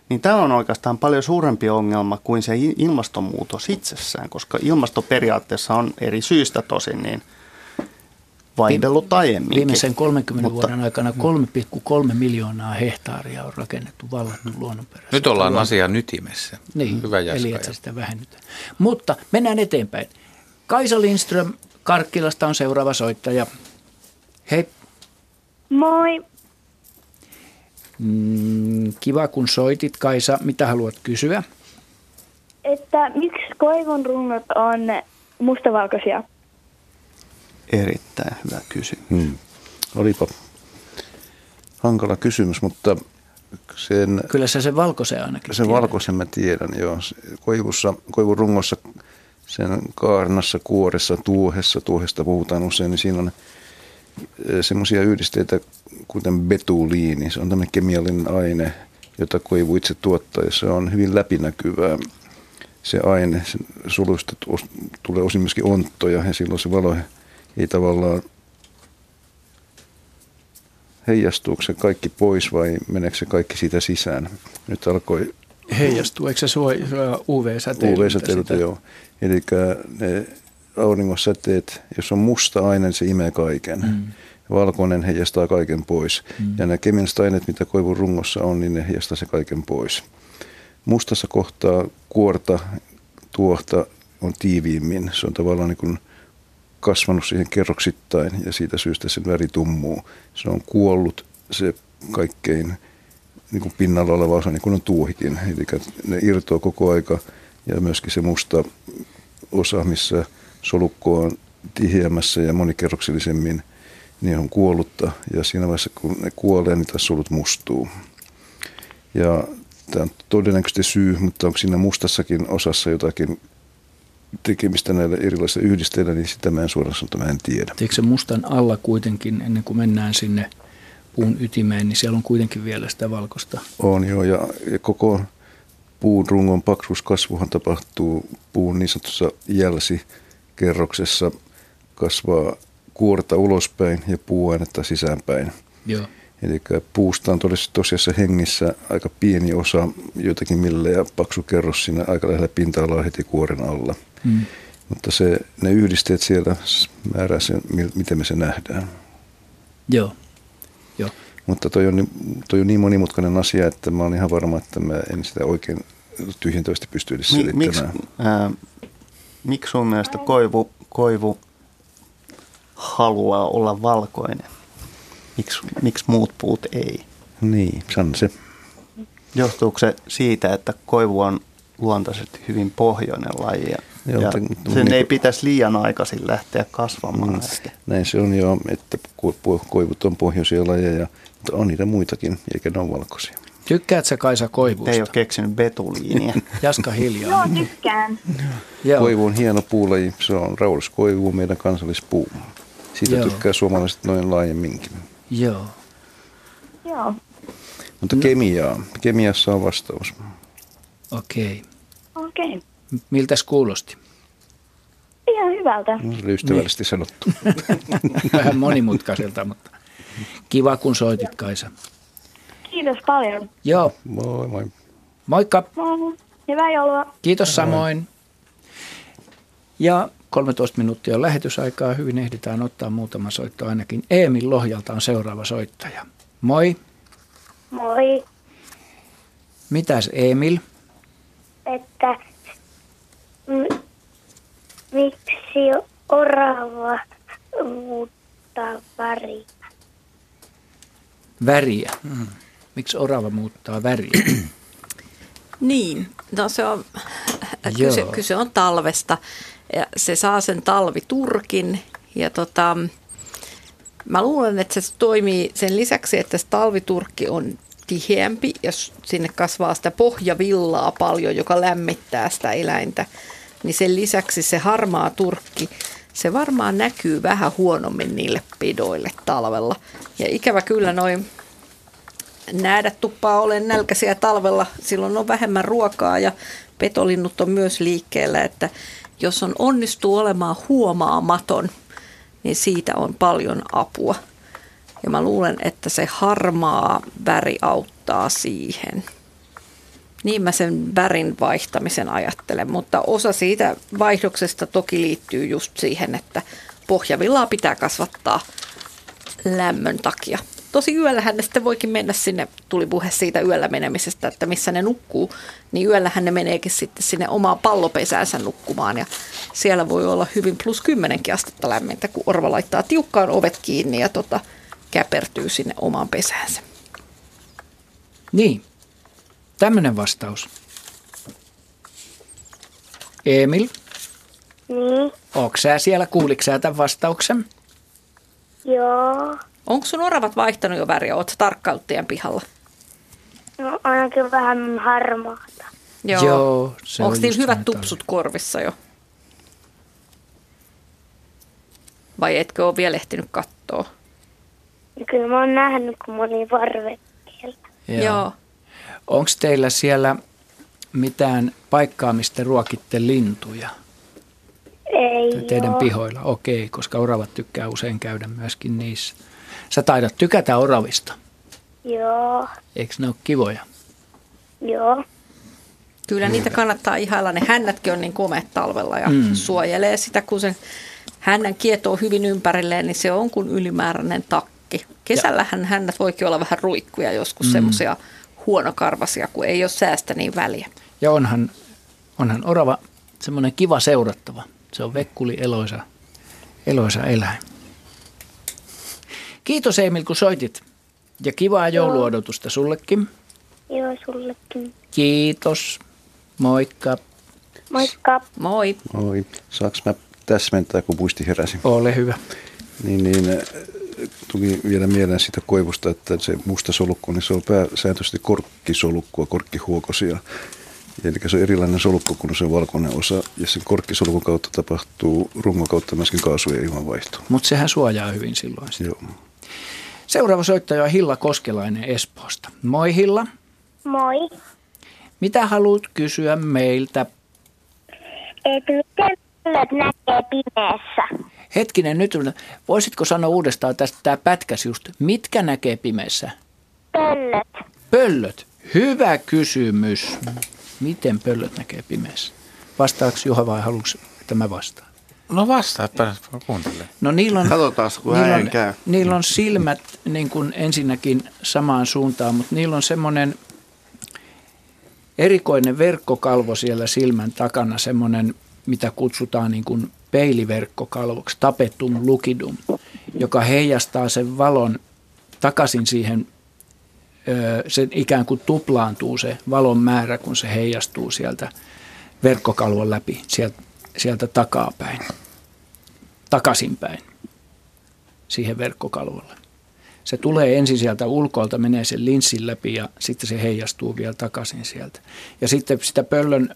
niin tämä on oikeastaan paljon suurempi ongelma kuin se ilmastonmuutos itsessään, koska ilmasto periaatteessa on eri syistä tosin niin vaihdellut aiemminkin. Viimeisen 30 Mutta- vuoden aikana 3,3 miljoonaa hehtaaria on rakennettu vallattu luonnonperäistä. nyt ollaan asian ytimessä. Niin, Hyvä eli että sitä vähennetään. Mutta mennään eteenpäin. Kaisa Lindström Karkkilasta on seuraava soittaja. Hei, Moi. mm, kiva kun soitit Kaisa. Mitä haluat kysyä? Että miksi koivun runnot on mustavalkoisia? Erittäin hyvä kysymys. Hmm. Olipa hankala kysymys, mutta sen, Kyllä sä sen valkoisen ainakin sen tiedät. valkoisen mä tiedän, joo. Se Koivussa, koivun rungossa sen kaarnassa, kuoressa, tuohessa, tuohesta puhutaan usein, niin siinä on semmoisia yhdisteitä kuten betuliini. Se on tämmöinen kemiallinen aine, jota koivu itse tuottaa ja se on hyvin läpinäkyvää. Se aine, sen suluista tulee osin myöskin onttoja ja silloin se valo ei tavallaan heijastuuko se kaikki pois vai meneekö se kaikki siitä sisään? Nyt alkoi... Heijastuu, eikö se suo UV-säteilyltä? UV-säteilyltä, joo. Eli ne auringonsäteet, jos on musta aine, niin se imee kaiken. Mm. Valkoinen heijastaa kaiken pois. Mm. Ja nämä kemialliset aineet, mitä koivun rungossa on, niin ne heijastaa se kaiken pois. Mustassa kohtaa kuorta, tuohta on tiiviimmin. Se on tavallaan niin kuin kasvanut siihen kerroksittain ja siitä syystä sen väri tummuu. Se on kuollut se kaikkein niin kuin pinnalla oleva osa, niin kuin on tuuhikin. Eli ne irtoaa koko aika ja myöskin se musta osa, missä solukko on tiheämmässä ja monikerroksellisemmin, niin on kuollutta. Ja siinä vaiheessa, kun ne kuolee, niin tässä solut mustuu. Ja tämä on todennäköisesti syy, mutta onko siinä mustassakin osassa jotakin tekemistä näillä erilaisilla yhdisteillä, niin sitä mä en suoraan sanoa, mä en tiedä. Eikö se mustan alla kuitenkin, ennen kuin mennään sinne puun ytimeen, niin siellä on kuitenkin vielä sitä valkoista? On joo, ja, ja koko puun rungon paksuuskasvuhan tapahtuu puun niin sanotussa jälsikerroksessa kasvaa kuorta ulospäin ja puuainetta sisäänpäin. Joo. Eli puusta on tosiasiassa hengissä aika pieni osa, joitakin millä ja paksu kerros siinä aika lähellä pinta-alaa heti kuoren alla. Mm. Mutta se, ne yhdisteet siellä määrää sen, miten me se nähdään. Joo. Mutta toi on, toi on niin monimutkainen asia, että mä oon ihan varma, että mä en sitä oikein tyhjentävästi pysty edes selittämään. Miksi, miksi sun mielestä koivu, koivu haluaa olla valkoinen? Miksi, miksi muut puut ei? Niin, sano se. Johtuuko se siitä, että koivu on luontaisesti hyvin pohjoinen laji ja, joo, ja sen niin, ei pitäisi liian aikaisin lähteä kasvamaan. Mm, näin se on jo, että koivut on pohjoisia lajeja, mutta on niitä muitakin, eikä ne ole valkoisia. Tykkäätkö sä Kaisa koivusta? Ei ole keksinyt betuliinia. Jaska hiljaa. Joo, tykkään. Koivu on hieno puulaji. Se on raudaskoivu, meidän kansallispuu. Siitä Joo. tykkää suomalaiset noin laajemminkin. Joo. Joo. Mutta no. kemiaa. Kemiassa on vastaus. Okei. Okay. Okei. Okay. Miltäs kuulosti? Ihan hyvältä. No, ystävällisesti sanottu. Vähän monimutkaiselta, mutta kiva kun soitit Kaisa. Kiitos paljon. Joo. Moi moi. Moikka. Moi. Hyvää joulua. Kiitos samoin. Ja 13 minuuttia on lähetysaikaa. Hyvin ehditään ottaa muutama soitto ainakin. Eemil Lohjalta on seuraava soittaja. Moi. Moi. Mitäs Emil? Että m- miksi orava muuttaa väriä? Väriä? Hmm. Miksi orava muuttaa väriä? niin, no se on, kyse, kyse on talvesta ja se saa sen talviturkin ja tota, mä luulen, että se toimii sen lisäksi, että se talviturkki on tiheämpi ja sinne kasvaa sitä pohjavillaa paljon, joka lämmittää sitä eläintä, niin sen lisäksi se harmaa turkki, se varmaan näkyy vähän huonommin niille pidoille talvella. Ja ikävä kyllä noin näädä tuppaa olen nälkäisiä talvella, silloin on vähemmän ruokaa ja petolinnut on myös liikkeellä, että jos on onnistuu olemaan huomaamaton, niin siitä on paljon apua. Ja mä luulen, että se harmaa väri auttaa siihen. Niin mä sen värin vaihtamisen ajattelen, mutta osa siitä vaihdoksesta toki liittyy just siihen, että pohjavillaa pitää kasvattaa lämmön takia. Tosi yöllähän ne sitten voikin mennä sinne, tuli puhe siitä yöllä menemisestä, että missä ne nukkuu, niin yöllähän ne meneekin sitten sinne omaan pallopesäänsä nukkumaan ja siellä voi olla hyvin plus kymmenenkin astetta lämmintä, kun orva laittaa tiukkaan ovet kiinni ja tota, käpertyy sinne omaan pesäänsä. Niin, tämmöinen vastaus. Emil? Niin. Onko sä siellä, kuuliko sä tämän vastauksen? Joo. Onko sun oravat vaihtanut jo väriä? Oletko tarkkaillut teidän pihalla? No ainakin vähän harmaata. Joo. Joo se Onko niillä hyvät tupsut korvissa jo? vai etkö ole vielä ehtinyt katsoa? Ja kyllä mä oon nähnyt, kun mä olin varvekkeella. Joo. Onko teillä siellä mitään paikkaa, mistä ruokitte lintuja Ei teidän oo. pihoilla? Okei, koska oravat tykkää usein käydä myöskin niissä. Sä taidat tykätä oravista. Joo, Eikö ne ole kivoja? joo. Kyllä niitä kannattaa ihailla. Ne hännätkin on niin komeat talvella ja mm. suojelee sitä, kun se hännän kietoo hyvin ympärilleen, niin se on kuin ylimääräinen takki. Kesällähän hännät voikin olla vähän ruikkuja joskus, mm. semmoisia huonokarvasia, kun ei ole säästä niin väliä. Ja onhan, onhan orava semmoinen kiva seurattava. Se on vekkuli eloisa, eloisa eläin. Kiitos Emil, kun soitit. Ja kivaa jouluodotusta sullekin. Joo, sullekin. Kiitos. Moikka. Moikka. Moi. Oi, saaks mä täsmentää, kun muisti heräsi? Ole hyvä. Niin, niin tuli vielä mieleen siitä koivusta, että se musta solukku, niin se on pääsääntöisesti korkkisolukkua, korkkihuokosia. Eli se on erilainen solukku kuin se valkoinen osa, ja sen korkkisolukun kautta tapahtuu rungon kautta myöskin kaasu- ja ilmanvaihto. Mutta sehän suojaa hyvin silloin. sitä. Joo. Seuraava soittaja on Hilla Koskelainen Espoosta. Moi Hilla. Moi. Mitä haluat kysyä meiltä? Et miten näkee pimeässä? Hetkinen, nyt voisitko sanoa uudestaan tästä tämä pätkäs just, mitkä näkee pimeässä? Pöllöt. Pöllöt. Hyvä kysymys. Miten pöllöt näkee pimeässä? Vastaako Juha vai haluatko, että mä vastaan? No vastaa, kuuntele. No niillä on, Katsotaan, kun niillä on, käy. niillä on silmät niin kuin ensinnäkin samaan suuntaan, mutta niillä on semmoinen erikoinen verkkokalvo siellä silmän takana, semmoinen, mitä kutsutaan niin kuin peiliverkkokalvoksi, tapetum lucidum, joka heijastaa sen valon takaisin siihen, sen ikään kuin tuplaantuu se valon määrä, kun se heijastuu sieltä verkkokalvon läpi, sieltä, sieltä takapäin, takaisinpäin siihen verkkokalvolle. Se tulee ensin sieltä ulkoilta, menee sen linssin läpi ja sitten se heijastuu vielä takaisin sieltä. Ja sitten sitä pöllön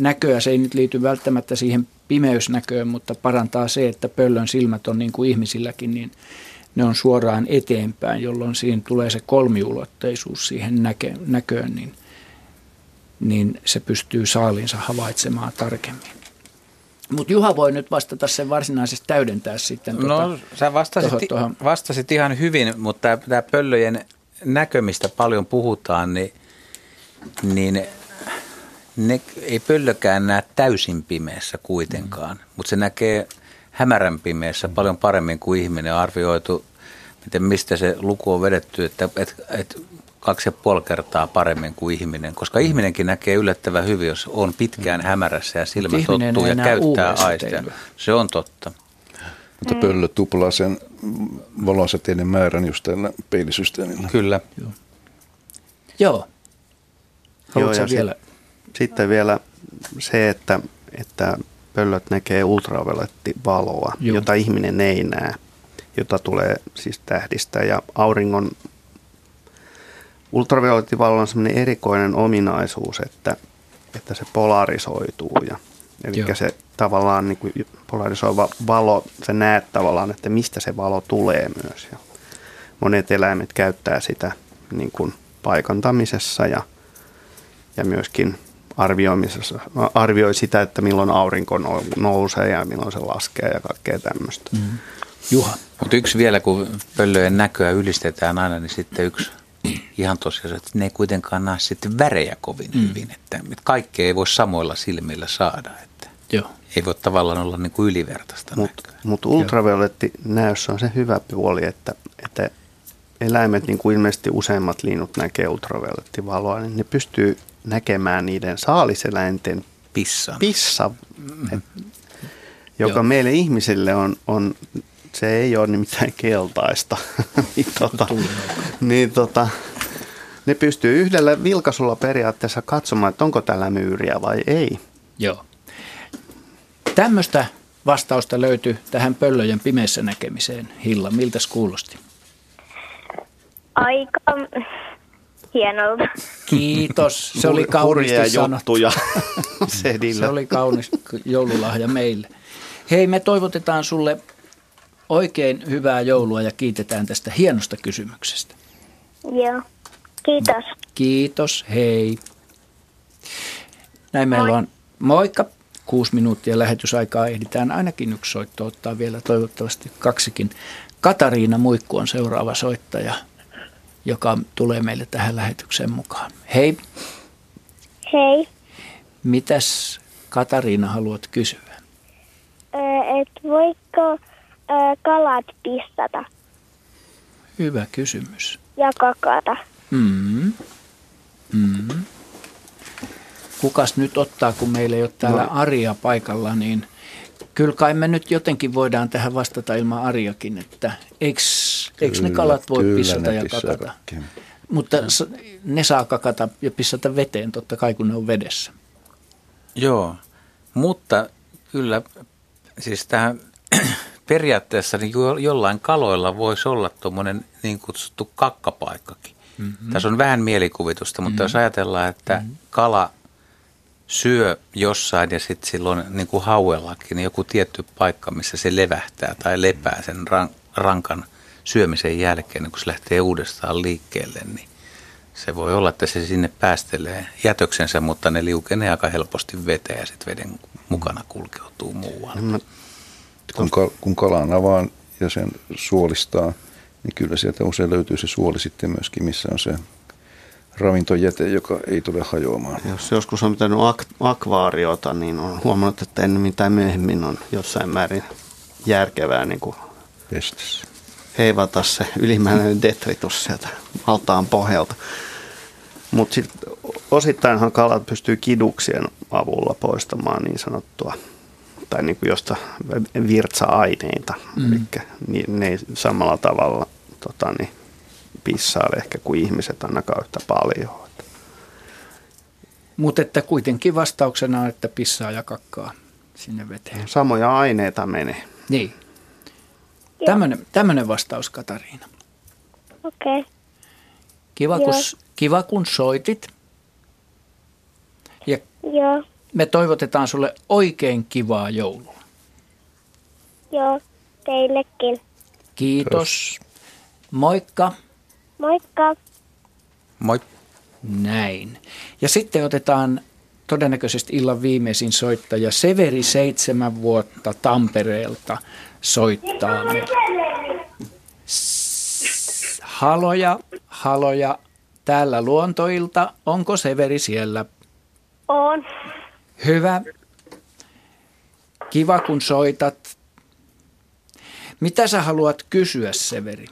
näköä, se ei nyt liity välttämättä siihen pimeysnäköön, mutta parantaa se, että pöllön silmät on niin kuin ihmisilläkin, niin ne on suoraan eteenpäin, jolloin siinä tulee se kolmiulotteisuus siihen näke, näköön, niin, niin se pystyy saalinsa havaitsemaan tarkemmin. Mutta Juha voi nyt vastata sen varsinaisesti täydentää sitten. No tota, sä vastasit, tohon- tohon. vastasit ihan hyvin, mutta tämä pöllöjen näkömistä paljon puhutaan, niin, niin ne ei pöllökään näe täysin pimeässä kuitenkaan, mm. mutta se näkee hämärän pimeässä paljon paremmin kuin ihminen. On arvioitu, miten, mistä se luku on vedetty, että et, et kaksi ja puoli kertaa paremmin kuin ihminen, koska ihminenkin näkee yllättävän hyvin, jos on pitkään hämärässä ja silmä Ihminen tottuu ja käyttää aisteja. Se on totta. Mutta pöllö tuplaa sen valoaseteiden määrän just tällä peilisysteemillä. Kyllä. Joo. Haluatko ja sä vielä? Sit, sitten vielä se, että, että pöllöt näkee ultraviolettivaloa, Joo. jota ihminen ei näe, jota tulee siis tähdistä. Ja auringon ultraviolettivalo on sellainen erikoinen ominaisuus, että, että se polarisoituu. Ja, eli Joo. se tavallaan niin kuin polarisoiva valo, sä näet tavallaan, että mistä se valo tulee myös. Ja monet eläimet käyttää sitä niin kuin paikantamisessa ja, ja myöskin arvioimisessa, arvioi sitä, että milloin aurinko nou- nousee ja milloin se laskee ja kaikkea tämmöistä. Mm. Juha. Mutta yksi vielä, kun pöllöjen näköä ylistetään aina, niin sitten yksi ihan tosiaan, että ne ei kuitenkaan näe sitten värejä kovin mm. hyvin. Että, kaikkea ei voi samoilla silmillä saada. Että Joo. ei voi tavallaan olla niin kuin ylivertaista Mutta näköä. mut ultraviolettinäössä on se hyvä puoli, että, että eläimet, niin kuin ilmeisesti useimmat linnut näkee ultraviolettivaloa, niin ne pystyy näkemään niiden saaliseläinten Pissan. pissa, joka Joo. meille ihmisille on, on, se ei ole nimittäin keltaista. niin, tota, niin tota, ne pystyy yhdellä vilkaisulla periaatteessa katsomaan, että onko tällä myyriä vai ei. Joo. Tämmöistä vastausta löytyi tähän pöllöjen pimeässä näkemiseen. Hilla, miltä kuulosti? Aika hienolta. Kiitos. Se oli kauniisti sanottu. juttuja Se oli kaunis joululahja meille. Hei, me toivotetaan sulle oikein hyvää joulua ja kiitetään tästä hienosta kysymyksestä. Joo. Kiitos. Kiitos, hei. Näin meillä on, moikka, kuusi minuuttia lähetysaikaa ehditään ainakin yksi soitto ottaa vielä, toivottavasti kaksikin. Katariina Muikku on seuraava soittaja, joka tulee meille tähän lähetykseen mukaan. Hei, Hei. mitäs Katariina haluat kysyä? Et voiko kalat pissata Hyvä kysymys. ja kakata? Mm. Mm. Kukas nyt ottaa, kun meillä ei ole täällä no. Aria paikalla, niin kyllä kai me nyt jotenkin voidaan tähän vastata ilman Ariakin, että eikö, eikö ne kalat voi kyllä pissata ne ja kakata? kaikkea. Mutta ne saa kakata ja pissata veteen totta kai, kun ne on vedessä. Joo, mutta kyllä siis tähän periaatteessa niin jo, jollain kaloilla voisi olla tuommoinen niin kutsuttu kakkapaikkakin. Mm-hmm. Tässä on vähän mielikuvitusta, mutta mm-hmm. jos ajatellaan, että mm-hmm. kala syö jossain ja sitten silloin niin kuin hauellakin niin joku tietty paikka, missä se levähtää tai lepää sen ran, rankan syömisen jälkeen, niin kun se lähtee uudestaan liikkeelle, niin se voi olla, että se sinne päästelee jätöksensä, mutta ne liukenee aika helposti veteen ja sitten veden mukana kulkeutuu muualle. Mä, Kun, kal- kun kalan avaan ja sen suolistaa, niin kyllä sieltä usein löytyy se suoli sitten myöskin, missä on se ravintojäte, joka ei tule hajoamaan. jos joskus on pitänyt ak- akvaariota, niin on huomannut, että ennemmin tai myöhemmin on jossain määrin järkevää niin kuin Pestis. Heivata se ylimääräinen detritus sieltä altaan pohjalta. Mutta sitten osittainhan kalat pystyy kiduksien avulla poistamaan niin sanottua, tai niin kuin josta virtsa-aineita. Mm. Eli ne ei samalla tavalla tota, niin, pissaile ehkä kuin ihmiset ainakaan yhtä paljon. Mutta että kuitenkin vastauksena on, että pissaa ja kakkaa sinne veteen. Samoja aineita menee. Niin. Tämmönen, tämmönen vastaus, Katariina. Okei. Okay. Kiva kun, kiva, kun soitit. Ja Joo. me toivotetaan sulle oikein kivaa joulua. Joo. Teillekin. Kiitos. Moikka. Moikka. Moi. Näin. Ja sitten otetaan todennäköisesti illan viimeisin soittaja. Severi seitsemän vuotta Tampereelta soittaa Haloja, haloja. Täällä luontoilta. Onko Severi siellä? On. Hyvä. Kiva kun soitat. Mitä sä haluat kysyä, Severi?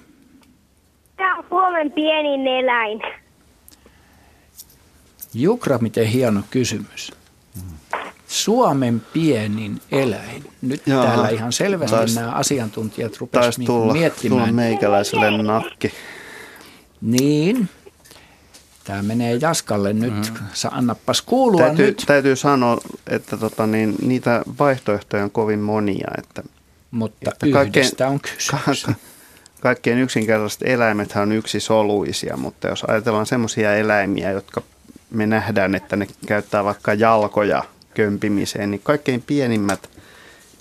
Tämä on Suomen pienin eläin. Jukra, miten hieno kysymys. Suomen pienin eläin. Nyt Joo. täällä ihan selvästi Tais- nämä asiantuntijat Taisi rupesivat tulla, tulla miettimään. meikäläiselle nakki. Niin. Tämä menee Jaskalle nyt. Mm. Sa annapas kuulua Täytyy, nyt. täytyy sanoa, että tota, niin, niitä vaihtoehtoja on kovin monia. Että, Mutta että kaikkein- yhdestä on kysymys. ka- kaikkein yksinkertaiset eläimet on yksi soluisia, mutta jos ajatellaan semmoisia eläimiä, jotka me nähdään, että ne käyttää vaikka jalkoja kömpimiseen, niin kaikkein pienimmät,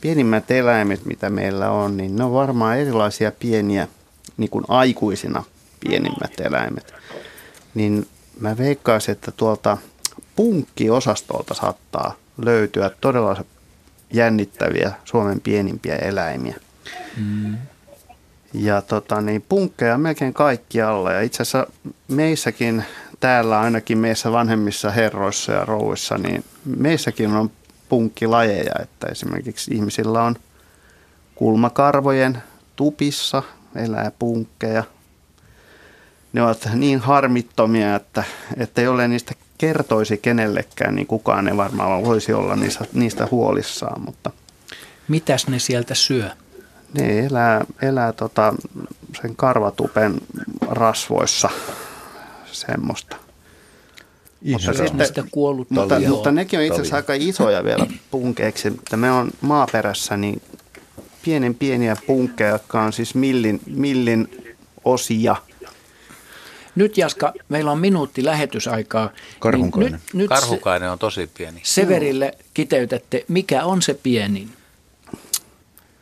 pienimmät eläimet, mitä meillä on, niin ne on varmaan erilaisia pieniä, niin kuin aikuisina pienimmät eläimet. Niin mä veikkaisin, että tuolta punkkiosastolta saattaa löytyä todella jännittäviä Suomen pienimpiä eläimiä. Ja tota, niin punkkeja on melkein kaikkialla. Ja itse asiassa meissäkin täällä, ainakin meissä vanhemmissa herroissa ja rouvissa, niin meissäkin on punkkilajeja. Että esimerkiksi ihmisillä on kulmakarvojen tupissa elää punkkeja. Ne ovat niin harmittomia, että, että jolle niistä kertoisi kenellekään, niin kukaan ei varmaan voisi olla niistä, niistä huolissaan. Mutta Mitäs ne sieltä syö? ne elää, elää tota, sen karvatupen rasvoissa semmoista. Mutta, Syö ne sitä kuollutta mutta, lihaa? mutta nekin on itse asiassa aika isoja vielä punkeiksi. Että me on maaperässä niin pienen pieniä punkkeja, jotka on siis millin, millin osia. Nyt Jaska, meillä on minuutti lähetysaikaa. Karhunkainen. Niin nyt, nyt Karhukainen on tosi pieni. Severille kiteytätte, mikä on se pienin?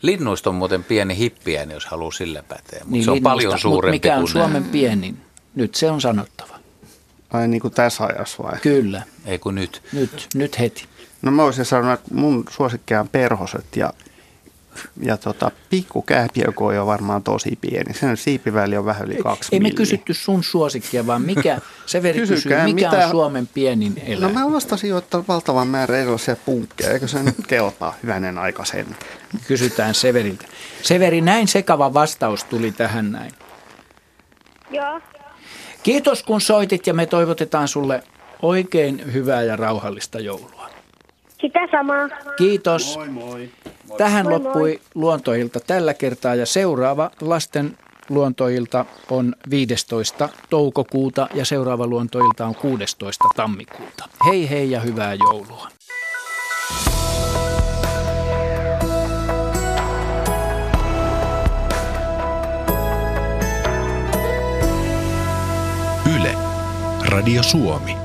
Linnuista on muuten pieni hippiäni, jos haluaa sillä päteä, mutta Niin se on paljon mut suurempi mikä on kuin Suomen pienin? Nyt se on sanottava. Ai niin kuin tässä ajassa vai? Kyllä, Ei kun nyt. nyt, nyt heti. No mä voisin sanoa, että mun suosikkia on perhoset ja, ja tota, pikku kääpiökoja on varmaan tosi pieni. Sen siipiväli on vähän yli kaksi Ei me milliä. kysytty sun suosikkia, vaan mikä, Severi kysyy, Kysykää, mikä mitä- on Suomen pienin eläin? No mä vastasin jo, että valtavan määrä erilaisia punkkeja. Eikö se nyt kelpaa hyvänen aika sen? Kysytään Severiltä. Severi, näin sekava vastaus tuli tähän näin. Joo. Kiitos kun soitit ja me toivotetaan sulle oikein hyvää ja rauhallista joulua. Sitä samaa. Kiitos. Moi moi. Tähän Moi loppui moi. luontoilta tällä kertaa ja seuraava lasten luontoilta on 15. toukokuuta ja seuraava luontoilta on 16. tammikuuta. Hei hei ja hyvää joulua. Radio Suomi.